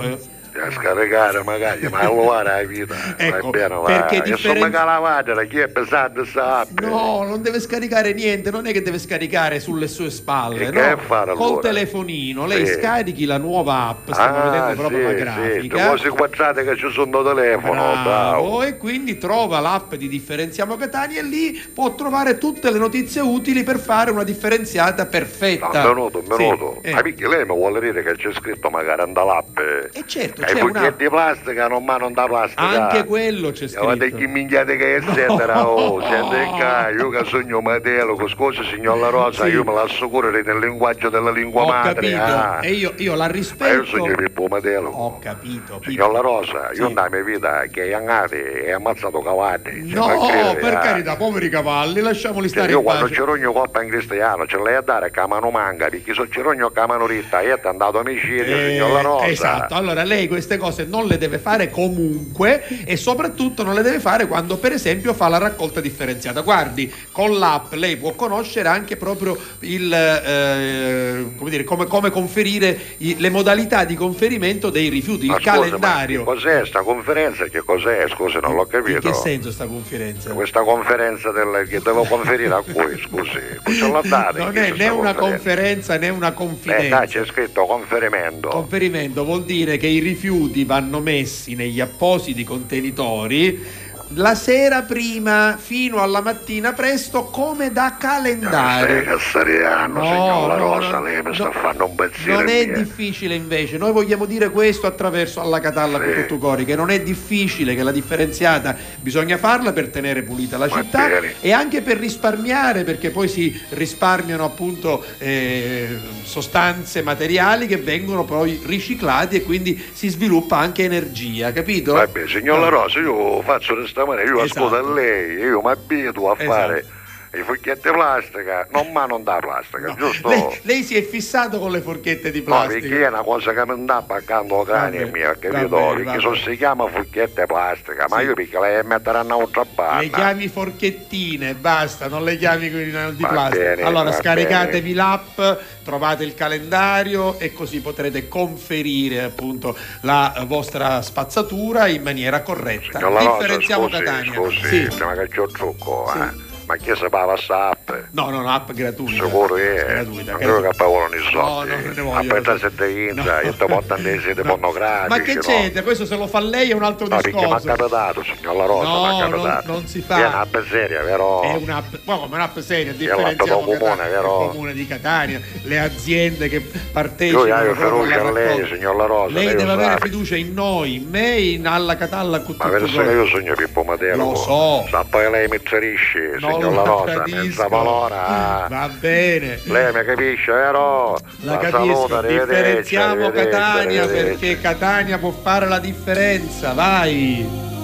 [SPEAKER 18] A scaricare magari, ma allora la vita,
[SPEAKER 4] Ecco,
[SPEAKER 18] va bene, va.
[SPEAKER 4] perché differen-
[SPEAKER 18] calavata, chi è pesante app?
[SPEAKER 4] No, non deve scaricare niente, non è che deve scaricare sulle sue spalle, no?
[SPEAKER 18] fare
[SPEAKER 4] Col
[SPEAKER 18] allora?
[SPEAKER 4] telefonino, lei
[SPEAKER 18] Sì.
[SPEAKER 4] scarichi la nuova app, stiamo
[SPEAKER 18] Ah,
[SPEAKER 4] vedendo proprio la
[SPEAKER 18] sì, sì,
[SPEAKER 4] grafica.
[SPEAKER 18] cose quadrate che ci sono telefono, bravo.
[SPEAKER 4] Bravo, e quindi trova l'app di Differenziamo Catania e lì può trovare tutte le notizie utili per fare una differenziata
[SPEAKER 18] No,
[SPEAKER 4] perfetta.
[SPEAKER 18] un minuto, un
[SPEAKER 4] Sì,
[SPEAKER 18] minuto.
[SPEAKER 4] eh.
[SPEAKER 18] Ma perché lei mi vuole dire che c'è scritto magari andall'app?
[SPEAKER 4] E certo,
[SPEAKER 18] E
[SPEAKER 4] c'è
[SPEAKER 18] i fucchietti di plastica non mandano da plastica.
[SPEAKER 4] Anche quello c'è
[SPEAKER 18] Guarda
[SPEAKER 4] scritto.
[SPEAKER 18] che minchiate che è sera, oh, sente qua, io che sogno Matelo, scusa signor La Rosa,
[SPEAKER 4] Sì.
[SPEAKER 18] io me l'assicuro nel linguaggio della lingua
[SPEAKER 4] Ho
[SPEAKER 18] madre.
[SPEAKER 4] capito,
[SPEAKER 18] ah.
[SPEAKER 4] e io, io la
[SPEAKER 18] Ma io
[SPEAKER 4] rispetto.
[SPEAKER 18] sogno Pippo Matelo.
[SPEAKER 4] Ho capito.
[SPEAKER 18] Signor La Rosa, io nella mia vita che è angati e ammazzato cavalli.
[SPEAKER 4] No,
[SPEAKER 18] Cioè, ma credere,
[SPEAKER 4] per
[SPEAKER 18] ah.
[SPEAKER 4] carità, poveri cavalli, lasciamoli
[SPEAKER 18] Cioè,
[SPEAKER 4] stare
[SPEAKER 18] io
[SPEAKER 4] in
[SPEAKER 18] quando
[SPEAKER 4] pace.
[SPEAKER 18] ci rogno coppa in cristiano ce l'hai a dare a mano manca perché se ci rogno che a mano ritta e ti andato omicidio
[SPEAKER 4] Eh,
[SPEAKER 18] signor La Rosa
[SPEAKER 4] esatto, allora lei queste cose non le deve fare comunque e soprattutto non le deve fare quando per esempio fa la raccolta differenziata. Guardi, con l'app lei può conoscere anche proprio il, eh, come, dire, come, come conferire i- le modalità di conferimento dei rifiuti,
[SPEAKER 18] Ma
[SPEAKER 4] il
[SPEAKER 18] scusa,
[SPEAKER 4] calendario.
[SPEAKER 18] cos'è sta conferenza che cos'è scusi non l'ho
[SPEAKER 4] In
[SPEAKER 18] capito
[SPEAKER 4] che senso sta conferenza?
[SPEAKER 18] questa conferenza del, che devo conferire a cui scusi l'ha data
[SPEAKER 4] Non è né una conferenza né una
[SPEAKER 18] eh
[SPEAKER 4] confidenza.
[SPEAKER 18] dai c'è scritto conferimento
[SPEAKER 4] Conferimento vuol dire che i rifiuti vanno messi negli appositi contenitori la sera prima fino alla mattina presto come da calendario.
[SPEAKER 18] Cassariano,
[SPEAKER 4] No,
[SPEAKER 18] signor La
[SPEAKER 4] no,
[SPEAKER 18] Rosa,
[SPEAKER 4] no,
[SPEAKER 18] lei mi sta facendo un pensiero
[SPEAKER 4] Non è
[SPEAKER 18] mio.
[SPEAKER 4] difficile invece, noi vogliamo dire questo attraverso alla Catalla con tutto cori, che non è difficile, che la differenziata bisogna farla per tenere pulita la città
[SPEAKER 18] bene.
[SPEAKER 4] e anche per risparmiare, perché poi si risparmiano appunto eh, sostanze materiali che vengono poi riciclati e quindi si sviluppa anche energia, capito?
[SPEAKER 18] Vabbè, signor La Rosa, io faccio questa maniera, io
[SPEAKER 4] Esatto.
[SPEAKER 18] ascolto a lei, io mi abituo a
[SPEAKER 4] Esatto.
[SPEAKER 18] fare i foglietti plastica, non ma non da plastica, giusto?
[SPEAKER 4] Lei, lei si è fissato con le forchette di
[SPEAKER 18] No,
[SPEAKER 4] plastica.
[SPEAKER 18] perché è una cosa che mi sta accanto al cranio mio, capito?
[SPEAKER 4] vabbè,
[SPEAKER 18] perché
[SPEAKER 4] vabbè.
[SPEAKER 18] se si chiama fogliette plastica, ma
[SPEAKER 4] Sì.
[SPEAKER 18] io perché lei metteranno un'altra
[SPEAKER 4] Le
[SPEAKER 18] panna.
[SPEAKER 4] chiami forchettine, basta, non le chiami di
[SPEAKER 18] Va
[SPEAKER 4] plastica.
[SPEAKER 18] bene,
[SPEAKER 4] allora scaricatevi l'app, trovate il calendario e così potrete conferire appunto la vostra spazzatura in maniera corretta.
[SPEAKER 18] Signor La Rosa,
[SPEAKER 4] Differenziamo
[SPEAKER 18] scusi,
[SPEAKER 4] Catania.
[SPEAKER 18] scusi,
[SPEAKER 4] Sì.
[SPEAKER 18] ma che c'ho il trucco, eh? Ma chi sapeva sta app?
[SPEAKER 4] No, no, no, app gratuita.
[SPEAKER 18] Sicuro è,
[SPEAKER 4] gratuita,
[SPEAKER 18] non credo che paolo nei
[SPEAKER 4] No,
[SPEAKER 18] soldi.
[SPEAKER 4] no, non ne voglio.
[SPEAKER 18] Aspetta se te inza, io ti portano dei siti pornografici.
[SPEAKER 4] Ma che
[SPEAKER 18] no?
[SPEAKER 4] c'entra? Questo se lo fa lei è un altro
[SPEAKER 18] No, perché mi ha
[SPEAKER 4] discorso.
[SPEAKER 18] capitato, signor La Rosa,
[SPEAKER 4] No, non- non si fa.
[SPEAKER 18] È un'app seria, vero?
[SPEAKER 4] È un'app, ma come un'app seria, differenziamo
[SPEAKER 18] comune,
[SPEAKER 4] Catania,
[SPEAKER 18] vero?
[SPEAKER 4] il comune di Catania, le aziende che partecipano.
[SPEAKER 18] io
[SPEAKER 4] proprio
[SPEAKER 18] fiducia a lei, signor La Rosa.
[SPEAKER 4] Lei
[SPEAKER 18] lo
[SPEAKER 4] deve avere fiducia in noi, in me, in alla Catalla
[SPEAKER 18] Ma
[SPEAKER 4] quello.
[SPEAKER 18] io sogno Pippo Matero.
[SPEAKER 4] Lo so.
[SPEAKER 18] Sa poi lei mi ferisce,
[SPEAKER 4] Non
[SPEAKER 18] signor
[SPEAKER 4] la
[SPEAKER 18] La Rosa, mezza valora.
[SPEAKER 4] Va bene.
[SPEAKER 18] Lei mi capisce, vero?
[SPEAKER 4] La
[SPEAKER 18] saluta,
[SPEAKER 4] capisco, differenziamo Catania perché Catania può fare la differenza, vai!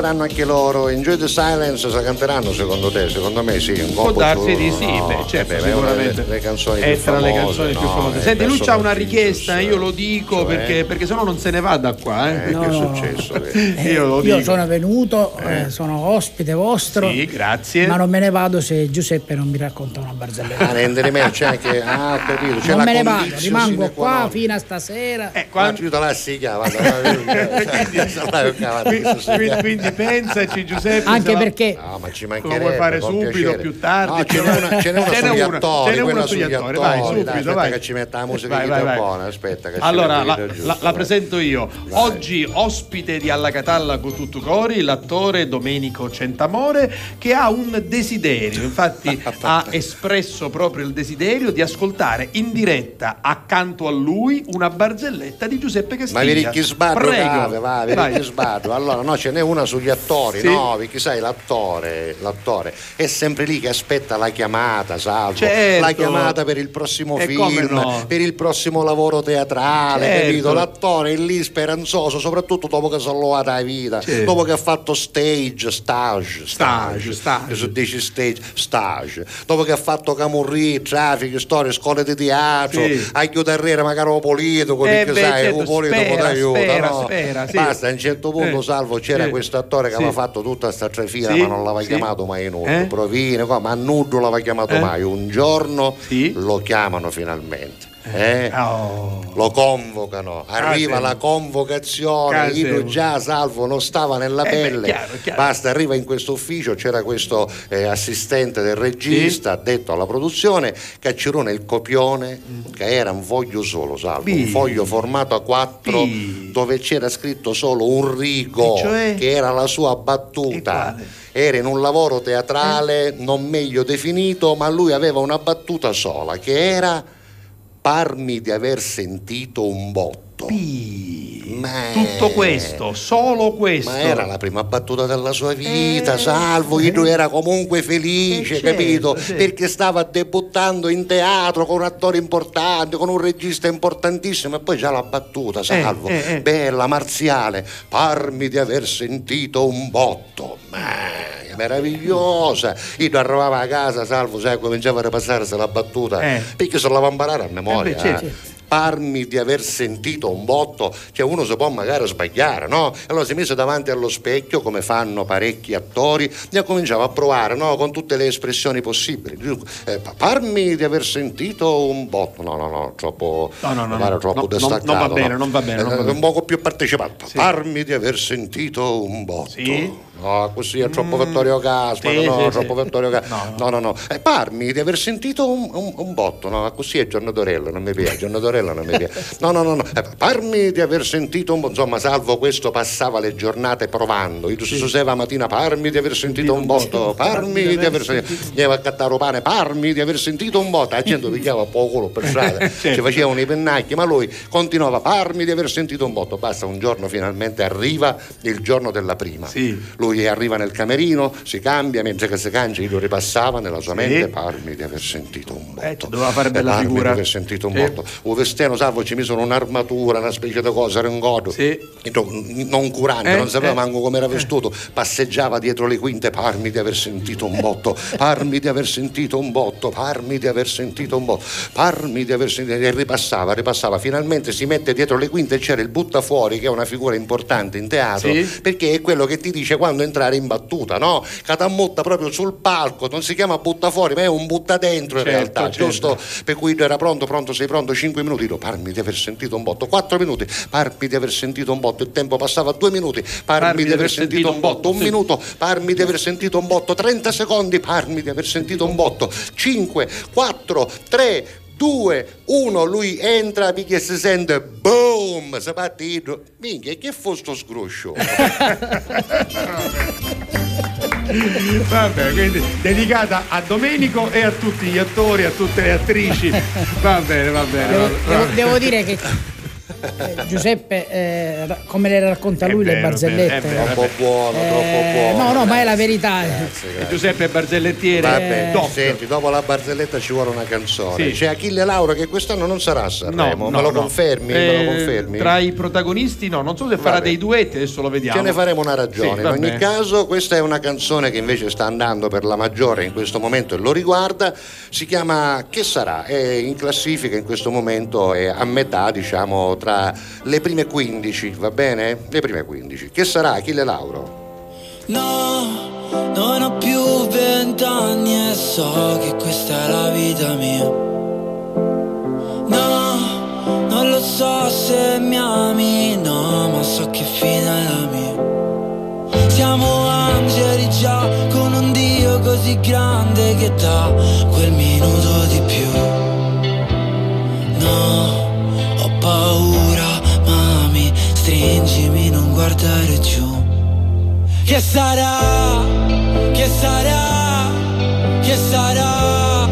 [SPEAKER 3] saranno anche loro. Enjoy the Silence se canteranno secondo te? Secondo me sì. Un
[SPEAKER 4] Può darsi di sì,
[SPEAKER 3] no,
[SPEAKER 4] beh, certo,
[SPEAKER 3] eh beh,
[SPEAKER 4] sicuramente.
[SPEAKER 3] Le, le canzoni
[SPEAKER 4] è tra
[SPEAKER 3] famose,
[SPEAKER 4] le canzoni
[SPEAKER 3] no,
[SPEAKER 4] più
[SPEAKER 3] famose.
[SPEAKER 4] Senti, lui c'ha una richiesta, io lo dico
[SPEAKER 3] cioè...
[SPEAKER 4] perché, perché sennò non se ne va da qua. Eh.
[SPEAKER 3] Eh, no. Che è successo?
[SPEAKER 9] Eh,
[SPEAKER 4] io,
[SPEAKER 9] io sono venuto, sono ospite vostro.
[SPEAKER 4] Sì, grazie.
[SPEAKER 9] Ma non me ne vado se Giuseppe non mi racconta una barzelletta.
[SPEAKER 3] Ah, Renderman c'è anche. Ah, capito. C'è
[SPEAKER 9] non me ne vado, rimango
[SPEAKER 3] qua no.
[SPEAKER 9] fino a stasera.
[SPEAKER 3] Eh, quando... Ah, cioè,
[SPEAKER 4] quindi, quindi pensaci, Giuseppe.
[SPEAKER 9] Anche
[SPEAKER 4] la-
[SPEAKER 9] perché
[SPEAKER 3] No, ma ci
[SPEAKER 4] Lo vuoi fare subito,
[SPEAKER 3] piacere.
[SPEAKER 4] più tardi?
[SPEAKER 3] No, ce n'è una, ce n'è una
[SPEAKER 4] Ce n'è
[SPEAKER 3] sugli
[SPEAKER 4] una,
[SPEAKER 3] attori,
[SPEAKER 4] ce n'è una
[SPEAKER 3] quella
[SPEAKER 4] sugli attori, vai,
[SPEAKER 3] dai,
[SPEAKER 4] subito,
[SPEAKER 3] aspetta
[SPEAKER 4] vai.
[SPEAKER 3] che ci metta la musica
[SPEAKER 4] Vai,
[SPEAKER 3] che
[SPEAKER 4] vai,
[SPEAKER 3] è
[SPEAKER 4] vai.
[SPEAKER 3] buona, aspetta che
[SPEAKER 4] Allora, la, la- la presento io.
[SPEAKER 3] Vai.
[SPEAKER 4] Oggi ospite di Alla Catalla con tutto cori, l'attore Domenico Centamore, che ha un desiderio. Infatti, ha espresso proprio il desiderio di ascoltare in diretta accanto a lui una barzelletta di Giuseppe Castiglia.
[SPEAKER 3] Ma cave, va, vi
[SPEAKER 4] Vai.
[SPEAKER 3] ricchi sbadro. Allora, no, ce n'è una sugli attori,
[SPEAKER 4] Sì.
[SPEAKER 3] no, perché sai, l'attore, l'attore è sempre lì che aspetta la chiamata, salvo.
[SPEAKER 4] Certo.
[SPEAKER 3] La chiamata per il prossimo
[SPEAKER 4] E
[SPEAKER 3] film,
[SPEAKER 4] no?
[SPEAKER 3] per il prossimo lavoro teatrale,
[SPEAKER 4] Certo.
[SPEAKER 3] capito? L'attore è lì speranzoso, soprattutto dopo che si è alluvata la vita,
[SPEAKER 4] Certo.
[SPEAKER 3] dopo che ha fatto stage, stage,
[SPEAKER 4] Stage,
[SPEAKER 3] stage, si dice stage, stage, dopo che ha fatto camurri, traffici, storie, scuole di teatro,
[SPEAKER 4] Sì.
[SPEAKER 3] ha chiuderriere magari un politico,
[SPEAKER 4] Eh,
[SPEAKER 3] perché
[SPEAKER 4] beh,
[SPEAKER 3] sai,
[SPEAKER 4] certo,
[SPEAKER 3] un politico
[SPEAKER 4] spera,
[SPEAKER 3] ti aiuta, no?
[SPEAKER 4] spera, sì.
[SPEAKER 3] Basta, a un certo punto,
[SPEAKER 4] Eh.
[SPEAKER 3] salvo, c'era
[SPEAKER 4] Eh.
[SPEAKER 3] questo attore che
[SPEAKER 4] Sì.
[SPEAKER 3] aveva fatto tutta sta trafila,
[SPEAKER 4] Sì,
[SPEAKER 3] ma non l'aveva
[SPEAKER 4] sì.
[SPEAKER 3] chiamato mai nudo.
[SPEAKER 4] Eh?
[SPEAKER 3] Provine, qua, ma nudo l'aveva chiamato
[SPEAKER 4] Eh?
[SPEAKER 3] mai. Un giorno lo chiamano finalmente. Eh?
[SPEAKER 4] Oh.
[SPEAKER 3] Lo convocano, arriva
[SPEAKER 4] Casemo.
[SPEAKER 3] la convocazione,
[SPEAKER 4] Casemo.
[SPEAKER 3] io già salvo non stava nella
[SPEAKER 4] Eh beh,
[SPEAKER 3] pelle,
[SPEAKER 4] chiaro, chiaro.
[SPEAKER 3] basta, arriva in questo ufficio, c'era questo eh, assistente del regista, detto alla produzione, caccerone il copione che era un foglio solo, salvo, un
[SPEAKER 4] Bi.
[SPEAKER 3] foglio formato a quattro
[SPEAKER 4] Bi.
[SPEAKER 3] dove c'era scritto solo un rigo
[SPEAKER 4] cioè?
[SPEAKER 3] che era la sua battuta. Era in un lavoro teatrale non meglio definito, ma lui aveva una battuta sola che era parmi di aver sentito un botto. Ma-
[SPEAKER 4] Tutto questo, solo questo.
[SPEAKER 3] Ma era la prima battuta della sua vita, salvo che lui era comunque felice,
[SPEAKER 4] Eh, certo,
[SPEAKER 3] capito?
[SPEAKER 4] sì.
[SPEAKER 3] Perché stava debuttando in teatro con un attore importante, con un regista importantissimo e poi già la battuta, salvo,
[SPEAKER 4] eh, eh.
[SPEAKER 3] bella, marziale, parmi di aver sentito un botto. Ma meravigliosa. Io arrivava a casa, salvo, sai, cominciava a ripassarsi la battuta,
[SPEAKER 4] Eh.
[SPEAKER 3] perché se la va a imparare a memoria.
[SPEAKER 4] Eh beh, certo.
[SPEAKER 3] eh. Parmi di aver sentito un botto, cioè uno si può magari sbagliare, no? Allora si mise davanti allo specchio, come fanno parecchi attori, e cominciava a provare, no? Con tutte le espressioni possibili. Eh, pa- parmi di aver sentito un botto, no, no, no, troppo,
[SPEAKER 4] No, no, no, no,
[SPEAKER 3] troppo
[SPEAKER 4] no,
[SPEAKER 3] distaccato.
[SPEAKER 4] non va bene,
[SPEAKER 3] no?
[SPEAKER 4] non va bene, non va
[SPEAKER 3] Eh,
[SPEAKER 4] bene.
[SPEAKER 3] Un poco più partecipato. Parmi di aver sentito un botto.
[SPEAKER 4] Sì?
[SPEAKER 3] No, così è troppo Vittorio Caspa,
[SPEAKER 4] sì,
[SPEAKER 3] no,
[SPEAKER 4] sì,
[SPEAKER 3] troppo
[SPEAKER 4] sì.
[SPEAKER 3] Vittorio Caspa. No, no, no. Eh, parmi di aver sentito un, un- un botto, no, così è Giorno Dorello, non mi piace, Giorno Dorello non mi piace. No, no, no, no. Eh, parmi di aver sentito un botto, insomma, salvo questo passava le giornate provando. Io si suseva mattina, parmi di aver sentito un botto, parmi di aver sentito. Andiamo a cattare pane, parmi di aver sentito un botto. La gente pigliava poco per strada, ci facevano i pennacchi, ma lui continuava, parmi di aver sentito un botto. Basta, un giorno finalmente arriva il giorno della prima.
[SPEAKER 4] Sì.
[SPEAKER 3] Lui arriva nel camerino, si cambia, mentre che si cangia, io lo ripassava nella sua
[SPEAKER 4] Sì.
[SPEAKER 3] mente, parmi di aver sentito un botto.
[SPEAKER 4] Eh, doveva fare bella
[SPEAKER 3] parmi
[SPEAKER 4] figura.
[SPEAKER 3] di aver sentito un
[SPEAKER 4] Sì.
[SPEAKER 3] botto. Un vesteno, salvo, ci misero un'armatura, una specie di cosa, era un godo.
[SPEAKER 4] Sì.
[SPEAKER 3] Non, non curante,
[SPEAKER 4] Eh,
[SPEAKER 3] non sapeva
[SPEAKER 4] eh.
[SPEAKER 3] manco come era vestuto, passeggiava dietro le quinte, parmi di aver sentito un botto, parmi di aver sentito un botto, parmi di aver sentito un botto, parmi di aver sentito e ripassava, ripassava, finalmente si mette dietro le quinte e c'era il buttafuori che è una figura importante in teatro,
[SPEAKER 4] Sì.
[SPEAKER 3] perché è quello che ti dice quando entrare in battuta, no? Catamotta proprio sul palco, non si chiama buttafuori, ma è un butta dentro in
[SPEAKER 4] Certo,
[SPEAKER 3] realtà,
[SPEAKER 4] certo.
[SPEAKER 3] giusto? Per cui era pronto, pronto, sei pronto, 5 minuti, io, parmi di aver sentito un botto, 4 minuti, parmi di aver sentito un botto, il tempo passava a 2 minuti, parmi, di aver sentito un botto, un
[SPEAKER 4] sì.
[SPEAKER 3] minuto, parmi di aver sentito un botto, 30 secondi, parmi di aver sentito un botto, 5, 4, 3, 2, 1, lui entra, minchia si sente, boom, si parte dietro, minchia, che fu sto sgruscio?
[SPEAKER 4] Vabbè, quindi dedicata a Domenico e a tutti gli attori, a tutte le attrici. Va bene, va bene.
[SPEAKER 9] Devo,
[SPEAKER 4] va-
[SPEAKER 9] devo-
[SPEAKER 4] va-
[SPEAKER 9] devo dire che eh, Giuseppe, eh, come le racconta
[SPEAKER 4] È
[SPEAKER 9] lui le
[SPEAKER 4] vero,
[SPEAKER 9] barzellette,
[SPEAKER 4] è vero,
[SPEAKER 3] troppo buono, troppo
[SPEAKER 9] eh,
[SPEAKER 3] buono.
[SPEAKER 9] no, no, ma è la verità.
[SPEAKER 4] E Giuseppe è Barzellettiere.
[SPEAKER 3] Vabbè,
[SPEAKER 4] doc.
[SPEAKER 3] senti, dopo la barzelletta ci vuole una canzone.
[SPEAKER 4] Sì.
[SPEAKER 3] C'è Achille Lauro che quest'anno non sarà a Sanremo,
[SPEAKER 4] No,
[SPEAKER 3] me
[SPEAKER 4] no,
[SPEAKER 3] lo
[SPEAKER 4] no.
[SPEAKER 3] confermi?
[SPEAKER 4] Eh,
[SPEAKER 3] me lo confermi?
[SPEAKER 4] Tra i protagonisti, no, non so se farà
[SPEAKER 3] Vabbè.
[SPEAKER 4] dei duetti, adesso lo vediamo.
[SPEAKER 3] Ce ne faremo una ragione.
[SPEAKER 4] Sì,
[SPEAKER 3] in ogni caso, questa è una canzone che invece sta andando per la maggiore in questo momento e lo riguarda. Si chiama Che sarà? È in classifica in questo momento, è a metà, diciamo, tra le prime 15, va bene? Le prime 15. Che sarà Achille Lauro?
[SPEAKER 7] No, non ho più vent'anni e so che questa è la vita mia. No, non lo so se mi ami, no, ma so che fine è la mia.
[SPEAKER 19] Siamo angeli già con un Dio così grande che dà quel minuto di più. No, paura, mami, stringimi, non guardare giù. Che sarà? Che sarà? Che sarà?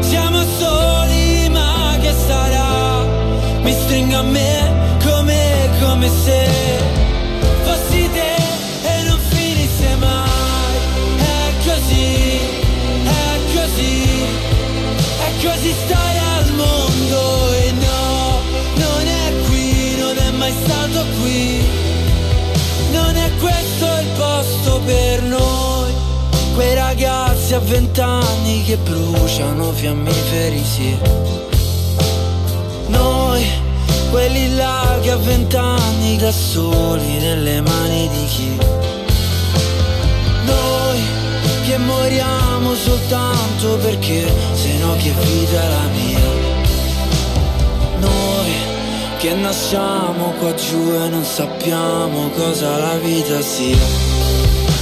[SPEAKER 19] Siamo soli, ma che sarà? Mi stringo a me come, come se fossi te e non finisse mai. È così, è così, è così stare posto per noi. Quei ragazzi a vent'anni che bruciano fiammiferi, sì. Noi, quelli là che a vent'anni da soli nelle mani di chi? Noi che moriamo soltanto perché se no che vita è la mia? Noi che nasciamo qua giù e non sappiamo cosa la vita sia.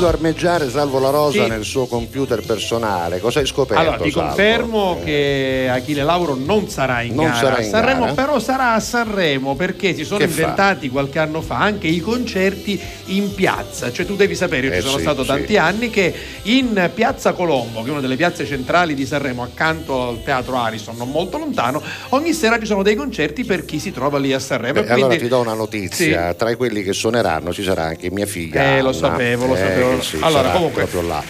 [SPEAKER 3] Vedo armeggiare Salvo La Rosa
[SPEAKER 4] Sì.
[SPEAKER 3] nel suo computer personale. Cosa hai scoperto?
[SPEAKER 4] Allora, ti
[SPEAKER 3] Salvo?
[SPEAKER 4] confermo che Achille Lauro non sarà in
[SPEAKER 3] Non
[SPEAKER 4] gara
[SPEAKER 3] sarà in
[SPEAKER 4] Sanremo,
[SPEAKER 3] gara.
[SPEAKER 4] però sarà a Sanremo perché si sono
[SPEAKER 3] Che fa?
[SPEAKER 4] inventati qualche anno fa anche i concerti in piazza. Cioè tu devi sapere, io
[SPEAKER 3] Eh
[SPEAKER 4] ci sono
[SPEAKER 3] sì,
[SPEAKER 4] stato
[SPEAKER 3] sì.
[SPEAKER 4] tanti anni, che in Piazza Colombo, che è una delle piazze centrali di Sanremo, accanto al Teatro Arison, non molto lontano, ogni sera ci sono dei concerti per chi si trova lì a Sanremo.
[SPEAKER 3] Beh,
[SPEAKER 4] e
[SPEAKER 3] allora
[SPEAKER 4] quindi-
[SPEAKER 3] ti do una notizia, tra quelli che suoneranno ci sarà anche mia figlia.
[SPEAKER 4] Eh, lo
[SPEAKER 3] Anna,
[SPEAKER 4] sapevo, lo
[SPEAKER 3] eh,
[SPEAKER 4] sapevo.
[SPEAKER 3] Che sì,
[SPEAKER 4] allora, comunque,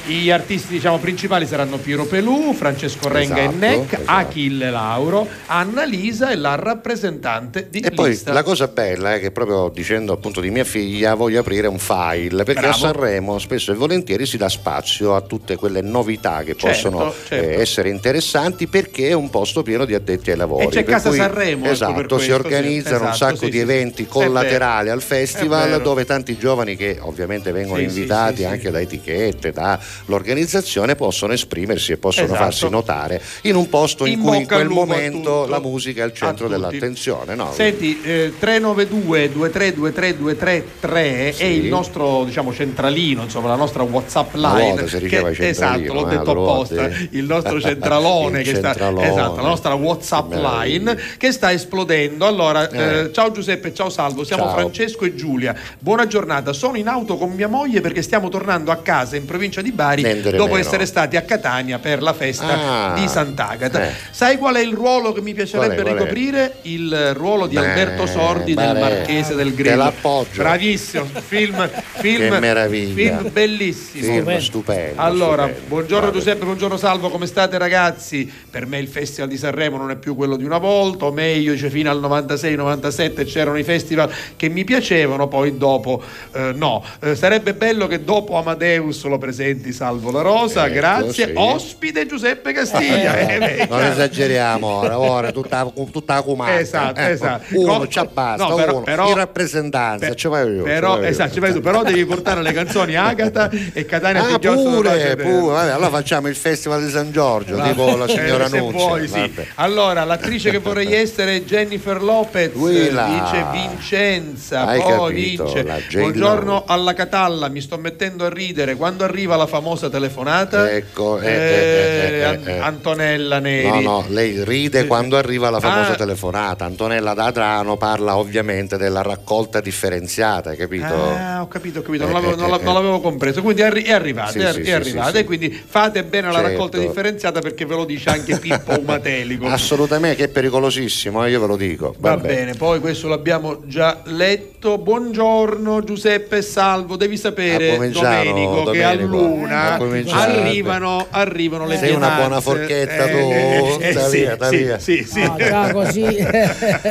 [SPEAKER 4] gli artisti diciamo, principali saranno Piero Pelù, Francesco Renga
[SPEAKER 3] Esatto,
[SPEAKER 4] e Neck,
[SPEAKER 3] esatto.
[SPEAKER 4] Achille Lauro, Anna Lisa e la rappresentante di
[SPEAKER 3] E poi
[SPEAKER 4] lista.
[SPEAKER 3] la cosa bella è che proprio dicendo appunto di mia figlia voglio aprire un file perché
[SPEAKER 4] Bravo.
[SPEAKER 3] a Sanremo spesso e volentieri si dà spazio a tutte quelle novità che
[SPEAKER 4] Certo,
[SPEAKER 3] possono
[SPEAKER 4] certo.
[SPEAKER 3] eh, essere interessanti perché è un posto pieno di addetti ai lavori.
[SPEAKER 4] E c'è
[SPEAKER 3] per
[SPEAKER 4] Casa
[SPEAKER 3] cui-
[SPEAKER 4] Sanremo, ecco,
[SPEAKER 3] esatto,
[SPEAKER 4] per
[SPEAKER 3] si
[SPEAKER 4] questo, sì.
[SPEAKER 3] organizzano un
[SPEAKER 4] Esatto,
[SPEAKER 3] sacco
[SPEAKER 4] sì,
[SPEAKER 3] di eventi collaterali al festival dove tanti giovani che ovviamente vengono invitati
[SPEAKER 4] sì.
[SPEAKER 3] Anche da etichette, dall'organizzazione possono esprimersi e possono
[SPEAKER 4] Esatto.
[SPEAKER 3] farsi notare in un posto in,
[SPEAKER 4] In
[SPEAKER 3] cui in quel momento la musica è al centro dell'attenzione. No?
[SPEAKER 4] Senti, eh, 392 2323233 è il nostro diciamo centralino, insomma la nostra WhatsApp line.
[SPEAKER 3] diceva
[SPEAKER 4] che- esatto, l'ho
[SPEAKER 3] eh,
[SPEAKER 4] detto apposta. Il nostro centralone,
[SPEAKER 3] Il
[SPEAKER 4] che sta,
[SPEAKER 3] centralone.
[SPEAKER 4] esatto, la nostra WhatsApp line che sta esplodendo. Allora,
[SPEAKER 3] Eh.
[SPEAKER 4] eh, ciao Giuseppe, ciao Salvo, siamo
[SPEAKER 3] Ciao.
[SPEAKER 4] Francesco e Giulia. Buona giornata. Sono in auto con mia moglie perché stiamo tornando a casa in provincia di Bari
[SPEAKER 3] di
[SPEAKER 4] dopo
[SPEAKER 3] meno.
[SPEAKER 4] essere stati a Catania per la festa
[SPEAKER 3] Ah.
[SPEAKER 4] di Sant'Agata.
[SPEAKER 3] Eh.
[SPEAKER 4] Sai qual è il ruolo che mi piacerebbe
[SPEAKER 3] Qual è, qual è?
[SPEAKER 4] ricoprire? Il ruolo di
[SPEAKER 3] Beh,
[SPEAKER 4] Alberto Sordi nel
[SPEAKER 3] Bare,
[SPEAKER 4] Marchese del
[SPEAKER 3] te
[SPEAKER 4] Grillo.
[SPEAKER 3] l'appoggio.
[SPEAKER 4] Bravissimo, film, film, film bellissimo.
[SPEAKER 3] Film stupendo.
[SPEAKER 4] Allora,
[SPEAKER 3] stupendo.
[SPEAKER 4] buongiorno
[SPEAKER 3] Guarda.
[SPEAKER 4] Giuseppe, buongiorno Salvo, come state ragazzi? Per me il Festival di Sanremo non è più quello di una volta, o meglio, cioè fino al 96-97 c'erano i festival che mi piacevano, poi dopo eh, no. Eh, sarebbe bello che dopo Amadeus lo presenti Salvo La Rosa,
[SPEAKER 3] Ecco,
[SPEAKER 4] grazie.
[SPEAKER 3] sì.
[SPEAKER 4] Ospite Giuseppe Castiglia. Eh, beh,
[SPEAKER 3] non esageriamo ora, ora tutta, tutta la comanda.
[SPEAKER 4] Esatto,
[SPEAKER 3] Ecco,
[SPEAKER 4] esatto.
[SPEAKER 3] Uno ci basta,
[SPEAKER 4] no, però-
[SPEAKER 3] uno.
[SPEAKER 4] però-
[SPEAKER 3] in rappresentanza,
[SPEAKER 4] per-
[SPEAKER 3] ci vai io.
[SPEAKER 4] Però,
[SPEAKER 3] io.
[SPEAKER 4] esatto, vai tu, però devi portare le canzoni Agata e Catania
[SPEAKER 3] Ah, pure, pure, vabbè, allora facciamo il festival di San Giorgio,
[SPEAKER 4] Va-
[SPEAKER 3] tipo la signora
[SPEAKER 4] eh, se
[SPEAKER 3] Nunzia.
[SPEAKER 4] vuoi, sì.
[SPEAKER 3] vabbè.
[SPEAKER 4] Allora, l'attrice che vorrei essere è Jennifer Lopez,
[SPEAKER 3] Quella.
[SPEAKER 4] dice Vincenza,
[SPEAKER 3] Hai
[SPEAKER 4] poi
[SPEAKER 3] capito,
[SPEAKER 4] vince. Buongiorno alla Catalla, mi sto mettendo a ridere. Quando arriva la famosa telefonata?
[SPEAKER 3] Ecco, eh,
[SPEAKER 4] Eh,
[SPEAKER 3] eh, eh,
[SPEAKER 4] An-
[SPEAKER 3] eh, eh.
[SPEAKER 4] Antonella Neri.
[SPEAKER 3] No, no, lei ride quando arriva la famosa
[SPEAKER 4] Ah.
[SPEAKER 3] telefonata. Antonella D'Adrano parla ovviamente della raccolta differenziata, capito?
[SPEAKER 4] Ah, ho capito, ho capito, non
[SPEAKER 3] Eh,
[SPEAKER 4] l'avevo,
[SPEAKER 3] eh,
[SPEAKER 4] non la-
[SPEAKER 3] eh,
[SPEAKER 4] non l'avevo compreso. Quindi è, arri- è arrivata,
[SPEAKER 3] Sì,
[SPEAKER 4] è,
[SPEAKER 3] sì,
[SPEAKER 4] è arrivata.
[SPEAKER 3] sì,
[SPEAKER 4] E quindi fate bene la
[SPEAKER 3] Certo.
[SPEAKER 4] raccolta differenziata perché ve lo dice anche Pippo Umatelico.
[SPEAKER 3] Assolutamente, che è pericolosissimo, eh, io ve lo dico.
[SPEAKER 4] Va
[SPEAKER 3] Vabbè.
[SPEAKER 4] bene, poi questo l'abbiamo già letto. Buongiorno Giuseppe Salvo, devi sapere.
[SPEAKER 3] Ah, cominciano,
[SPEAKER 4] Domenico, che a
[SPEAKER 3] Domenico,
[SPEAKER 4] luna arrivano, arrivano le
[SPEAKER 3] Sei una
[SPEAKER 4] pietanze.
[SPEAKER 3] buona forchetta tu,
[SPEAKER 4] Eh, eh,
[SPEAKER 3] sta
[SPEAKER 4] sì,
[SPEAKER 3] via,
[SPEAKER 4] sì,
[SPEAKER 3] via.
[SPEAKER 4] sì, sì.
[SPEAKER 9] No, già così.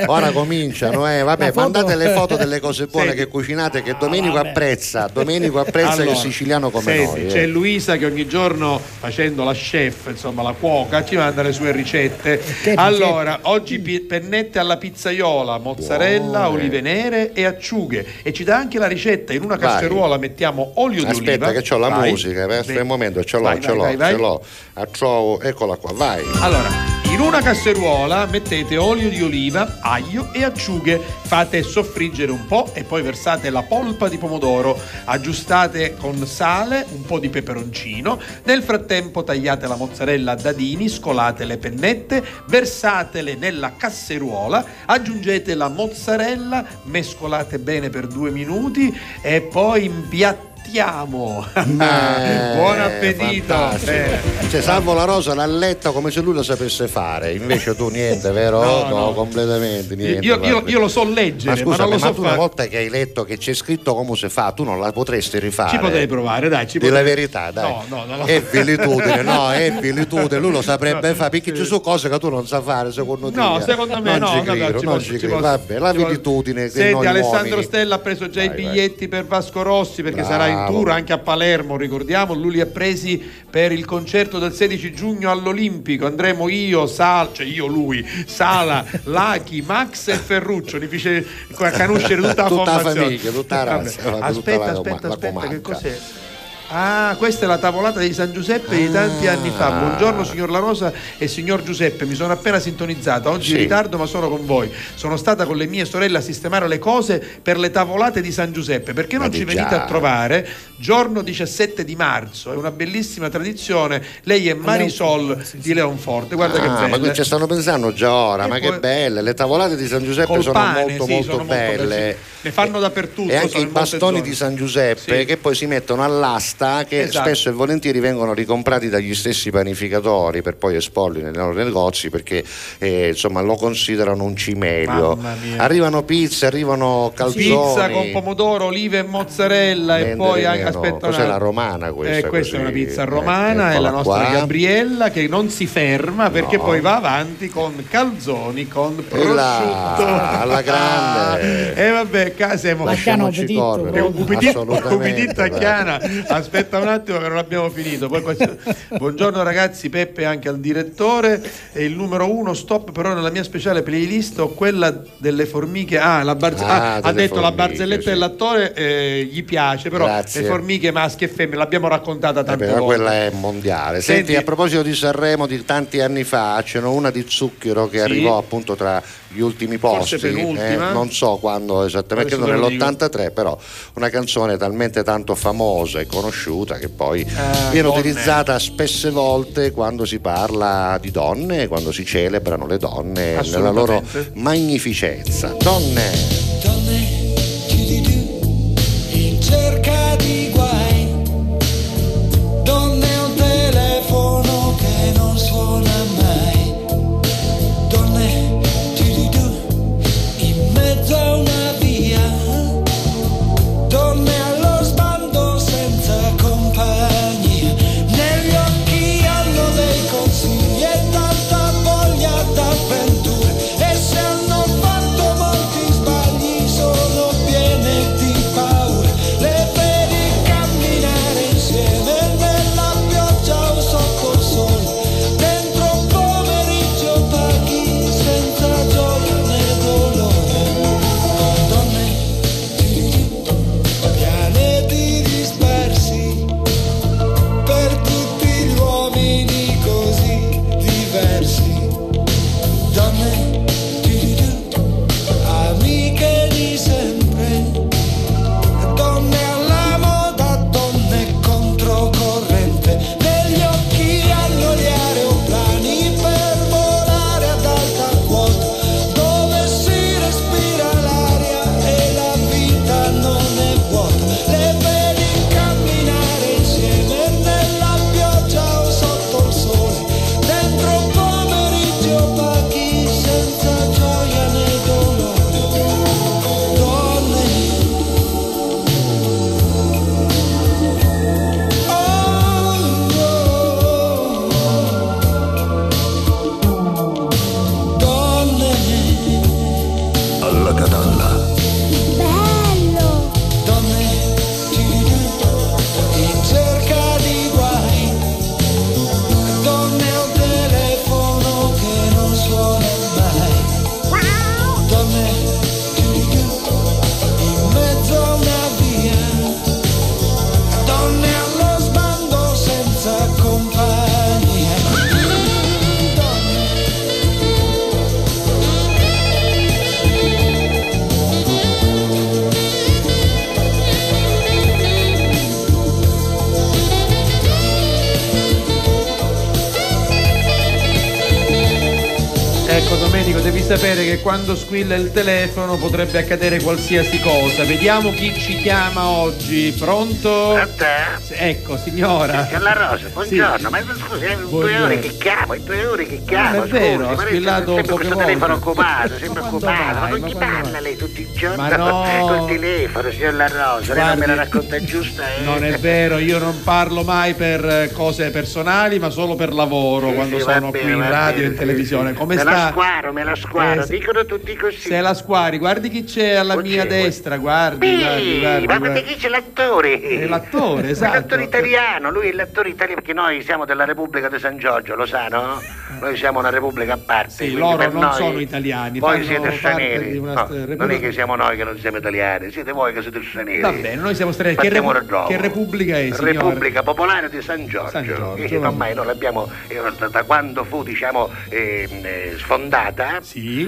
[SPEAKER 3] Ora cominciano, eh. vabbè,
[SPEAKER 9] foto-
[SPEAKER 3] mandate le foto delle cose buone che cucinate che Domenico apprezza, Domenico apprezza che
[SPEAKER 4] Allora,
[SPEAKER 3] è siciliano come
[SPEAKER 4] senti,
[SPEAKER 3] noi. eh.
[SPEAKER 4] C'è Luisa che ogni giorno facendo la chef, insomma la cuoca, ci manda le sue ricette.
[SPEAKER 9] Che
[SPEAKER 4] Allora, oggi pennette alla pizzaiola, mozzarella,
[SPEAKER 3] Buone.
[SPEAKER 4] olive nere e acciughe. E ci dà anche la ricetta. In una
[SPEAKER 3] Vai.
[SPEAKER 4] casseruola mettiamo olio di oliva.
[SPEAKER 3] Aspetta che ho la
[SPEAKER 4] Vai.
[SPEAKER 3] musica, aspetta
[SPEAKER 4] Vai.
[SPEAKER 3] un momento, ce l'ho,
[SPEAKER 4] Vai,
[SPEAKER 3] ce
[SPEAKER 4] vai,
[SPEAKER 3] l'ho, ce l'ho. La trovo, eccola qua, vai.
[SPEAKER 4] Allora, in una casseruola mettete olio di oliva, aglio e acciughe, fate soffriggere un po' e poi versate la polpa di pomodoro, aggiustate con sale, un po' di peperoncino, nel frattempo tagliate la mozzarella a dadini, scolate le pennette, versatele nella casseruola, aggiungete la mozzarella, mescolate bene per due minuti e poi impiattate Partiamo!
[SPEAKER 3] Eh,
[SPEAKER 4] Buon appetito! Eh.
[SPEAKER 3] Cioè, Salvo la Rosa l'ha letta come se lui lo sapesse fare, invece tu niente, vero?
[SPEAKER 4] No,
[SPEAKER 3] No,
[SPEAKER 4] no.
[SPEAKER 3] completamente niente.
[SPEAKER 4] Io, io- io lo so leggere,
[SPEAKER 3] ma
[SPEAKER 4] ma,
[SPEAKER 3] scusa,
[SPEAKER 4] non lo
[SPEAKER 3] ma
[SPEAKER 4] so
[SPEAKER 3] tu una
[SPEAKER 4] fare.
[SPEAKER 3] volta che hai letto che c'è scritto come si fa, tu non la potresti rifare.
[SPEAKER 4] Ci potrei provare, dai. Ci
[SPEAKER 3] Di la
[SPEAKER 4] potrei-
[SPEAKER 3] verità, dai.
[SPEAKER 4] No, no, no, no.
[SPEAKER 3] È vilitudine, no, è vilitudine, lui lo saprebbe fare, perché ci sono cose che tu non sai fare, secondo te.
[SPEAKER 4] No, secondo me
[SPEAKER 3] non
[SPEAKER 4] no,
[SPEAKER 3] Ci credo, non ci credo. Vabbè, la vilitudine che
[SPEAKER 4] Senti, Alessandro Stella ha preso già i biglietti per Vasco Rossi perché sarà in
[SPEAKER 3] Bravo.
[SPEAKER 4] tour anche a Palermo, ricordiamo, lui li ha presi per il concerto del 16 giugno all'Olimpico. Andremo io, Sal, cioè io lui, Sala, Lachi, Max e Ferruccio, li fece conoscere tutta la
[SPEAKER 3] Tutta la
[SPEAKER 4] formazione.
[SPEAKER 3] famiglia, tutta la razza,
[SPEAKER 4] Vabbè,
[SPEAKER 3] tutta
[SPEAKER 4] Aspetta,
[SPEAKER 3] la-
[SPEAKER 4] aspetta,
[SPEAKER 3] la
[SPEAKER 4] aspetta, che cos'è? Ah, questa è la tavolata di San Giuseppe di tanti anni fa. Buongiorno signor La Rosa e signor Giuseppe, mi sono appena sintonizzata. Oggi
[SPEAKER 3] Sì.
[SPEAKER 4] in ritardo ma sono con voi. Sono stata con le mie sorelle a sistemare le cose per le tavolate di San Giuseppe. Perché non
[SPEAKER 3] Ma
[SPEAKER 4] ci venite
[SPEAKER 3] già.
[SPEAKER 4] a trovare? Giorno 17 di marzo, è una bellissima tradizione. Lei è Marisol di Leonforte. Guarda che
[SPEAKER 3] Ah, ma qui ci stanno pensando già ora,
[SPEAKER 4] E
[SPEAKER 3] ma
[SPEAKER 4] poi-
[SPEAKER 3] che belle, le tavolate di San Giuseppe
[SPEAKER 4] Col
[SPEAKER 3] sono
[SPEAKER 4] pane,
[SPEAKER 3] molto
[SPEAKER 4] sì,
[SPEAKER 3] molto
[SPEAKER 4] sono molto
[SPEAKER 3] belle.
[SPEAKER 4] belle. Ne fanno dappertutto.
[SPEAKER 3] E anche
[SPEAKER 4] sono
[SPEAKER 3] i bastoni
[SPEAKER 4] zone.
[SPEAKER 3] di San Giuseppe
[SPEAKER 4] Sì.
[SPEAKER 3] che poi si mettono all'asta che
[SPEAKER 4] Esatto.
[SPEAKER 3] spesso e volentieri vengono ricomprati dagli stessi panificatori per poi esporli nei loro negozi perché eh, insomma lo considerano un cimelio. Arrivano pizze, arrivano calzoni.
[SPEAKER 4] Pizza con pomodoro, olive e mozzarella e poi anche aspetta
[SPEAKER 3] Cos'è
[SPEAKER 4] una-
[SPEAKER 3] la romana questa?
[SPEAKER 4] Eh, questa è
[SPEAKER 3] così?
[SPEAKER 4] una pizza
[SPEAKER 3] Eh,
[SPEAKER 4] romana, è
[SPEAKER 3] eccola
[SPEAKER 4] la nostra
[SPEAKER 3] qua.
[SPEAKER 4] Gabriella che non si ferma perché
[SPEAKER 3] No.
[SPEAKER 4] poi va avanti con calzoni, con
[SPEAKER 3] E là,
[SPEAKER 4] prosciutto.
[SPEAKER 3] alla grande.
[SPEAKER 4] E vabbè, qua siamo
[SPEAKER 3] Lasciamoci
[SPEAKER 9] appetito,
[SPEAKER 3] correre.
[SPEAKER 4] È un cupidito a. Chiana. Aspetta un attimo che non abbiamo finito. Questo- Buongiorno ragazzi, Peppe anche al direttore. E il numero uno stop però nella mia speciale playlist ho quella delle formiche. Ah, la barze-
[SPEAKER 3] Ah,
[SPEAKER 4] ah, ha detto la
[SPEAKER 3] formiche,
[SPEAKER 4] barzelletta
[SPEAKER 3] sì.
[SPEAKER 4] dell'attore eh, gli piace, però
[SPEAKER 3] Grazie.
[SPEAKER 4] le formiche maschi e femmine l'abbiamo raccontata
[SPEAKER 3] Eh
[SPEAKER 4] tante
[SPEAKER 3] beh, ma
[SPEAKER 4] volte.
[SPEAKER 3] quella è mondiale. Senti,
[SPEAKER 4] Senti-
[SPEAKER 3] a proposito di Sanremo di tanti anni fa, c'è una di Zucchero che
[SPEAKER 4] Sì.
[SPEAKER 3] arrivò appunto tra gli ultimi posti, eh, non so quando esattamente, credo
[SPEAKER 4] te lo dico.
[SPEAKER 3] nell'83, però una canzone talmente tanto famosa e conosciuta che poi
[SPEAKER 4] Eh,
[SPEAKER 3] viene
[SPEAKER 4] donne.
[SPEAKER 3] utilizzata spesse volte quando si parla di donne, quando si celebrano le donne nella loro magnificenza. Donne!
[SPEAKER 7] Donne,
[SPEAKER 4] quando squilla il telefono potrebbe accadere qualsiasi cosa. Vediamo chi ci chiama oggi. Pronto? Sì, Ecco, signora.
[SPEAKER 20] Signor La Rosa, buongiorno, ma scusi, è due ore che chiamo, è due ore che chiamo.
[SPEAKER 4] Non è vero,
[SPEAKER 20] scusi,
[SPEAKER 4] ha
[SPEAKER 20] ma
[SPEAKER 4] squillato
[SPEAKER 20] sempre
[SPEAKER 4] poche
[SPEAKER 20] questo
[SPEAKER 4] volte.
[SPEAKER 20] telefono occupato, sempre occupato. Ma
[SPEAKER 4] mai?
[SPEAKER 20] con
[SPEAKER 4] Ma
[SPEAKER 20] chi parla lei tutti i giorni?
[SPEAKER 4] Ma no.
[SPEAKER 20] Col telefono, signor La Rosa, lei non me la
[SPEAKER 4] Guardi,
[SPEAKER 20] racconta giusta, eh?
[SPEAKER 4] Non è vero, io non parlo mai per eh, cose personali, ma solo per lavoro quando
[SPEAKER 20] sì,
[SPEAKER 4] sono
[SPEAKER 20] bene,
[SPEAKER 4] qui in radio e in televisione. Come
[SPEAKER 20] me
[SPEAKER 4] sta?
[SPEAKER 20] la squaro, me la squaro,
[SPEAKER 4] Eh,
[SPEAKER 20] dicono tutti così.
[SPEAKER 4] Se la squari, guardi chi c'è alla mia destra, guardi, guardi,
[SPEAKER 20] Sì,
[SPEAKER 4] guardi.
[SPEAKER 20] ma
[SPEAKER 4] guardi.
[SPEAKER 20] perché chi c'è l'attore?
[SPEAKER 4] È l'attore, esatto.
[SPEAKER 20] L'attore italiano, lui è l'attore italiano perché noi siamo della Repubblica di San Giorgio, lo sa, no? Noi siamo una repubblica a parte.
[SPEAKER 4] Sì, loro
[SPEAKER 20] per
[SPEAKER 4] non
[SPEAKER 20] noi-
[SPEAKER 4] sono italiani,
[SPEAKER 20] Voi siete stranieri. No, non è che siamo noi che non siamo italiani, siete voi che siete stranieri.
[SPEAKER 4] Va bene, noi siamo stranieri. Che, repu- che repubblica è, signore?
[SPEAKER 20] Repubblica Popolare di San Giorgio.
[SPEAKER 4] San Giorgio,
[SPEAKER 20] Eh, ormai noi l'abbiamo eh, da, quando fu diciamo ehm, eh, sfondata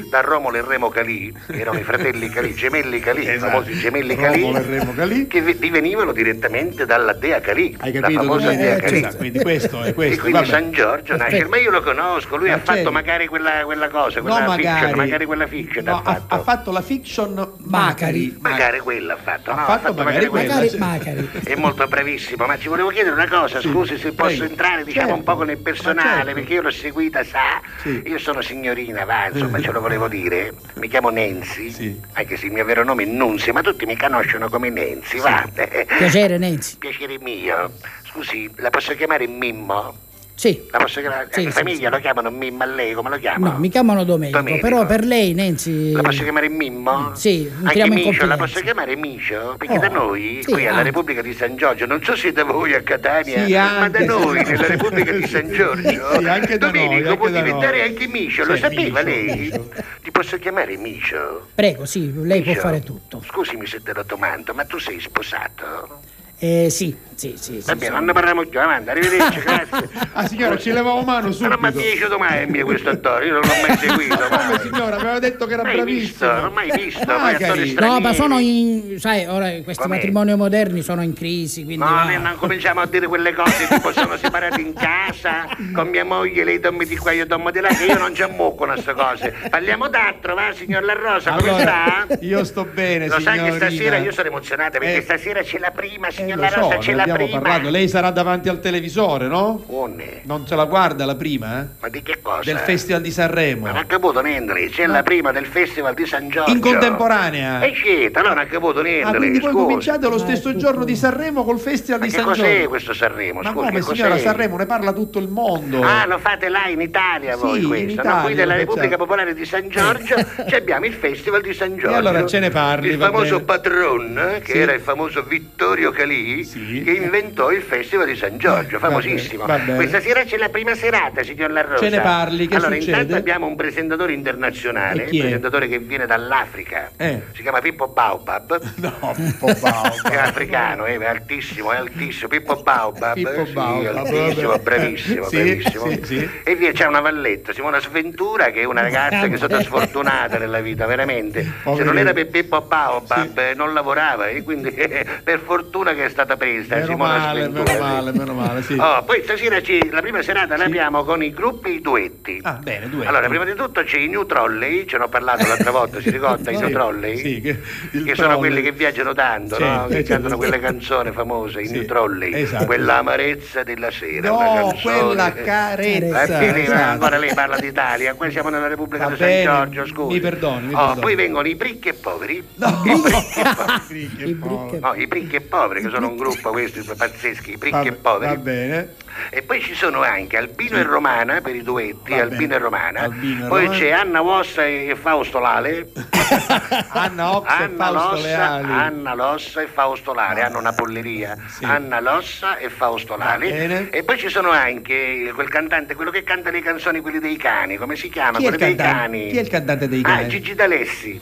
[SPEAKER 20] da Romolo e Remo Calì, che erano i fratelli Calì, gemelli Calì, i
[SPEAKER 4] Esatto.
[SPEAKER 20] famosi gemelli Calì,
[SPEAKER 4] Calì.
[SPEAKER 20] che divenivano direttamente dalla Dea Calì,
[SPEAKER 4] Hai
[SPEAKER 20] la
[SPEAKER 4] capito?
[SPEAKER 20] famosa
[SPEAKER 4] dove-
[SPEAKER 20] Dea
[SPEAKER 4] eh,
[SPEAKER 20] Calì.
[SPEAKER 4] esatto, quindi questo è questo.
[SPEAKER 20] E quindi. San Giorgio nasce, ma io lo conosco, lui
[SPEAKER 4] Ma
[SPEAKER 20] ha fatto
[SPEAKER 4] certo.
[SPEAKER 20] magari quella, quella cosa, quella
[SPEAKER 4] No,
[SPEAKER 20] fiction,
[SPEAKER 4] magari.
[SPEAKER 20] magari quella fiction
[SPEAKER 4] No,
[SPEAKER 20] ha
[SPEAKER 4] ha,
[SPEAKER 20] fatto.
[SPEAKER 4] ha fatto la fiction Macari.
[SPEAKER 20] Magari quella ha fatto,
[SPEAKER 4] Ha
[SPEAKER 20] no?
[SPEAKER 4] fatto magari quella,
[SPEAKER 9] Magari
[SPEAKER 4] sì.
[SPEAKER 9] Macari.
[SPEAKER 20] È molto bravissimo, ma ci volevo chiedere una cosa, scusi se posso
[SPEAKER 4] prego.
[SPEAKER 20] entrare diciamo
[SPEAKER 4] Certo.
[SPEAKER 20] un po' nel personale,
[SPEAKER 4] certo.
[SPEAKER 20] perché io l'ho seguita, sa, io sono signorina, va, insomma ce lo volevo dire, mi chiamo Nancy, anche se il mio vero nome è Nunzi, ma tutti mi conoscono come Nancy, va.
[SPEAKER 9] Piacere, Nancy.
[SPEAKER 20] Piacere mio. Scusi, la posso chiamare Mimmo?
[SPEAKER 9] Sì.
[SPEAKER 20] La posso chiamare?
[SPEAKER 9] Sì,
[SPEAKER 20] in
[SPEAKER 9] sì,
[SPEAKER 20] famiglia lo chiamano Mimmo a lei, come lo chiamano?
[SPEAKER 9] No, mi chiamano Domenico,
[SPEAKER 20] Domenico.
[SPEAKER 9] però per lei, Nancy.
[SPEAKER 20] La posso chiamare Mimmo?
[SPEAKER 9] Sì, mi
[SPEAKER 20] Anche Micio, la posso chiamare Micio? Perché
[SPEAKER 9] Oh,
[SPEAKER 20] da noi,
[SPEAKER 9] sì,
[SPEAKER 20] qui alla. Repubblica di San Giorgio, non so se da voi a Catania,
[SPEAKER 4] Sì,
[SPEAKER 20] ma da noi, nella Repubblica di San Giorgio,
[SPEAKER 4] Sì, anche da noi,
[SPEAKER 20] Domenico
[SPEAKER 4] anche
[SPEAKER 20] può
[SPEAKER 4] da
[SPEAKER 20] diventare
[SPEAKER 4] noi.
[SPEAKER 20] anche Micio, lo
[SPEAKER 4] Sì,
[SPEAKER 20] sapeva
[SPEAKER 4] Micio,
[SPEAKER 20] lei? Ti posso chiamare Micio?
[SPEAKER 9] Prego, sì, lei può
[SPEAKER 20] Micio,
[SPEAKER 9] fare tutto.
[SPEAKER 20] Scusami se te lo domando, ma tu sei sposato?
[SPEAKER 9] Eh, sì, sì, sì. sì,
[SPEAKER 20] Va bene,
[SPEAKER 9] sì.
[SPEAKER 20] non ne parliamo più, avanti, arrivederci, grazie.
[SPEAKER 4] Ah signora, ci levavo mano
[SPEAKER 20] Ma non
[SPEAKER 4] subito.
[SPEAKER 20] mi ha piaciuto mai me questo attore, io non l'ho mai seguito.
[SPEAKER 4] Come
[SPEAKER 20] mai.
[SPEAKER 4] signora, aveva detto che era
[SPEAKER 20] Mai visto,
[SPEAKER 4] bravissimo.
[SPEAKER 20] non mai visto,
[SPEAKER 4] Ah,
[SPEAKER 20] stranieri.
[SPEAKER 9] No, ma sono in. sai, ora questi
[SPEAKER 20] Com'è?
[SPEAKER 9] matrimoni moderni sono in crisi, quindi.
[SPEAKER 20] No, ne- non cominciamo a dire quelle cose tipo sono separati in casa con mia moglie, lei dorme di qua, io dormo di là, che io non ci ammocco a queste cose. Parliamo d'altro, va signor La Rosa, come
[SPEAKER 4] Allora,
[SPEAKER 20] sta?
[SPEAKER 4] io sto bene,
[SPEAKER 20] Lo sa che stasera io sono emozionata perché
[SPEAKER 4] Eh,
[SPEAKER 20] stasera c'è la prima, signor
[SPEAKER 4] Lo
[SPEAKER 20] La
[SPEAKER 4] so, ne abbiamo
[SPEAKER 20] prima.
[SPEAKER 4] parlato. Lei sarà davanti al televisore, no?
[SPEAKER 20] One.
[SPEAKER 4] Non ce la guarda la prima, eh?
[SPEAKER 20] Ma di che cosa?
[SPEAKER 4] Del Festival di Sanremo.
[SPEAKER 20] Ma non ha caputo niente, c'è la prima del Festival di San Giorgio.
[SPEAKER 4] In contemporanea.
[SPEAKER 20] E certo, allora non ha caputo niente.
[SPEAKER 4] Ah, quindi voi cominciate lo stesso giorno di Sanremo col Festival
[SPEAKER 20] Ma
[SPEAKER 4] di
[SPEAKER 20] che
[SPEAKER 4] San
[SPEAKER 20] cos'è
[SPEAKER 4] Giorgio.
[SPEAKER 20] questo Sanremo?
[SPEAKER 4] Ma
[SPEAKER 20] Scusi,
[SPEAKER 4] come
[SPEAKER 20] cos'è?
[SPEAKER 4] signora, Sanremo ne parla tutto il mondo.
[SPEAKER 20] Ah, lo fate là in Italia voi
[SPEAKER 4] Sì, in
[SPEAKER 20] questo, no?
[SPEAKER 4] Italia,
[SPEAKER 20] Qui nella
[SPEAKER 4] lo
[SPEAKER 20] Repubblica
[SPEAKER 4] facciamo.
[SPEAKER 20] Popolare di San Giorgio ci abbiamo il Festival di San Giorgio.
[SPEAKER 4] allora ce ne parli,
[SPEAKER 20] Il famoso patron, eh, che era il famoso Vittorio Che inventò il Festival di San Giorgio,
[SPEAKER 4] Va
[SPEAKER 20] famosissimo.
[SPEAKER 4] bene, va bene.
[SPEAKER 20] Questa sera c'è la prima serata, signor La Rosa.
[SPEAKER 4] Ce ne parli, che
[SPEAKER 20] allora,
[SPEAKER 4] succede?
[SPEAKER 20] intanto abbiamo un presentatore internazionale, un presentatore che viene dall'Africa.
[SPEAKER 4] Eh.
[SPEAKER 20] Si chiama Pippo Baobab.
[SPEAKER 4] No, Pippo Baobab.
[SPEAKER 20] È africano, eh, è altissimo, è altissimo. Pippo Baobab.
[SPEAKER 4] Pippo
[SPEAKER 20] sì,
[SPEAKER 4] Baobab,
[SPEAKER 20] altissimo, bravissimo,
[SPEAKER 4] Sì,
[SPEAKER 20] bravissimo.
[SPEAKER 4] sì.
[SPEAKER 20] E via c'è una valletta, Simona Sventura, che è una ragazza che è stata sfortunata nella vita, veramente. Se non era per Pippo Baobab eh, non lavorava e quindi eh, per fortuna che è stata presa
[SPEAKER 4] Meno
[SPEAKER 20] Simona
[SPEAKER 4] male,
[SPEAKER 20] Sventura.
[SPEAKER 4] meno male, meno male, sì.
[SPEAKER 20] Oh, poi stasera ci- la prima serata la abbiamo con i gruppi e i duetti.
[SPEAKER 4] Ah, bene, due.
[SPEAKER 20] Allora, prima di tutto c'è i New Trolley, ce ne ho parlato l'altra volta, si ricorda i New Trolley?
[SPEAKER 4] Sì, che,
[SPEAKER 20] che sono quelli che viaggiano tanto,
[SPEAKER 4] Sì,
[SPEAKER 20] no? che cantano quelle canzoni famose, i
[SPEAKER 4] Sì,
[SPEAKER 20] New Trolley,
[SPEAKER 4] esatto.
[SPEAKER 20] quell'amarezza della sera.
[SPEAKER 4] No,
[SPEAKER 20] canzone.
[SPEAKER 4] quella carezza,
[SPEAKER 20] Eh, sì, sì, ma
[SPEAKER 4] esatto.
[SPEAKER 20] ancora lei parla d'Italia, qua siamo nella Repubblica di San Giorgio, scusi.
[SPEAKER 4] mi perdoni, mi
[SPEAKER 20] Oh,
[SPEAKER 4] perdoni.
[SPEAKER 20] poi vengono i bricchi e poveri. No, i bricchi e poveri, che sono un gruppo questi pazzeschi, i bricchi e poveri.
[SPEAKER 4] Va.
[SPEAKER 20] E poi ci sono anche Albino e Romana per i duetti,
[SPEAKER 4] Va
[SPEAKER 20] Albino
[SPEAKER 4] bene.
[SPEAKER 20] e Romana.
[SPEAKER 4] Albino e
[SPEAKER 20] poi
[SPEAKER 4] Romana.
[SPEAKER 20] c'è Anna Vossa e Fausto Lale.
[SPEAKER 4] Anna Ox e
[SPEAKER 20] Anna
[SPEAKER 4] Fausto
[SPEAKER 20] Lossa. Anna Lossa e Fausto Lale, hanno una polleria. Anna Lossa e Fausto Lale. E poi ci sono anche quel cantante, quello che canta le canzoni, quelli dei cani, come si chiama?
[SPEAKER 4] Chi è, il
[SPEAKER 20] dei cani.
[SPEAKER 4] chi è il cantante dei
[SPEAKER 20] Ah,
[SPEAKER 4] cani?
[SPEAKER 20] Gigi D'Alessi.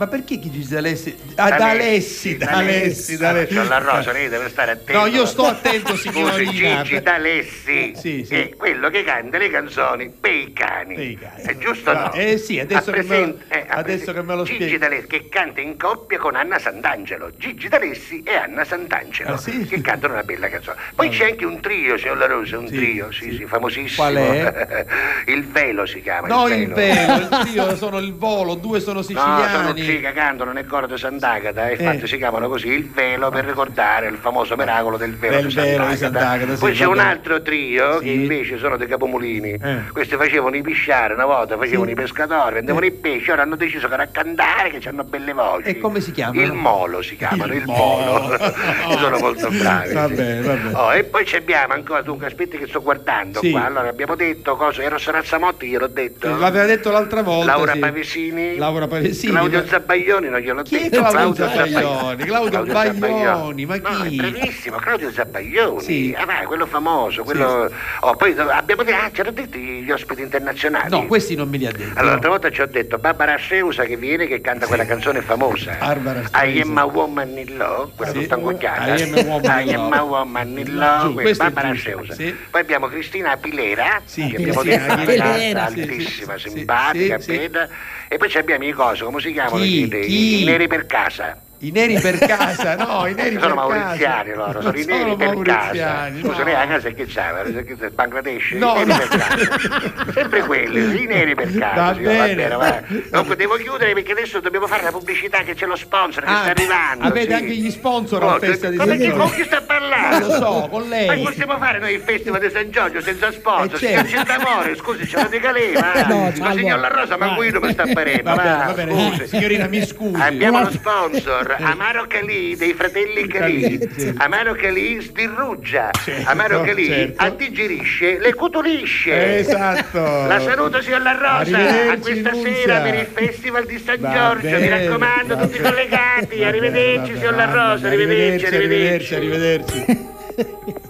[SPEAKER 4] Ma perché Gigi D'Alessi? Ah, D'Alessi, D'Alessi, D'Alessi.
[SPEAKER 20] Signor La Rosa, lei deve stare attento.
[SPEAKER 4] No, io sto attento, signorina.
[SPEAKER 20] Gigi D'Alessi
[SPEAKER 4] Sì, sì.
[SPEAKER 20] è quello che canta le canzoni per i cani. È giusto no?
[SPEAKER 4] Eh sì, adesso che me lo-
[SPEAKER 20] eh,
[SPEAKER 4] adesso che me lo
[SPEAKER 20] Gigi
[SPEAKER 4] spieghi.
[SPEAKER 20] D'Alessi che canta in coppia con Anna Sant'Angelo. Gigi D'Alessi e Anna Sant'Angelo
[SPEAKER 4] Ah, sì?
[SPEAKER 20] che cantano una bella canzone. Poi c'è anche un trio, signor La Rosa, un trio, sì, sì, famosissimo.
[SPEAKER 4] Qual è?
[SPEAKER 20] il velo si chiama.
[SPEAKER 4] No, il velo, il trio sono il volo, due sono
[SPEAKER 20] No, sono tre che cantano nel coro di Sant'Agata e infatti si chiamano così il velo per ricordare il famoso miracolo del velo,
[SPEAKER 4] Del
[SPEAKER 20] di, Sant'Agata.
[SPEAKER 4] Sant'Agata, sì,
[SPEAKER 20] Poi c'è un altro trio che invece sono dei capomulini. Questi facevano i pisciari una volta, facevano i pescatori, vendevano i pesci, ora hanno deciso che a cantare che hanno belle voci.
[SPEAKER 4] E come si chiamano?
[SPEAKER 20] Il molo si chiamano, il, molo. sono molto bravi.
[SPEAKER 4] Va
[SPEAKER 20] sì.
[SPEAKER 4] bene, va bene.
[SPEAKER 20] Oh, e poi ci abbiamo ancora, dunque aspetti che sto guardando
[SPEAKER 4] Sì.
[SPEAKER 20] qua. Allora abbiamo detto cosa, Eros Razzamotti gliel'ho detto.
[SPEAKER 4] L'aveva detto l'altra volta.
[SPEAKER 20] Laura
[SPEAKER 4] sì.
[SPEAKER 20] Pavesini.
[SPEAKER 4] Laura Pavesini.
[SPEAKER 20] Claudio Zabbaglioni non gliel'ho
[SPEAKER 4] Chi è
[SPEAKER 20] detto.
[SPEAKER 4] Claudio Zabbaglioni? Claudio Baglioni, ma
[SPEAKER 20] No, è
[SPEAKER 4] chi?
[SPEAKER 20] bravissimo, Claudio Zabbaglioni.
[SPEAKER 4] Sì.
[SPEAKER 20] Ah, vai, quello famoso, quello... Oh, poi abbiamo detto, ah, c'erano detti gli ospiti internazionali.
[SPEAKER 4] No, questi non me li ha detti.
[SPEAKER 20] Allora, l'altra volta ci ho detto Barbara Seusa che viene che canta quella canzone famosa.
[SPEAKER 4] Barbara
[SPEAKER 20] I am a woman in love, quella
[SPEAKER 4] Sì.
[SPEAKER 20] tutta ingocchiata.
[SPEAKER 4] I am a woman in
[SPEAKER 20] I am
[SPEAKER 4] love.
[SPEAKER 20] a woman in love,
[SPEAKER 4] Giù,
[SPEAKER 20] Barbara Seusa.
[SPEAKER 4] sì.
[SPEAKER 20] Poi abbiamo Cristina Pilera,
[SPEAKER 4] Sì,
[SPEAKER 20] che abbiamo detto
[SPEAKER 4] sì, sì,
[SPEAKER 20] altissima,
[SPEAKER 4] sì,
[SPEAKER 20] simpatica,
[SPEAKER 4] sì, sì.
[SPEAKER 20] bella. E poi ci abbiamo i cosi, come si chiamano?
[SPEAKER 4] Chi?
[SPEAKER 20] I,
[SPEAKER 4] Chi?
[SPEAKER 20] i neri per casa.
[SPEAKER 4] I neri per casa, no, i neri
[SPEAKER 20] sono
[SPEAKER 4] per casa.
[SPEAKER 20] mauriziani loro, sono i
[SPEAKER 4] Non
[SPEAKER 20] neri per casa. Scusa,
[SPEAKER 4] no.
[SPEAKER 20] lei a casa che c'ha? C'è? Bangladesh?
[SPEAKER 4] No,
[SPEAKER 20] I neri
[SPEAKER 4] no.
[SPEAKER 20] per casa. Sempre quelli, i neri per casa.
[SPEAKER 4] Va
[SPEAKER 20] signora,
[SPEAKER 4] bene.
[SPEAKER 20] va. Comunque devo chiudere perché adesso dobbiamo fare la pubblicità che c'è lo sponsor che
[SPEAKER 4] Ah,
[SPEAKER 20] sta arrivando.
[SPEAKER 4] avete
[SPEAKER 20] sì.
[SPEAKER 4] anche gli sponsor
[SPEAKER 20] Oh,
[SPEAKER 4] al Festival di
[SPEAKER 20] come
[SPEAKER 4] San Giorgio?
[SPEAKER 20] con chi sta parlando?
[SPEAKER 4] Non lo so, con lei.
[SPEAKER 20] Ma possiamo fare noi il Festival di San Giorgio senza sponsor?
[SPEAKER 4] Eh,
[SPEAKER 20] Si
[SPEAKER 4] certo.
[SPEAKER 20] cancelli d'amore, scusi, ce lo dica lei, va.
[SPEAKER 4] No,
[SPEAKER 20] ma signor La Rosa, ma guido per sta parendo,
[SPEAKER 4] Va bene,
[SPEAKER 20] va,
[SPEAKER 4] va bene. Signorina, mi scusi.
[SPEAKER 20] Abbiamo lo sponsor, Amaro Calì, dei fratelli Calì. Amaro Calì sdirruggia. Amaro Calì
[SPEAKER 4] certo.
[SPEAKER 20] addigerisce le cutulisce.
[SPEAKER 4] Esatto.
[SPEAKER 20] La saluto, signor La Rosa,
[SPEAKER 4] Arrivederci,
[SPEAKER 20] a questa
[SPEAKER 4] Nunzia.
[SPEAKER 20] sera per il Festival di San
[SPEAKER 4] Va
[SPEAKER 20] Giorgio. Mi
[SPEAKER 4] bene,
[SPEAKER 20] raccomando,
[SPEAKER 4] va
[SPEAKER 20] tutti
[SPEAKER 4] bene.
[SPEAKER 20] collegati. Arrivederci, signor La Rosa, arrivederci, arrivederci.
[SPEAKER 4] arrivederci.
[SPEAKER 1] Picture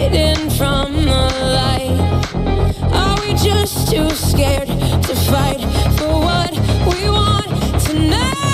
[SPEAKER 1] Hiding from the light? Are we just too scared to fight for what we want tonight?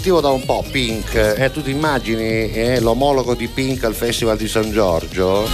[SPEAKER 3] Sentivo da un po', Pink. Eh, tu ti immagini eh, l'omologo di Pink al Festival di San Giorgio?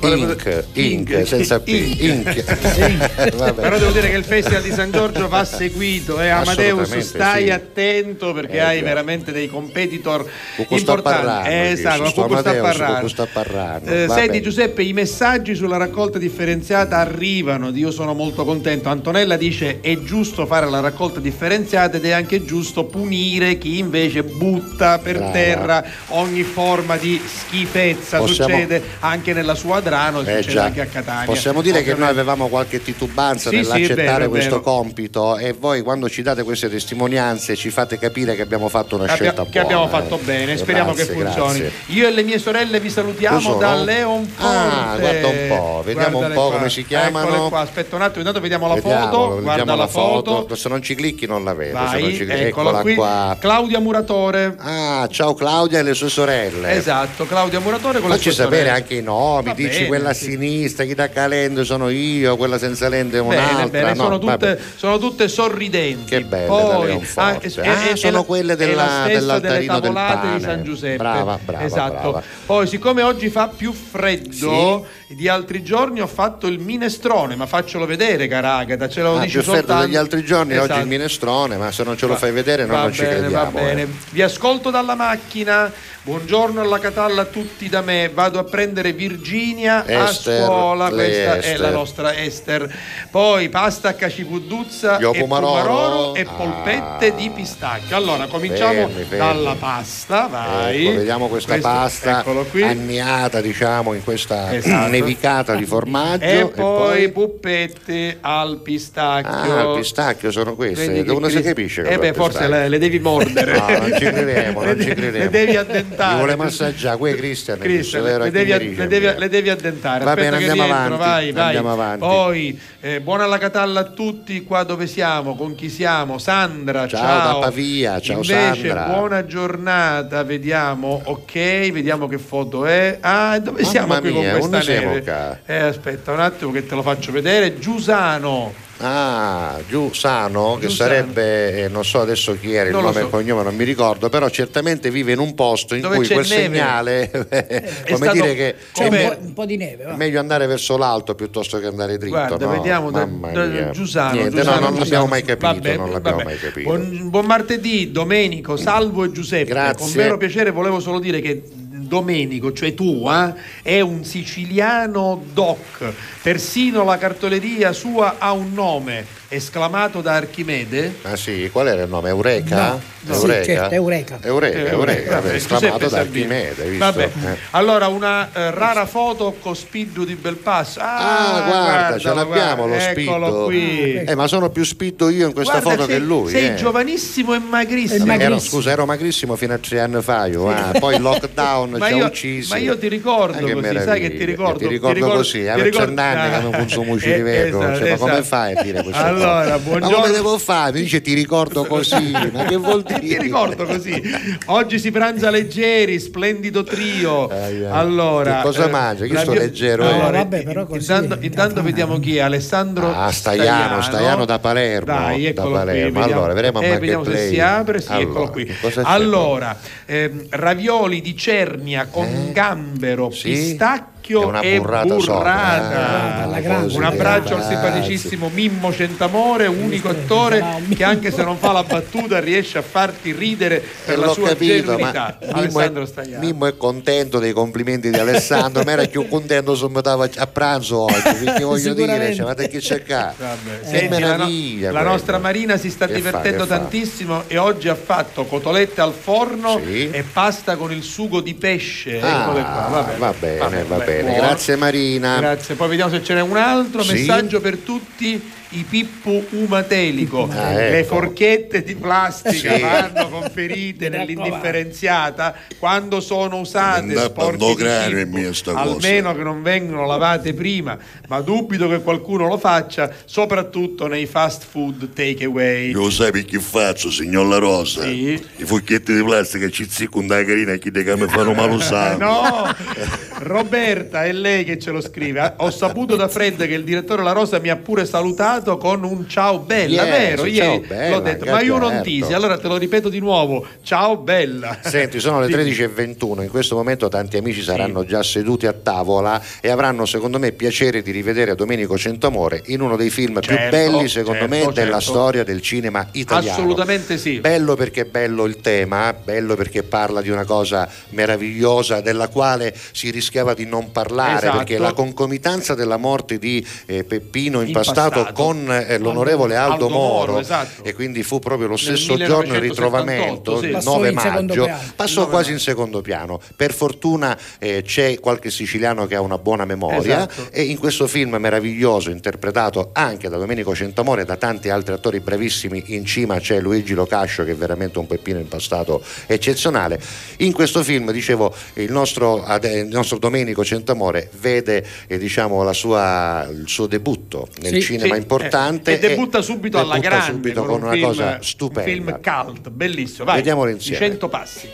[SPEAKER 3] Ink, Ink, senza P. Ink. Vabbè.
[SPEAKER 4] Però devo dire che il Festival di San Giorgio va seguito, eh, Amadeus, stai
[SPEAKER 3] sì.
[SPEAKER 4] attento perché
[SPEAKER 3] Eh,
[SPEAKER 4] hai veramente dei competitor
[SPEAKER 3] sta
[SPEAKER 4] importanti. Eh, esatto, Cucù sta parlando.
[SPEAKER 3] Cucù sta parlando.
[SPEAKER 4] Eh, senti Giuseppe, i messaggi sulla raccolta differenziata arrivano, io sono molto contento. Antonella dice è giusto fare la raccolta differenziata ed è anche giusto punire chi invece butta per
[SPEAKER 3] Brava.
[SPEAKER 4] terra ogni forma di schifezza.
[SPEAKER 3] Possiamo-
[SPEAKER 4] Succede anche nella sua Adrano,
[SPEAKER 3] Eh,
[SPEAKER 4] succede
[SPEAKER 3] già.
[SPEAKER 4] anche a Catania.
[SPEAKER 3] Possiamo dire che noi
[SPEAKER 4] Ovviamente.
[SPEAKER 3] avevamo qualche titubanza
[SPEAKER 4] Sì, sì,
[SPEAKER 3] nell'accettare
[SPEAKER 4] vero, è
[SPEAKER 3] questo
[SPEAKER 4] vero.
[SPEAKER 3] compito e voi quando ci date queste testimonianze ci fate capire che abbiamo fatto una
[SPEAKER 4] Abbia-
[SPEAKER 3] scelta
[SPEAKER 4] che
[SPEAKER 3] buona.
[SPEAKER 4] abbiamo
[SPEAKER 3] eh.
[SPEAKER 4] fatto bene, speriamo
[SPEAKER 3] Grazie,
[SPEAKER 4] che funzioni.
[SPEAKER 3] grazie.
[SPEAKER 4] Io e le mie sorelle vi salutiamo da Leon Ponte.
[SPEAKER 3] Ah, guarda un po', vediamo un
[SPEAKER 4] Guardale
[SPEAKER 3] po'
[SPEAKER 4] qua.
[SPEAKER 3] come si chiamano.
[SPEAKER 4] Qua, aspetta un attimo, intanto vediamo la
[SPEAKER 3] Vediamo,
[SPEAKER 4] foto.
[SPEAKER 3] vediamo
[SPEAKER 4] Guarda la foto.
[SPEAKER 3] Se non ci clicchi non la vedo. se non
[SPEAKER 4] Vai,
[SPEAKER 3] ci clicchi-
[SPEAKER 4] eccola
[SPEAKER 3] Eccola
[SPEAKER 4] qui.
[SPEAKER 3] qua.
[SPEAKER 4] Claudia Muratore.
[SPEAKER 3] Ah, ciao Claudia e le sue sorelle.
[SPEAKER 4] Esatto, Claudia Muratore con le
[SPEAKER 3] Facci
[SPEAKER 4] sue
[SPEAKER 3] sapere
[SPEAKER 4] sorelle.
[SPEAKER 3] anche i nomi,
[SPEAKER 4] Va
[SPEAKER 3] dici
[SPEAKER 4] bene,
[SPEAKER 3] quella a
[SPEAKER 4] sì.
[SPEAKER 3] sinistra, chi da calendo sono io, quella senza lente è un'altra.
[SPEAKER 4] Bene, bene,
[SPEAKER 3] no,
[SPEAKER 4] sono, tutte, sono tutte sorridenti.
[SPEAKER 3] Che belle
[SPEAKER 4] Poi,
[SPEAKER 3] Leonforte.
[SPEAKER 4] e-
[SPEAKER 3] Ah,
[SPEAKER 4] e-
[SPEAKER 3] sono
[SPEAKER 4] e-
[SPEAKER 3] quelle della-
[SPEAKER 4] la delle
[SPEAKER 3] dell'altarino del
[SPEAKER 4] tavolate di. San Giuseppe.
[SPEAKER 3] Brava, brava,
[SPEAKER 4] Esatto.
[SPEAKER 3] brava.
[SPEAKER 4] Poi, siccome oggi fa più freddo di altri giorni, ho fatto il minestrone, ma faccelo vedere, cara Agata, ce lo
[SPEAKER 3] Ah,
[SPEAKER 4] dici soltanto.
[SPEAKER 3] degli altri giorni, oggi
[SPEAKER 4] Esatto.
[SPEAKER 3] il minestrone, ma se non ce lo fai vedere noi non ci
[SPEAKER 4] bene,
[SPEAKER 3] crediamo.
[SPEAKER 4] Va bene.
[SPEAKER 3] Eh.
[SPEAKER 4] Vi ascolto dalla macchina. Buongiorno alla Catalla a tutti da me. Vado a prendere Virginia
[SPEAKER 3] Esther,
[SPEAKER 4] a scuola. Questa è
[SPEAKER 3] Esther.
[SPEAKER 4] la nostra Esther. Poi pasta a cacipuduzza
[SPEAKER 3] Io
[SPEAKER 4] e
[SPEAKER 3] pomaroro.
[SPEAKER 4] pomaroro e
[SPEAKER 3] Ah.
[SPEAKER 4] polpette di pistacchio. Allora, cominciamo
[SPEAKER 3] Fermi, fermi.
[SPEAKER 4] dalla pasta. Vai.
[SPEAKER 3] Ecco, vediamo questa
[SPEAKER 4] Questo-
[SPEAKER 3] pasta anniata, diciamo, in questa
[SPEAKER 4] Esatto.
[SPEAKER 3] nevicata di formaggio.
[SPEAKER 4] E poi puppette al pistacchio.
[SPEAKER 3] Ah, il pistacchio sono queste.
[SPEAKER 4] Vedi che
[SPEAKER 3] Dove si capisce
[SPEAKER 4] Eh
[SPEAKER 3] è
[SPEAKER 4] beh, forse le, le devi mordere.
[SPEAKER 3] No, non ci crediamo, non ci crediamo.
[SPEAKER 4] Le devi addentare.
[SPEAKER 3] vuole massaggiare, qui Cristian,
[SPEAKER 4] Cristian, le, devi, le devi- le devi addentare.
[SPEAKER 3] Va
[SPEAKER 4] Aspetta
[SPEAKER 3] bene, andiamo avanti,
[SPEAKER 4] vai, vai.
[SPEAKER 3] andiamo avanti.
[SPEAKER 4] Poi, eh, buona la Catalla a tutti, qua dove siamo, con chi siamo? Sandra,
[SPEAKER 3] Ciao,
[SPEAKER 4] ciao.
[SPEAKER 3] da Pavia, ciao,
[SPEAKER 4] Invece,
[SPEAKER 3] Sandra.
[SPEAKER 4] buona giornata, vediamo, ok, vediamo che foto è. Ah, dove
[SPEAKER 3] Mamma
[SPEAKER 4] siamo qui
[SPEAKER 3] mia,
[SPEAKER 4] con questa neve? Eh, aspetta un attimo che te lo faccio vedere. Giusano.
[SPEAKER 3] Ah, giù Sano, che
[SPEAKER 4] Giussano.
[SPEAKER 3] sarebbe, eh, non so adesso chi era il
[SPEAKER 4] Non
[SPEAKER 3] nome e
[SPEAKER 4] so.
[SPEAKER 3] il cognome, non mi ricordo, però certamente vive in un posto in
[SPEAKER 4] Dove
[SPEAKER 3] cui quel
[SPEAKER 4] neve.
[SPEAKER 3] segnale, come
[SPEAKER 4] stato-
[SPEAKER 3] dire che
[SPEAKER 9] C'è
[SPEAKER 4] Come-
[SPEAKER 9] un po', un po' di neve, va.
[SPEAKER 3] è meglio andare verso l'alto piuttosto che andare dritto.
[SPEAKER 4] Guarda,
[SPEAKER 3] no?
[SPEAKER 4] vediamo da, da-. Giusano.
[SPEAKER 3] Niente,
[SPEAKER 4] Giusano,
[SPEAKER 3] no, non
[SPEAKER 4] Giusano.
[SPEAKER 3] l'abbiamo mai capito,
[SPEAKER 4] Vabbè,
[SPEAKER 3] non l'abbiamo
[SPEAKER 4] vabbè.
[SPEAKER 3] mai capito.
[SPEAKER 4] Buon, buon martedì, Domenico, Salvo e Giuseppe.
[SPEAKER 3] Grazie.
[SPEAKER 4] Con vero piacere volevo solo dire che Domenico, cioè tu, eh, è un siciliano doc. Persino la cartoleria sua ha un nome, esclamato da Archimede.
[SPEAKER 3] Ah sì, qual era il nome? Eureka?
[SPEAKER 9] No, no.
[SPEAKER 3] Eureka?
[SPEAKER 9] Sì, certo, Eureka.
[SPEAKER 3] Eureka,
[SPEAKER 4] Eh,
[SPEAKER 3] Eureka,
[SPEAKER 4] vabbè,
[SPEAKER 3] esclamato
[SPEAKER 4] Giuseppe
[SPEAKER 3] da. Archimede, visto?
[SPEAKER 4] Vabbè.
[SPEAKER 3] Eh.
[SPEAKER 4] Allora, una eh, rara foto con Spiddu di Belpasso. Ah,
[SPEAKER 3] Ah, guarda, ce
[SPEAKER 4] guardalo,
[SPEAKER 3] l'abbiamo lo
[SPEAKER 4] guarda,
[SPEAKER 3] spiddo.
[SPEAKER 4] Eccolo qui.
[SPEAKER 3] Eh, ma sono più spiddo io in questa
[SPEAKER 4] Guarda,
[SPEAKER 3] foto
[SPEAKER 4] sei,
[SPEAKER 3] che lui.
[SPEAKER 4] Sei
[SPEAKER 3] eh.
[SPEAKER 4] giovanissimo e magrissimo.
[SPEAKER 9] È
[SPEAKER 3] Ero-
[SPEAKER 9] magrissimo.
[SPEAKER 3] scusa, ero magrissimo fino a tre anni fa, io, ah, poi il lockdown ci ha
[SPEAKER 4] io,
[SPEAKER 3] uccisi.
[SPEAKER 4] ma io ti ricordo
[SPEAKER 3] Ah,
[SPEAKER 4] così, sai che
[SPEAKER 3] meraviglia.
[SPEAKER 4] ti ricordo?
[SPEAKER 3] Ti ricordo così,
[SPEAKER 4] ti
[SPEAKER 3] avevo
[SPEAKER 4] ricordo-
[SPEAKER 3] cent'anni che non
[SPEAKER 4] Ah,
[SPEAKER 3] consumo ci
[SPEAKER 4] eh,
[SPEAKER 3] rivedo.
[SPEAKER 4] esatto,
[SPEAKER 3] ma come
[SPEAKER 4] esatto.
[SPEAKER 3] fai a dire queste
[SPEAKER 4] Allora,
[SPEAKER 3] cose? Ma
[SPEAKER 4] buongiorno.
[SPEAKER 3] come devo fare? Mi dice ti ricordo così, ma che vuol dire?
[SPEAKER 4] Ti ricordo così. Oggi si pranza leggeri, splendido trio.
[SPEAKER 3] Ai, ai.
[SPEAKER 4] Allora,
[SPEAKER 3] Che cosa
[SPEAKER 4] eh,
[SPEAKER 3] mangia?
[SPEAKER 4] La
[SPEAKER 3] sto
[SPEAKER 4] mia-
[SPEAKER 3] leggero,
[SPEAKER 9] No,
[SPEAKER 3] eh?
[SPEAKER 9] vabbè, però così.
[SPEAKER 4] Intanto, intanto vediamo chi è Alessandro
[SPEAKER 3] Ah, Staiano, Staiano da Palermo.
[SPEAKER 4] Dai,
[SPEAKER 3] da
[SPEAKER 4] eccolo
[SPEAKER 3] Palermo.
[SPEAKER 4] qui. Vediamo,
[SPEAKER 3] Allora, vedremo a
[SPEAKER 4] eh, vediamo se si apre. Sì,
[SPEAKER 3] Allora,
[SPEAKER 4] eccolo qui. Allora, ehm, ravioli di cernia con
[SPEAKER 3] Eh?
[SPEAKER 4] gambero,
[SPEAKER 3] Sì?
[SPEAKER 4] pistacchio
[SPEAKER 3] È una
[SPEAKER 4] e
[SPEAKER 3] burrata sopra.
[SPEAKER 4] burrata.
[SPEAKER 3] Ah,
[SPEAKER 9] grande.
[SPEAKER 3] così,
[SPEAKER 4] Un abbraccio al simpaticissimo Mimmo Centamore, unico attore che anche se non fa la battuta riesce a farti ridere per
[SPEAKER 3] Eh,
[SPEAKER 4] la sua
[SPEAKER 3] capito,
[SPEAKER 4] genuinità.
[SPEAKER 3] ma Mimmo
[SPEAKER 4] Alessandro
[SPEAKER 3] è. Mimmo è contento dei complimenti di Alessandro, ma era più contento se mi dava a pranzo oggi, perché voglio dire,
[SPEAKER 9] Sicuramente.
[SPEAKER 3] cioè, ma che c'è qua?
[SPEAKER 4] Vabbè.
[SPEAKER 3] Che
[SPEAKER 4] Senti, la, no-
[SPEAKER 3] meraviglia
[SPEAKER 4] la nostra Marina si sta
[SPEAKER 3] Che fa,
[SPEAKER 4] divertendo
[SPEAKER 3] che fa?
[SPEAKER 4] tantissimo e oggi ha fatto cotolette al forno
[SPEAKER 3] Sì.
[SPEAKER 4] e pasta con il sugo di pesce.
[SPEAKER 3] Ah,
[SPEAKER 4] Eccole qua. Vabbè,
[SPEAKER 3] va bene, va
[SPEAKER 4] vabbè,
[SPEAKER 3] bene.
[SPEAKER 4] Buono.
[SPEAKER 3] Grazie Marina.
[SPEAKER 4] Grazie. Poi vediamo se ce n'è un altro
[SPEAKER 3] Sì.
[SPEAKER 4] messaggio per tutti. I pippu umatelico,
[SPEAKER 3] Ah,
[SPEAKER 4] le
[SPEAKER 3] ecco.
[SPEAKER 4] forchette di plastica
[SPEAKER 3] Sì.
[SPEAKER 4] vanno conferite nell'indifferenziata quando sono usate sporche di cibo,
[SPEAKER 5] mia sta cosa.
[SPEAKER 4] almeno che non vengono lavate prima, ma dubito che qualcuno lo faccia, soprattutto nei fast food take away.
[SPEAKER 5] Io sai per chi faccio, signor La Rosa?
[SPEAKER 4] Sì.
[SPEAKER 5] I fucchietti di plastica ci ziccano da carina chi che mi fanno male sangue.
[SPEAKER 4] no, Roberta è lei che ce lo scrive. Ho saputo da Fred che il direttore La Rosa mi ha pure salutato con un ciao bella,
[SPEAKER 3] Yes,
[SPEAKER 4] vero? Ieri
[SPEAKER 3] bella,
[SPEAKER 4] l'ho detto, ma io non
[SPEAKER 3] certo.
[SPEAKER 4] tisi, allora te lo ripeto di nuovo. Ciao bella.
[SPEAKER 3] Senti, sono le 13.21, in questo momento tanti amici saranno già seduti a tavola e avranno secondo me piacere di rivedere Domenico Centamore in uno dei film più
[SPEAKER 4] Certo,
[SPEAKER 3] belli secondo me
[SPEAKER 4] certo,
[SPEAKER 3] della
[SPEAKER 4] certo.
[SPEAKER 3] storia del cinema italiano.
[SPEAKER 4] Assolutamente sì.
[SPEAKER 3] Bello perché è bello il tema, bello perché parla di una cosa meravigliosa della quale si rischiava di non parlare
[SPEAKER 4] Esatto.
[SPEAKER 3] perché la concomitanza della morte di eh, Peppino impastato,
[SPEAKER 4] Impastato.
[SPEAKER 3] con eh, l'onorevole Aldo,
[SPEAKER 4] Aldo
[SPEAKER 3] Moro,
[SPEAKER 4] Moro, esatto.
[SPEAKER 3] e quindi fu proprio lo stesso giorno il
[SPEAKER 4] 1978,
[SPEAKER 3] ritrovamento,
[SPEAKER 4] sì.
[SPEAKER 3] il
[SPEAKER 4] Passò
[SPEAKER 3] 9
[SPEAKER 9] in secondo
[SPEAKER 3] maggio, passò quasi in secondo piano. Per fortuna eh, c'è qualche siciliano che ha una buona memoria
[SPEAKER 4] Esatto.
[SPEAKER 3] e in questo film meraviglioso interpretato anche da Domenico Centamore e da tanti altri attori bravissimi in cima c'è Luigi Locascio che è veramente un peppino impastato eccezionale in questo film dicevo il nostro, il nostro Domenico Centamore vede eh, diciamo, la sua- il suo debutto nel
[SPEAKER 4] Sì,
[SPEAKER 3] cinema
[SPEAKER 4] sì,
[SPEAKER 3] importante
[SPEAKER 4] eh, e debutta subito alla
[SPEAKER 3] debutta
[SPEAKER 4] grande
[SPEAKER 3] subito con
[SPEAKER 4] un
[SPEAKER 3] una
[SPEAKER 4] film-
[SPEAKER 3] cosa
[SPEAKER 4] un
[SPEAKER 3] stupenda
[SPEAKER 4] film cult bellissimo vai
[SPEAKER 3] Vediamolo insieme.
[SPEAKER 4] 100 passi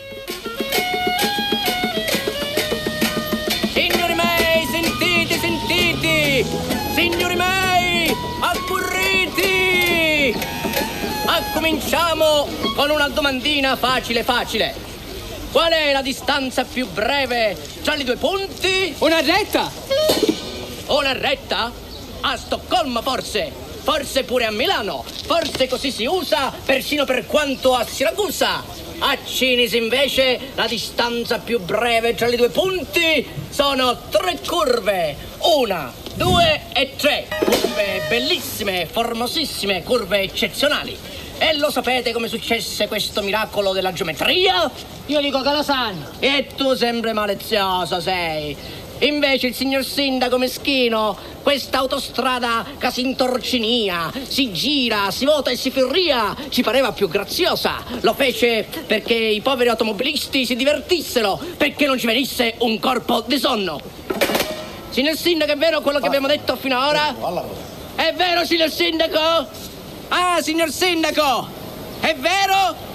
[SPEAKER 21] Signori miei, sentite, sentite! Signori miei, accurriti! Ma cominciamo con una domandina facile facile. Qual è la distanza più breve tra i due punti? Una retta! Una retta? A Stoccolma forse? Forse pure a Milano? Forse così si usa persino per quanto a Siracusa? A Cinisi invece la distanza più breve tra i due punti sono tre curve. Una, due e tre. Curve bellissime, formosissime, curve eccezionali. E lo sapete come successe questo miracolo della geometria? Io dico che lo sanno. E tu sempre malizioso sei. Invece il signor sindaco meschino, questa autostrada che si intorcinia, si gira, si vota e si firria, ci pareva più graziosa. Lo fece perché i poveri automobilisti si divertissero, perché non ci venisse un corpo di sonno. Signor sindaco, è vero quello che abbiamo detto fino ad ora? È vero, signor sindaco? Ah, signor sindaco! È vero?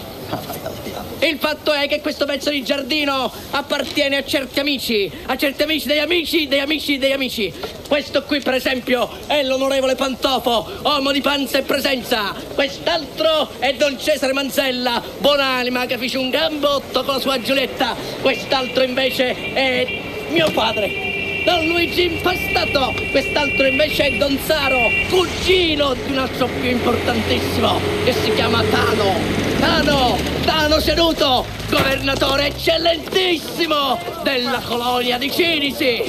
[SPEAKER 21] Il fatto è che questo pezzo di giardino appartiene a certi amici, a certi amici degli amici, degli amici, degli amici. Questo qui, per esempio, è l'onorevole Pantofo, uomo di panza e presenza. Quest'altro è Don Cesare Manzella, buonanima che fece un gambotto con la sua Giulietta. Quest'altro invece è mio padre. Don Luigi Impastato, quest'altro invece è Don Zaro, cugino di un altro più importantissimo, che si chiama Tano. Tano, Tano seduto, governatore eccellentissimo della colonia di Cinisi.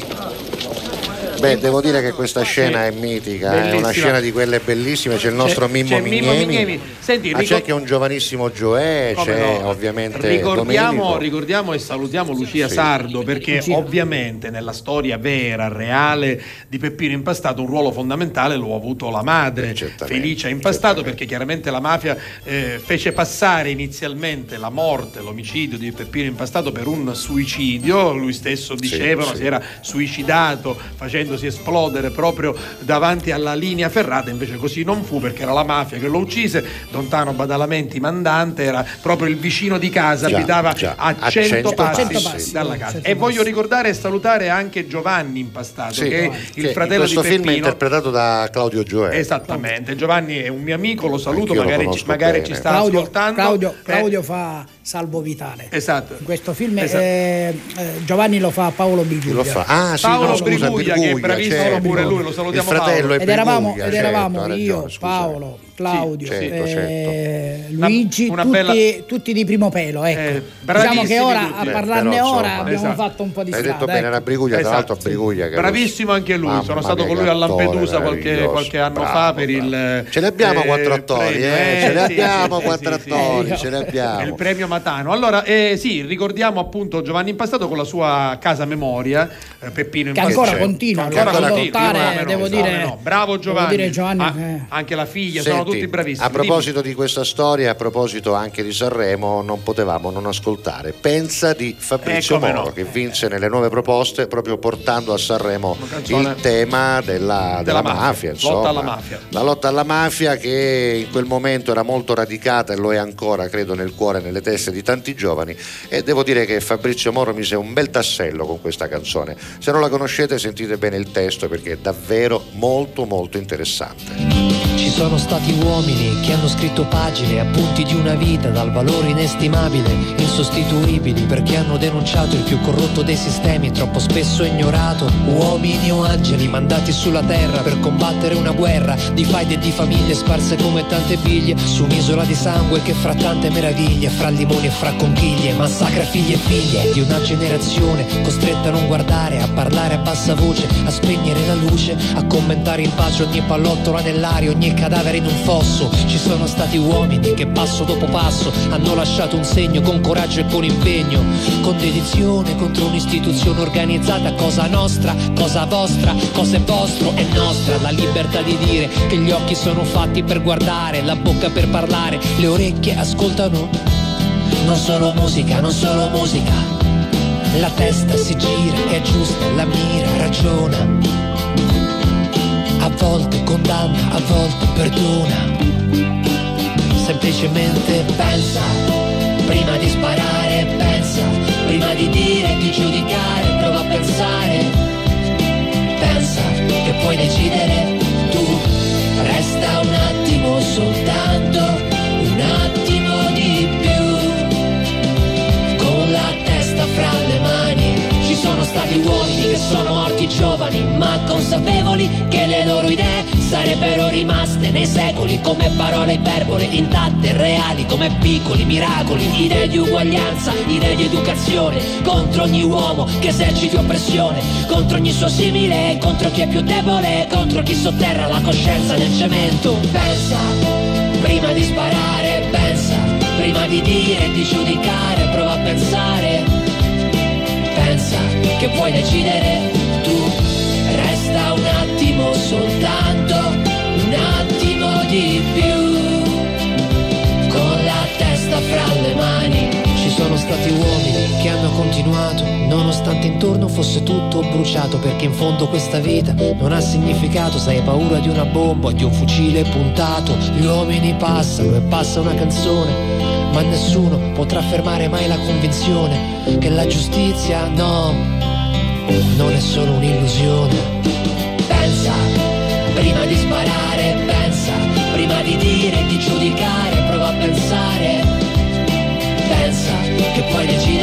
[SPEAKER 3] Beh, devo dire che questa scena è mitica, è una
[SPEAKER 4] Bellissima.
[SPEAKER 3] scena di quelle bellissime. C'è il nostro
[SPEAKER 4] C'è-
[SPEAKER 3] Mimmo
[SPEAKER 4] c'è Mimmo
[SPEAKER 3] Mignemi,
[SPEAKER 4] Mignemi. Senti,
[SPEAKER 3] ma
[SPEAKER 4] ricor-
[SPEAKER 3] c'è anche un giovanissimo Gioè,
[SPEAKER 4] Come
[SPEAKER 3] c'è
[SPEAKER 4] no?
[SPEAKER 3] ovviamente
[SPEAKER 4] Ricordiamo, ricordiamo e salutiamo Lucia
[SPEAKER 3] Sì.
[SPEAKER 4] Sardo perché
[SPEAKER 3] Lucia.
[SPEAKER 4] ovviamente nella storia vera, reale di Peppino Impastato un ruolo fondamentale lo ha avuto la madre Felicia Impastato perché chiaramente la mafia eh, fece passare inizialmente la morte, l'omicidio di Peppino Impastato per un suicidio, lui stesso dicevano
[SPEAKER 3] sì.
[SPEAKER 4] si era suicidato facendosi esplodere proprio davanti alla linea ferrata, invece così non fu perché era la mafia che lo uccise, Lontano Badalamenti mandante era proprio il vicino di casa,
[SPEAKER 3] Già,
[SPEAKER 4] abitava
[SPEAKER 3] già.
[SPEAKER 4] a
[SPEAKER 3] A
[SPEAKER 4] 100
[SPEAKER 3] 100
[SPEAKER 4] passi,
[SPEAKER 3] passi,
[SPEAKER 4] dalla casa.
[SPEAKER 3] 100
[SPEAKER 4] E voglio ricordare e salutare anche Giovanni Impastato,
[SPEAKER 3] Sì,
[SPEAKER 4] che è
[SPEAKER 3] che
[SPEAKER 4] il fratello
[SPEAKER 3] in questo
[SPEAKER 4] di
[SPEAKER 3] film è
[SPEAKER 4] Peppino.
[SPEAKER 3] interpretato da Claudio Gioè.
[SPEAKER 4] Esattamente, Giovanni è un mio amico, lo saluto,
[SPEAKER 3] Anch'io lo
[SPEAKER 4] magari, ci,
[SPEAKER 3] conosco
[SPEAKER 4] magari
[SPEAKER 3] bene.
[SPEAKER 4] ci sta
[SPEAKER 9] Claudio,
[SPEAKER 4] ascoltando.
[SPEAKER 9] Claudio-
[SPEAKER 4] Eh,
[SPEAKER 9] Claudio fa Salvo Vitale.
[SPEAKER 4] Esatto.
[SPEAKER 9] In questo film
[SPEAKER 4] Esatto.
[SPEAKER 9] eh, Giovanni lo fa Paolo Biguglia.
[SPEAKER 3] Lo fa. Ah, sì,
[SPEAKER 4] Paolo
[SPEAKER 3] no, scusa,
[SPEAKER 4] Briguglia, che è bravissimo
[SPEAKER 3] certo.
[SPEAKER 4] pure lui, lo salutiamo
[SPEAKER 3] Il fratello
[SPEAKER 4] Paolo.
[SPEAKER 3] è
[SPEAKER 9] Ed eravamo,
[SPEAKER 3] Briguglia,
[SPEAKER 9] ed
[SPEAKER 3] certo,
[SPEAKER 9] eravamo
[SPEAKER 3] ha
[SPEAKER 9] io,
[SPEAKER 3] ragione.
[SPEAKER 9] Paolo, Claudio,
[SPEAKER 3] certo,
[SPEAKER 9] eh,
[SPEAKER 4] Una-
[SPEAKER 9] Luigi,
[SPEAKER 4] una
[SPEAKER 9] tutti,
[SPEAKER 4] bella-
[SPEAKER 9] tutti di primo pelo. Ecco. diciamo
[SPEAKER 4] bravissimi
[SPEAKER 9] che ora
[SPEAKER 4] tutti.
[SPEAKER 9] a parlarne
[SPEAKER 3] Però,
[SPEAKER 9] ora
[SPEAKER 3] insomma,
[SPEAKER 9] abbiamo
[SPEAKER 4] esatto.
[SPEAKER 9] fatto un po' di
[SPEAKER 3] Hai
[SPEAKER 9] strada.
[SPEAKER 3] detto bene
[SPEAKER 9] ecco.
[SPEAKER 3] la Briguglia, tra
[SPEAKER 4] Esatto,
[SPEAKER 3] l'altro Briguglia che
[SPEAKER 4] Bravissimo anche lui,
[SPEAKER 3] Mamma
[SPEAKER 4] sono stato con lui a Lampedusa qualche, qualche anno
[SPEAKER 3] bravo,
[SPEAKER 4] fa per il
[SPEAKER 3] Ce ne abbiamo
[SPEAKER 4] eh,
[SPEAKER 3] quattro attori,
[SPEAKER 4] premio,
[SPEAKER 3] eh, ce ne
[SPEAKER 4] sì,
[SPEAKER 3] abbiamo
[SPEAKER 4] sì,
[SPEAKER 3] quattro
[SPEAKER 4] sì, sì,
[SPEAKER 3] attori,
[SPEAKER 4] sì.
[SPEAKER 3] ce ne abbiamo.
[SPEAKER 4] Il premio Matano. Allora, eh, sì, ricordiamo appunto Giovanni Impastato con la sua casa memoria, eh, Peppino
[SPEAKER 9] Che
[SPEAKER 4] Impastato.
[SPEAKER 9] ancora continua,
[SPEAKER 4] Che ancora continua,
[SPEAKER 9] notare,
[SPEAKER 4] come no,
[SPEAKER 9] devo dire-.
[SPEAKER 4] Bravo Giovanni. Ah,
[SPEAKER 9] eh.
[SPEAKER 4] Anche la figlia, sono
[SPEAKER 3] Senti,
[SPEAKER 4] tutti bravissimi.
[SPEAKER 3] A proposito di questa storia, a proposito anche di Sanremo, non potevamo non ascoltare Pensa di Fabrizio
[SPEAKER 4] Eh,
[SPEAKER 3] Moro,
[SPEAKER 4] no.
[SPEAKER 3] che vinse nelle nuove proposte proprio portando a Sanremo il tema della, della
[SPEAKER 4] mafia,
[SPEAKER 3] mafia.
[SPEAKER 4] lotta
[SPEAKER 3] insomma.
[SPEAKER 4] alla mafia.
[SPEAKER 3] La lotta alla mafia che in quel momento era molto radicata e lo è ancora, credo, nel cuore e nelle teste di tanti giovani. E devo dire che Fabrizio Moro mise un bel tassello con questa canzone. Se non la conoscete, sentite bene il testo perché è davvero molto, molto interessante.
[SPEAKER 22] Ci sono stati uomini che hanno scritto pagine, appunti di una vita dal valore inestimabile, insostituibili perché hanno denunciato il più corrotto dei sistemi, troppo spesso ignorato. Uomini o angeli mandati sulla terra per combattere una guerra di faide e di famiglie sparse come tante biglie su un'isola di sangue che fra tante meraviglie, fra limoni e fra conchiglie, massacra figli e figlie di una generazione costretta a non guardare, a parlare a bassa voce, a spegnere la luce, a commentare in pace ogni pallottola nell'aria, ogni cadavere in un fosso. Ci sono stati uomini che passo dopo passo hanno lasciato un segno con coraggio e con impegno, con dedizione contro un'istituzione organizzata, cosa nostra, cosa vostra, cosa è vostro, è nostra la libertà di dire che gli occhi sono fatti per guardare, la bocca per parlare, le orecchie ascoltano. Non solo musica, non solo musica. La testa si gira, è giusta, la mira, ragiona. A volte condanna, a volte perdona. Semplicemente pensa, prima di sparare, pensa, prima di dire, di giudicare, prova a pensare. Pensa che puoi decidere stati uomini che sono morti giovani, ma consapevoli che le loro idee sarebbero rimaste nei secoli come parole iperbole intatte reali come piccoli miracoli, idee di uguaglianza, idee di educazione, contro ogni uomo che eserciti oppressione, contro ogni suo simile, contro chi è più debole, contro chi sotterra la coscienza nel cemento. Pensa, prima di sparare, pensa, prima di dire e di giudicare, prova a pensare pensa che puoi decidere tu. Resta un attimo soltanto, un attimo di più. Con la testa fra le mani. Ci sono stati uomini che hanno continuato, nonostante intorno fosse tutto bruciato, perché in fondo questa vita non ha significato, se hai paura di una bomba di un fucile puntato. Gli uomini passano e passa una canzone, ma nessuno potrà fermare mai la convinzione che la giustizia no, non è solo un'illusione. Pensa, prima di sparare, pensa, prima di dire di giudicare, prova a pensare. Pensa che puoi decidere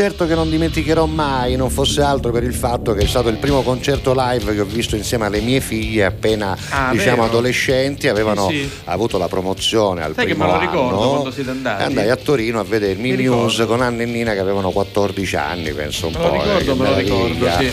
[SPEAKER 3] Concerto che non dimenticherò mai, non fosse altro per il fatto che è stato il primo concerto live che ho visto insieme alle mie figlie appena
[SPEAKER 4] Ah,
[SPEAKER 3] diciamo
[SPEAKER 4] vero?
[SPEAKER 3] adolescenti, avevano
[SPEAKER 4] Sì, sì.
[SPEAKER 3] avuto la promozione al
[SPEAKER 4] Sai che
[SPEAKER 3] primo
[SPEAKER 4] me lo ricordo
[SPEAKER 3] anno.
[SPEAKER 4] quando siete andati?
[SPEAKER 3] Andai a Torino a vedermi
[SPEAKER 4] Mi
[SPEAKER 3] News con Anna e Nina che avevano 14 anni, penso un
[SPEAKER 4] Me lo
[SPEAKER 3] po'. eh,
[SPEAKER 4] ricordo,
[SPEAKER 3] che
[SPEAKER 4] me lo ricordo, sì.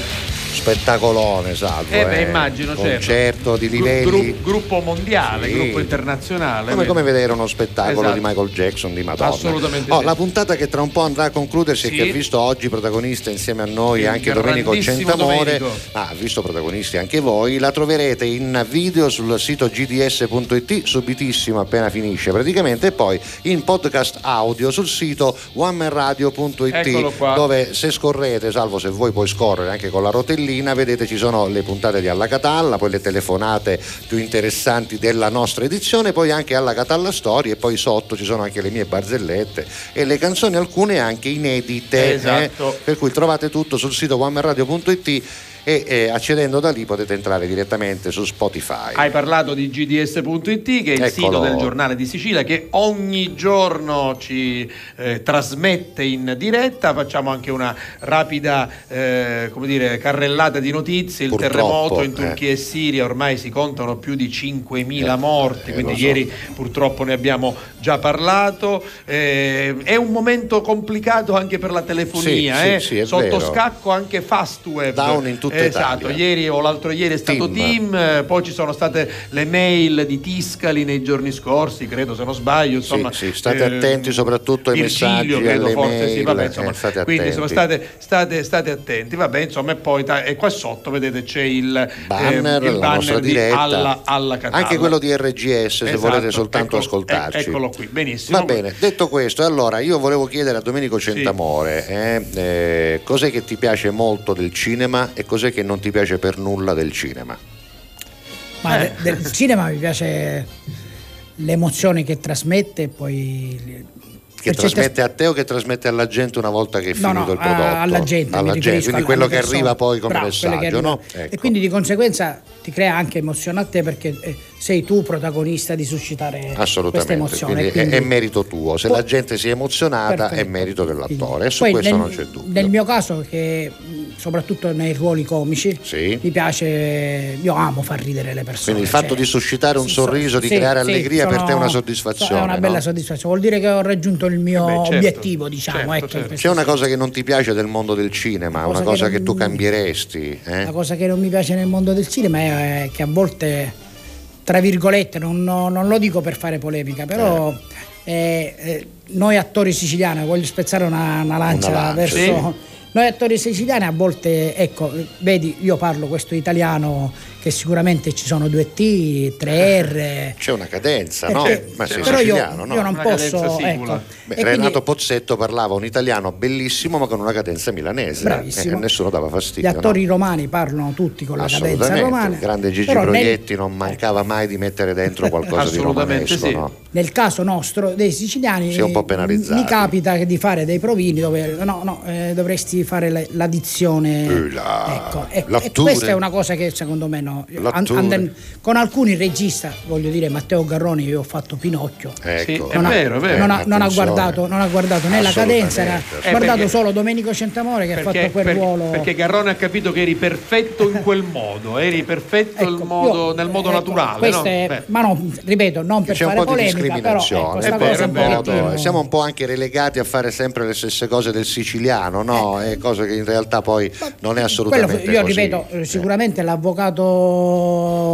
[SPEAKER 3] Spettacolone, salvo.
[SPEAKER 4] Eh beh, immagino, certo.
[SPEAKER 3] Concerto di
[SPEAKER 4] Gru-
[SPEAKER 3] livelli.
[SPEAKER 4] gru- gruppo mondiale,
[SPEAKER 3] Sì.
[SPEAKER 4] gruppo internazionale.
[SPEAKER 3] Come, come vedere uno spettacolo
[SPEAKER 4] Esatto.
[SPEAKER 3] di Michael Jackson di Madonna.
[SPEAKER 4] Assolutamente
[SPEAKER 3] Oh,
[SPEAKER 4] sì.
[SPEAKER 3] La puntata che tra un po' andrà a concludersi
[SPEAKER 4] Sì.
[SPEAKER 3] e che ha visto oggi protagonista insieme a noi
[SPEAKER 4] Il
[SPEAKER 3] anche Domenico Centamore, ma ha visto protagonisti anche voi, la troverete in video sul sito gds.it subitissimo appena finisce praticamente e poi in podcast audio sul sito onemanradio.it dove se scorrete, salvo se voi puoi scorrere anche con la rotellina, vedete ci sono le puntate di Alla Catalla, poi le telefonate più interessanti della nostra edizione, poi anche Alla Catalla Storie e poi sotto ci sono anche le mie barzellette e le canzoni alcune anche inedite,
[SPEAKER 4] Esatto.
[SPEAKER 3] eh, per cui trovate tutto sul sito onemanradio.it e eh, accedendo da lì potete entrare direttamente su Spotify.
[SPEAKER 4] Hai parlato di gds.it che è il
[SPEAKER 3] Eccolo.
[SPEAKER 4] sito del giornale di Sicilia che ogni giorno ci eh, trasmette in diretta, facciamo anche una rapida eh, come dire, carrellata di notizie, il
[SPEAKER 3] Purtroppo,
[SPEAKER 4] terremoto in
[SPEAKER 3] eh.
[SPEAKER 4] Turchia e Siria, ormai si contano più di 5.000 morti,
[SPEAKER 3] eh,
[SPEAKER 4] quindi
[SPEAKER 3] so.
[SPEAKER 4] ieri purtroppo ne abbiamo già parlato, Eh, è un momento complicato anche per la telefonia,
[SPEAKER 3] Sì, sì,
[SPEAKER 4] eh.
[SPEAKER 3] sì,
[SPEAKER 4] sotto
[SPEAKER 3] vero.
[SPEAKER 4] scacco anche Fastweb.
[SPEAKER 3] Down in tutta
[SPEAKER 4] esatto,
[SPEAKER 3] Italia.
[SPEAKER 4] ieri o l'altro ieri è stato
[SPEAKER 3] Team.
[SPEAKER 4] Team, eh, poi ci sono state le mail di Tiscali nei giorni scorsi, credo se non sbaglio, insomma.
[SPEAKER 3] sì, state
[SPEAKER 4] eh,
[SPEAKER 3] attenti soprattutto ai
[SPEAKER 4] Virgilio,
[SPEAKER 3] messaggi,
[SPEAKER 4] credo
[SPEAKER 3] alle
[SPEAKER 4] forse,
[SPEAKER 3] mail,
[SPEAKER 4] sì, vabbè, insomma,
[SPEAKER 3] eh, state
[SPEAKER 4] quindi insomma, state, state- state attenti, vabbè, insomma, e poi ta- e qua sotto vedete c'è il
[SPEAKER 3] Banner,
[SPEAKER 4] eh, il
[SPEAKER 3] la nostra
[SPEAKER 4] di
[SPEAKER 3] diretta,
[SPEAKER 4] alla, alla Catalla.
[SPEAKER 3] anche quello di RGS se
[SPEAKER 4] Esatto,
[SPEAKER 3] volete soltanto
[SPEAKER 4] ecco-
[SPEAKER 3] ascoltarci.
[SPEAKER 4] e- eccolo qui, benissimo.
[SPEAKER 3] Va bene, detto questo, allora io volevo chiedere a Domenico Centamore eh, eh, cos'è che ti piace molto del cinema e cos'è che non ti piace per nulla del cinema.
[SPEAKER 9] Ma
[SPEAKER 4] Eh.
[SPEAKER 9] de- del cinema mi piace le emozioni che trasmette e poi
[SPEAKER 3] Che
[SPEAKER 9] per certe-
[SPEAKER 3] trasmette a te o che trasmette alla gente una volta che è
[SPEAKER 9] No,
[SPEAKER 3] finito
[SPEAKER 9] no,
[SPEAKER 3] il prodotto?
[SPEAKER 9] alla gente,
[SPEAKER 3] Alla gente, quindi
[SPEAKER 9] alle-
[SPEAKER 3] quello che arriva poi come
[SPEAKER 9] Bravo,
[SPEAKER 3] messaggio, no? Ecco.
[SPEAKER 9] E quindi di conseguenza ti crea anche emozione a te perché eh, sei tu protagonista di suscitare questa emozione.
[SPEAKER 3] quindi è-
[SPEAKER 9] quindi-
[SPEAKER 3] è, merito tuo. Se
[SPEAKER 9] Poi-
[SPEAKER 3] la gente si è emozionata è
[SPEAKER 9] Perfetto.
[SPEAKER 3] merito dell'attore e su
[SPEAKER 9] Poi
[SPEAKER 3] questo
[SPEAKER 9] nel,
[SPEAKER 3] non c'è dubbio.
[SPEAKER 9] Nel mio caso che soprattutto nei ruoli comici.
[SPEAKER 3] Sì.
[SPEAKER 9] Mi piace, io amo far ridere le persone.
[SPEAKER 3] Quindi il fatto
[SPEAKER 9] cioè,
[SPEAKER 3] di suscitare un
[SPEAKER 9] sì,
[SPEAKER 3] sorriso, di
[SPEAKER 9] sì,
[SPEAKER 3] creare
[SPEAKER 9] sì,
[SPEAKER 3] allegria per te è
[SPEAKER 9] sono-
[SPEAKER 3] una soddisfazione.
[SPEAKER 9] È una bella
[SPEAKER 3] no?
[SPEAKER 9] soddisfazione, vuol dire che ho raggiunto il mio
[SPEAKER 3] Eh beh, certo,
[SPEAKER 9] obiettivo, diciamo.
[SPEAKER 3] certo,
[SPEAKER 9] ecco,
[SPEAKER 3] certo. C'è una cosa che non ti piace del mondo del cinema,
[SPEAKER 9] Una
[SPEAKER 3] una
[SPEAKER 9] cosa
[SPEAKER 3] cosa
[SPEAKER 9] che
[SPEAKER 3] che tu
[SPEAKER 9] non-
[SPEAKER 3] cambieresti. eh?
[SPEAKER 9] La cosa che non mi piace nel mondo del cinema è che a volte, tra virgolette, non, non lo dico per fare polemica, però eh, eh, noi attori siciliani, voglio spezzare una, una lancia,
[SPEAKER 3] Una lancia,
[SPEAKER 9] verso... Noi attori siciliani a volte, ecco, vedi, io parlo questo italiano che sicuramente ci sono due T, tre R.
[SPEAKER 3] C'è una cadenza, no?
[SPEAKER 9] Perché-
[SPEAKER 3] Ma sei
[SPEAKER 9] però io-
[SPEAKER 3] siciliano, no?
[SPEAKER 9] io non
[SPEAKER 3] Una
[SPEAKER 9] posso, ecco.
[SPEAKER 3] Beh,
[SPEAKER 9] E
[SPEAKER 3] Renato
[SPEAKER 9] quindi-
[SPEAKER 3] Pozzetto parlava un italiano bellissimo ma con una cadenza milanese
[SPEAKER 9] Bravissimo.
[SPEAKER 3] eh, e nessuno dava
[SPEAKER 9] Gli
[SPEAKER 3] fastidio. no?
[SPEAKER 9] attori romani parlano tutti con la cadenza romana.
[SPEAKER 3] il grande Gigi
[SPEAKER 9] però nel-
[SPEAKER 3] Proietti non mancava mai di mettere dentro qualcosa di
[SPEAKER 4] Assolutamente
[SPEAKER 3] romanesco,
[SPEAKER 4] sì.
[SPEAKER 3] no?
[SPEAKER 9] Nel caso nostro dei siciliani
[SPEAKER 3] Si è un po' penalizzati.
[SPEAKER 9] mi capita di fare dei provini dove no, no, eh, dovresti fare la- l'addizione.
[SPEAKER 3] La-
[SPEAKER 9] ecco, e, e questa è una cosa che secondo me no. An-
[SPEAKER 3] L'attore.
[SPEAKER 9] anden- con alcuni registi, voglio dire Matteo Garroni, io ho fatto Pinocchio.
[SPEAKER 3] Ecco.
[SPEAKER 9] non, ha,
[SPEAKER 4] vero, è vero.
[SPEAKER 9] non ha- non ha guardato, non ha guardato né la cadenza, ha
[SPEAKER 4] Eh,
[SPEAKER 9] guardato
[SPEAKER 4] perché-
[SPEAKER 9] solo Domenico Centamore che ha fatto quel
[SPEAKER 4] per-
[SPEAKER 9] ruolo.
[SPEAKER 4] perché Garrone ha capito che eri perfetto in quel modo, eri perfetto il modo- nel modo
[SPEAKER 9] Ecco,
[SPEAKER 4] naturale. no?
[SPEAKER 9] è- ma no, ripeto, non per
[SPEAKER 3] C'è un
[SPEAKER 9] fare
[SPEAKER 3] po' di
[SPEAKER 9] polemica, però ecco,
[SPEAKER 3] discriminazione, è
[SPEAKER 9] cosa
[SPEAKER 3] vero,
[SPEAKER 9] un
[SPEAKER 3] è vero.
[SPEAKER 9] pochettino-
[SPEAKER 3] siamo un po' anche relegati a fare sempre le stesse cose del siciliano, no? E cose che in realtà poi non è
[SPEAKER 9] Quello,
[SPEAKER 3] assolutamente
[SPEAKER 9] io
[SPEAKER 3] così.
[SPEAKER 9] ripeto, eh, sicuramente l'avvocato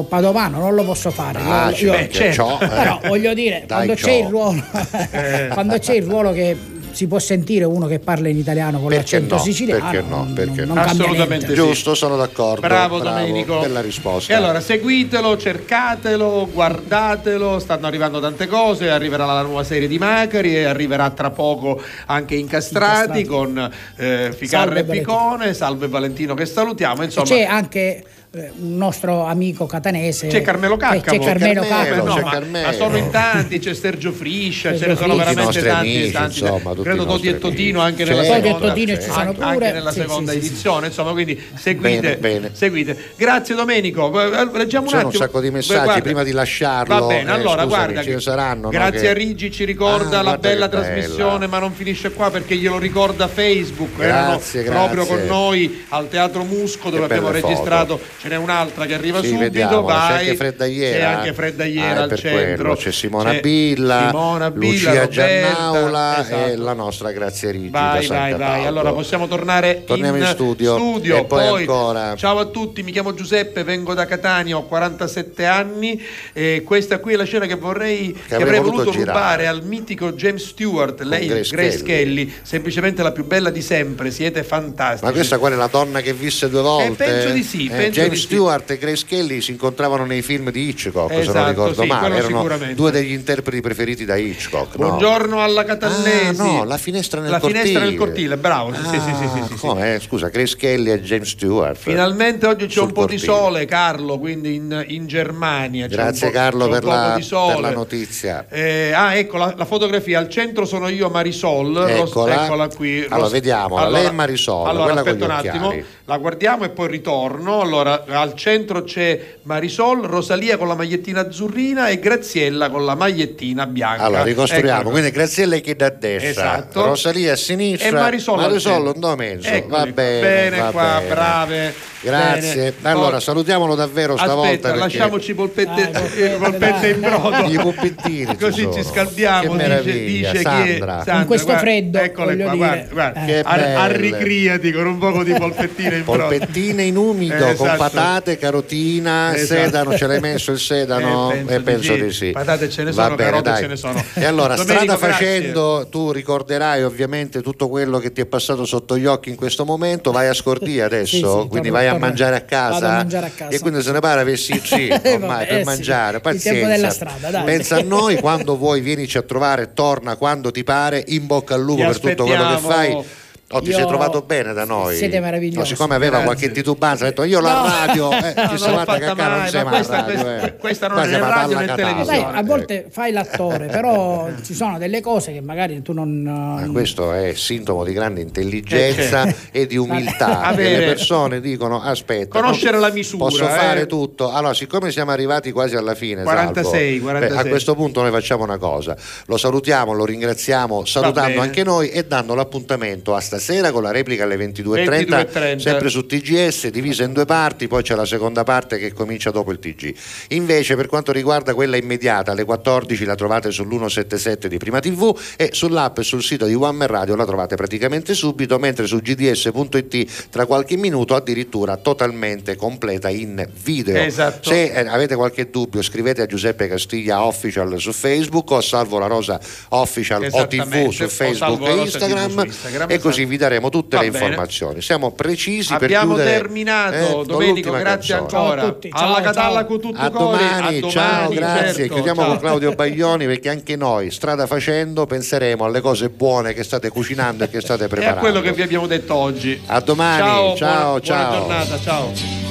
[SPEAKER 9] padovano non lo posso fare.
[SPEAKER 3] Ah,
[SPEAKER 9] Io- io-
[SPEAKER 3] manca, ciò, eh.
[SPEAKER 9] però voglio dire,
[SPEAKER 3] Dai,
[SPEAKER 9] quando c'è, il ruolo, quando c'è il ruolo che si può sentire uno che parla in italiano con
[SPEAKER 3] Perché
[SPEAKER 9] l'accento
[SPEAKER 3] no?
[SPEAKER 9] siciliano,
[SPEAKER 3] Perché no? Perché
[SPEAKER 9] non
[SPEAKER 3] no?
[SPEAKER 4] Assolutamente sì.
[SPEAKER 3] Giusto, sono d'accordo.
[SPEAKER 4] Bravo, Domenico.
[SPEAKER 3] Bella risposta.
[SPEAKER 4] E allora seguitelo, cercatelo, guardatelo, stanno arrivando tante cose, arriverà la nuova serie di Macari e arriverà tra poco anche Incastrati,
[SPEAKER 9] Incastrati.
[SPEAKER 4] con eh, Ficarra
[SPEAKER 9] Salve
[SPEAKER 4] e Picone, Salve Valentino che salutiamo,
[SPEAKER 9] E
[SPEAKER 4] insomma.
[SPEAKER 9] c'è anche eh, un nostro amico catanese.
[SPEAKER 4] C'è Carmelo
[SPEAKER 9] C'è-
[SPEAKER 4] Caccamo.
[SPEAKER 9] C'è Carmelo
[SPEAKER 3] Carmelo,
[SPEAKER 9] Caccamo.
[SPEAKER 4] No,
[SPEAKER 3] c'è
[SPEAKER 4] ma,
[SPEAKER 3] Carmelo.
[SPEAKER 4] ma sono in tanti, c'è Sergio Friscia, ce ne sono
[SPEAKER 9] Friscia.
[SPEAKER 4] veramente tanti,
[SPEAKER 3] amici,
[SPEAKER 4] tanti.
[SPEAKER 3] insomma,
[SPEAKER 4] credo Toti e Totino anche nella seconda,
[SPEAKER 9] Totino ci sono
[SPEAKER 4] anche nella
[SPEAKER 9] Sì,
[SPEAKER 4] seconda
[SPEAKER 9] sì, sì,
[SPEAKER 4] edizione, insomma, quindi seguite,
[SPEAKER 3] Bene, bene.
[SPEAKER 4] seguite. Grazie Domenico, Eh, leggiamo un
[SPEAKER 3] C'erano
[SPEAKER 4] attimo.
[SPEAKER 3] un sacco di messaggi,
[SPEAKER 4] Guarda,
[SPEAKER 3] prima di lasciarlo,
[SPEAKER 4] Va bene,
[SPEAKER 3] eh,
[SPEAKER 4] allora
[SPEAKER 3] scusami,
[SPEAKER 4] guarda che
[SPEAKER 3] saranno, no,
[SPEAKER 4] grazie
[SPEAKER 3] che-
[SPEAKER 4] a Rigi ci ricorda
[SPEAKER 3] Ah,
[SPEAKER 4] la bella trasmissione, ma non finisce qua perché glielo ricorda Facebook.
[SPEAKER 3] Grazie,
[SPEAKER 4] Erano proprio con noi al Teatro Musco dove abbiamo registrato. Ce n'è un'altra che arriva
[SPEAKER 3] Sì,
[SPEAKER 4] subito,
[SPEAKER 3] vediamo,
[SPEAKER 4] vai.
[SPEAKER 3] c'è anche Fredda Iera.
[SPEAKER 4] C'è anche Fredda Iera
[SPEAKER 3] Ah,
[SPEAKER 4] al centro.
[SPEAKER 3] quello. C'è Simona
[SPEAKER 4] C'è
[SPEAKER 3] Billa,
[SPEAKER 4] Simona Billa,
[SPEAKER 3] Lucia
[SPEAKER 4] Roberta,
[SPEAKER 3] Giannaula
[SPEAKER 4] esatto.
[SPEAKER 3] e la nostra Grazia Rigi da
[SPEAKER 4] Vai, vai, vai.
[SPEAKER 3] Cataldo.
[SPEAKER 4] Allora possiamo tornare
[SPEAKER 3] Torniamo in studio.
[SPEAKER 4] studio.
[SPEAKER 3] E poi ancora-
[SPEAKER 4] Ciao a tutti, mi chiamo Giuseppe, vengo da Catania, ho 47 anni. E questa qui è la scena che vorrei che,
[SPEAKER 3] avrei
[SPEAKER 4] avrei
[SPEAKER 3] voluto
[SPEAKER 4] voluto rubare al mitico James Stewart, lei
[SPEAKER 3] Grace
[SPEAKER 4] Grace,
[SPEAKER 3] Kelly.
[SPEAKER 4] Kelly. semplicemente la più bella di sempre, siete fantastici.
[SPEAKER 3] Ma questa qual è la donna che visse due volte?
[SPEAKER 4] Eh, penso di sì,
[SPEAKER 3] Eh,
[SPEAKER 4] penso
[SPEAKER 3] James
[SPEAKER 4] di sì.
[SPEAKER 3] Stewart e Grace Kelly si incontravano nei film di Hitchcock, se non
[SPEAKER 4] Esatto,
[SPEAKER 3] ricordo
[SPEAKER 4] sì,
[SPEAKER 3] male. Erano due degli interpreti preferiti da Hitchcock. no?
[SPEAKER 4] Buongiorno alla Catallesi.
[SPEAKER 3] Ah, no, la finestra nel
[SPEAKER 4] La
[SPEAKER 3] cortile.
[SPEAKER 4] finestra nel cortile, bravo. sì, sì, sì, sì, sì.
[SPEAKER 3] Come? Eh, Scusa, Grace Kelly e James Stewart.
[SPEAKER 4] Finalmente oggi c'è un po' di
[SPEAKER 3] cortile.
[SPEAKER 4] sole, Carlo, quindi in, in Germania.
[SPEAKER 3] Grazie Carlo per la,
[SPEAKER 4] di
[SPEAKER 3] per la notizia.
[SPEAKER 4] Eh, ah, ecco la, la fotografia. Al centro sono io, Marisol. Ros-
[SPEAKER 3] Eccola.
[SPEAKER 4] eccola qui.
[SPEAKER 3] Allora, vediamola. Lei è Marisol,
[SPEAKER 4] allora, aspetta un attimo, la guardiamo e poi ritorno. Allora, al centro c'è Marisol, Rosalia con la magliettina azzurrina e Graziella con la magliettina bianca.
[SPEAKER 3] Allora, ricostruiamo.
[SPEAKER 4] Ecco.
[SPEAKER 3] Quindi Graziella che da destra,
[SPEAKER 4] Esatto.
[SPEAKER 3] Rosalia a sinistra
[SPEAKER 4] E Marisol
[SPEAKER 3] Marisol un do mezzo.
[SPEAKER 4] Eccoli
[SPEAKER 3] Va bene,
[SPEAKER 4] Bene
[SPEAKER 3] va
[SPEAKER 4] qua,
[SPEAKER 3] bene.
[SPEAKER 4] brave.
[SPEAKER 3] Grazie.
[SPEAKER 4] Bene.
[SPEAKER 3] Allora,
[SPEAKER 4] Oh,
[SPEAKER 3] salutiamolo davvero stavolta.
[SPEAKER 4] Aspetta,
[SPEAKER 3] perché-
[SPEAKER 4] lasciamoci polpette, eh, polpette in brodo.
[SPEAKER 3] I puppettini
[SPEAKER 4] Così
[SPEAKER 3] ci
[SPEAKER 4] scaldiamo.
[SPEAKER 3] Che
[SPEAKER 4] dice, dice chi è
[SPEAKER 3] Sandra.
[SPEAKER 4] Sandra,
[SPEAKER 9] Con questo
[SPEAKER 4] guarda,
[SPEAKER 9] freddo,
[SPEAKER 4] Eccole qua, guarda, guarda.
[SPEAKER 3] Che
[SPEAKER 4] Ar- arricriati con un poco di polpettine in brodo.
[SPEAKER 3] Polpettine in umido
[SPEAKER 4] Eh,
[SPEAKER 3] con
[SPEAKER 4] esatto.
[SPEAKER 3] Patate, carotina,
[SPEAKER 4] Esatto.
[SPEAKER 3] sedano, ce l'hai messo il sedano?
[SPEAKER 4] Eh, penso
[SPEAKER 3] Eh,
[SPEAKER 4] di
[SPEAKER 3] penso
[SPEAKER 4] sì.
[SPEAKER 3] di sì.
[SPEAKER 4] Patate ce ne
[SPEAKER 3] Va
[SPEAKER 4] sono,
[SPEAKER 3] bene,
[SPEAKER 4] carote
[SPEAKER 3] dai.
[SPEAKER 4] ce ne sono.
[SPEAKER 3] E allora,
[SPEAKER 4] Domenico,
[SPEAKER 3] strada
[SPEAKER 4] grazie.
[SPEAKER 3] facendo, tu ricorderai ovviamente tutto quello che ti è passato sotto gli occhi in questo momento. Vai a Scordia adesso,
[SPEAKER 9] Sì, sì,
[SPEAKER 3] quindi vai a mangiare a casa.
[SPEAKER 9] vado a mangiare a casa.
[SPEAKER 3] E quindi se ne pare avessi sì,
[SPEAKER 9] Eh,
[SPEAKER 3] ormai
[SPEAKER 9] vabbè,
[SPEAKER 3] per
[SPEAKER 9] sì.
[SPEAKER 3] mangiare.
[SPEAKER 9] Il tempo
[SPEAKER 3] Pazienza.
[SPEAKER 9] della strada, dai.
[SPEAKER 3] Pensa a noi quando vuoi, vienici a trovare, torna quando ti pare. In bocca al lupo
[SPEAKER 4] Ti
[SPEAKER 3] per tutto quello che
[SPEAKER 4] aspettiamo.
[SPEAKER 3] fai. Oh, ti
[SPEAKER 9] Io-
[SPEAKER 3] sei trovato bene da noi?
[SPEAKER 9] Siete meravigliosi.
[SPEAKER 3] No, siccome aveva
[SPEAKER 4] Grazie.
[SPEAKER 3] qualche titubanza, ha detto io la
[SPEAKER 9] No.
[SPEAKER 3] radio, eh,
[SPEAKER 4] No,
[SPEAKER 3] ci
[SPEAKER 4] non l'ho
[SPEAKER 3] siamo
[SPEAKER 4] fatta
[SPEAKER 3] che non
[SPEAKER 4] mai,
[SPEAKER 3] sei mai
[SPEAKER 4] questa-
[SPEAKER 3] radio,
[SPEAKER 4] questa-
[SPEAKER 3] eh.
[SPEAKER 4] questa non
[SPEAKER 3] Qua
[SPEAKER 4] è radio né televisione.
[SPEAKER 9] Sai, a volte fai l'attore, però ci sono delle cose che magari tu non.
[SPEAKER 3] Ma questo è sintomo di grande intelligenza
[SPEAKER 4] Eh,
[SPEAKER 3] e di umiltà.
[SPEAKER 4] Avere-
[SPEAKER 3] le persone dicono: Aspetta,
[SPEAKER 4] Conoscere
[SPEAKER 3] no,
[SPEAKER 4] la misura,
[SPEAKER 3] Posso
[SPEAKER 4] eh.
[SPEAKER 3] fare tutto. Allora, siccome siamo arrivati quasi alla fine,
[SPEAKER 4] 46,
[SPEAKER 3] Salvo,
[SPEAKER 4] 46.
[SPEAKER 3] beh, a questo punto noi facciamo una cosa: lo salutiamo, lo ringraziamo, salutando anche noi e dando l'appuntamento a stasera. Sera con la replica alle 22.30,
[SPEAKER 4] 22.30.
[SPEAKER 3] sempre su TGS, divisa in due parti, poi c'è la seconda parte che comincia dopo il TG. Invece per quanto riguarda quella immediata alle 14 la trovate sull'177 di Prima TV e sull'app e sul sito di One Radio la trovate praticamente subito, mentre su gds.it tra qualche minuto addirittura totalmente completa in video.
[SPEAKER 4] Esatto.
[SPEAKER 3] Se eh, avete qualche dubbio scrivete a Giuseppe Castiglia Official su Facebook o a Salvo La Rosa Official OTV
[SPEAKER 4] Esattamente,
[SPEAKER 3] su
[SPEAKER 4] o
[SPEAKER 3] Facebook e
[SPEAKER 4] TV
[SPEAKER 3] Instagram,
[SPEAKER 4] su Instagram,
[SPEAKER 3] e così
[SPEAKER 4] esatto.
[SPEAKER 3] Vi daremo tutte
[SPEAKER 4] Va
[SPEAKER 3] le
[SPEAKER 4] bene.
[SPEAKER 3] informazioni. Siamo precisi
[SPEAKER 4] Abbiamo
[SPEAKER 3] per chiudere
[SPEAKER 4] terminato,
[SPEAKER 3] eh,
[SPEAKER 4] Domenico, grazie
[SPEAKER 3] canzone.
[SPEAKER 4] ancora.
[SPEAKER 9] Ciao a tutti, ciao,
[SPEAKER 4] Alla Catalla
[SPEAKER 9] ciao.
[SPEAKER 4] con tutto
[SPEAKER 3] A domani,
[SPEAKER 4] a domani,
[SPEAKER 3] ciao, grazie.
[SPEAKER 4] certo,
[SPEAKER 3] Chiudiamo
[SPEAKER 4] ciao.
[SPEAKER 3] con Claudio Baglioni perché anche noi, strada facendo, penseremo alle cose buone che state cucinando e che state preparando.
[SPEAKER 4] quello che vi abbiamo detto oggi.
[SPEAKER 3] A domani,
[SPEAKER 4] ciao,
[SPEAKER 3] ciao,
[SPEAKER 4] buona,
[SPEAKER 3] ciao.
[SPEAKER 4] buona giornata, ciao.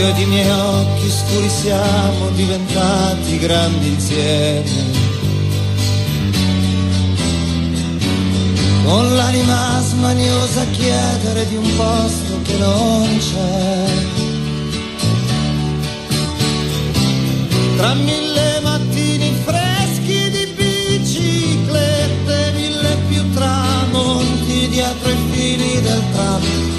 [SPEAKER 19] Io ed i miei occhi scuri siamo diventati grandi insieme. Con l'anima smaniosa chiedere di un posto che non c'è. Tra mille mattini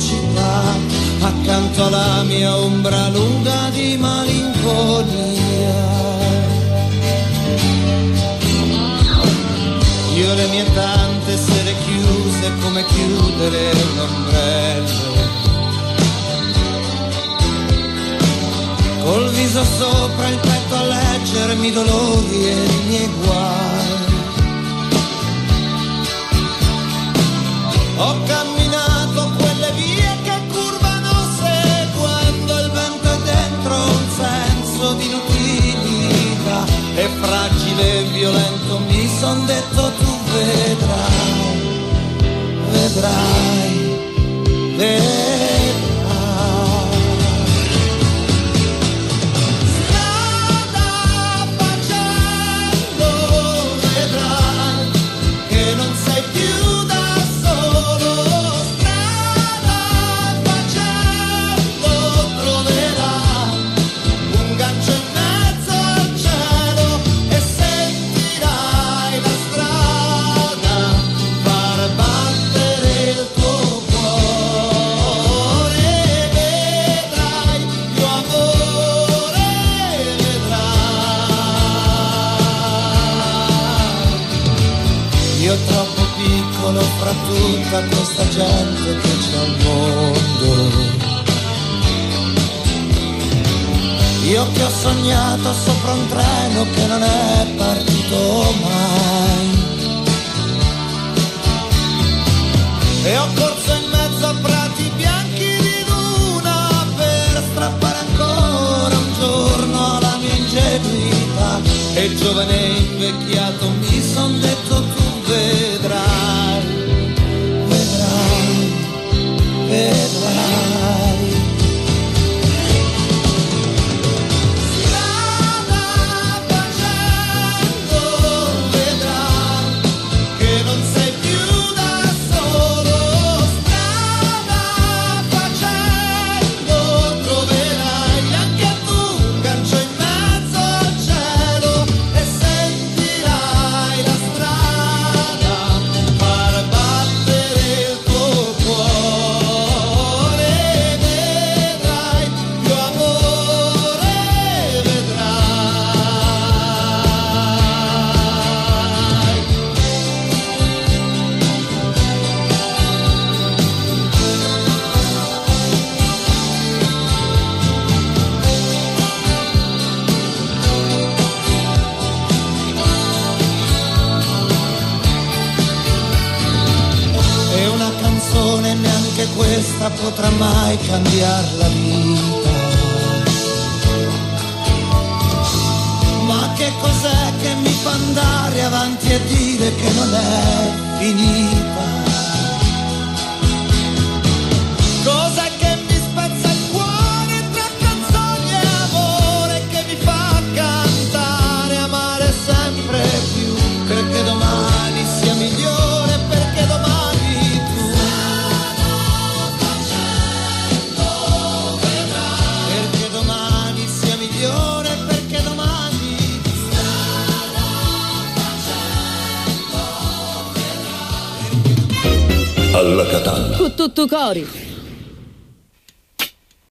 [SPEAKER 19] città, accanto alla mia ombra lunga di malinconia. Io le mie tante sere chiuse come chiudere un ombrello. Col viso sopra il petto a leggermi i dolori e i miei guai. Ho camminato e fragile e violento mi son detto tu vedrai, vedrai, vedrai. Tutta questa gente che c'è al mondo io che ho sognato sopra un treno che non è partito mai. E ho corso in mezzo a prati bianchi di luna per strappare ancora un giorno alla mia ingenuità. E giovane invecchiato mi son detto vedrai.
[SPEAKER 1] Cu- tu, tu cori.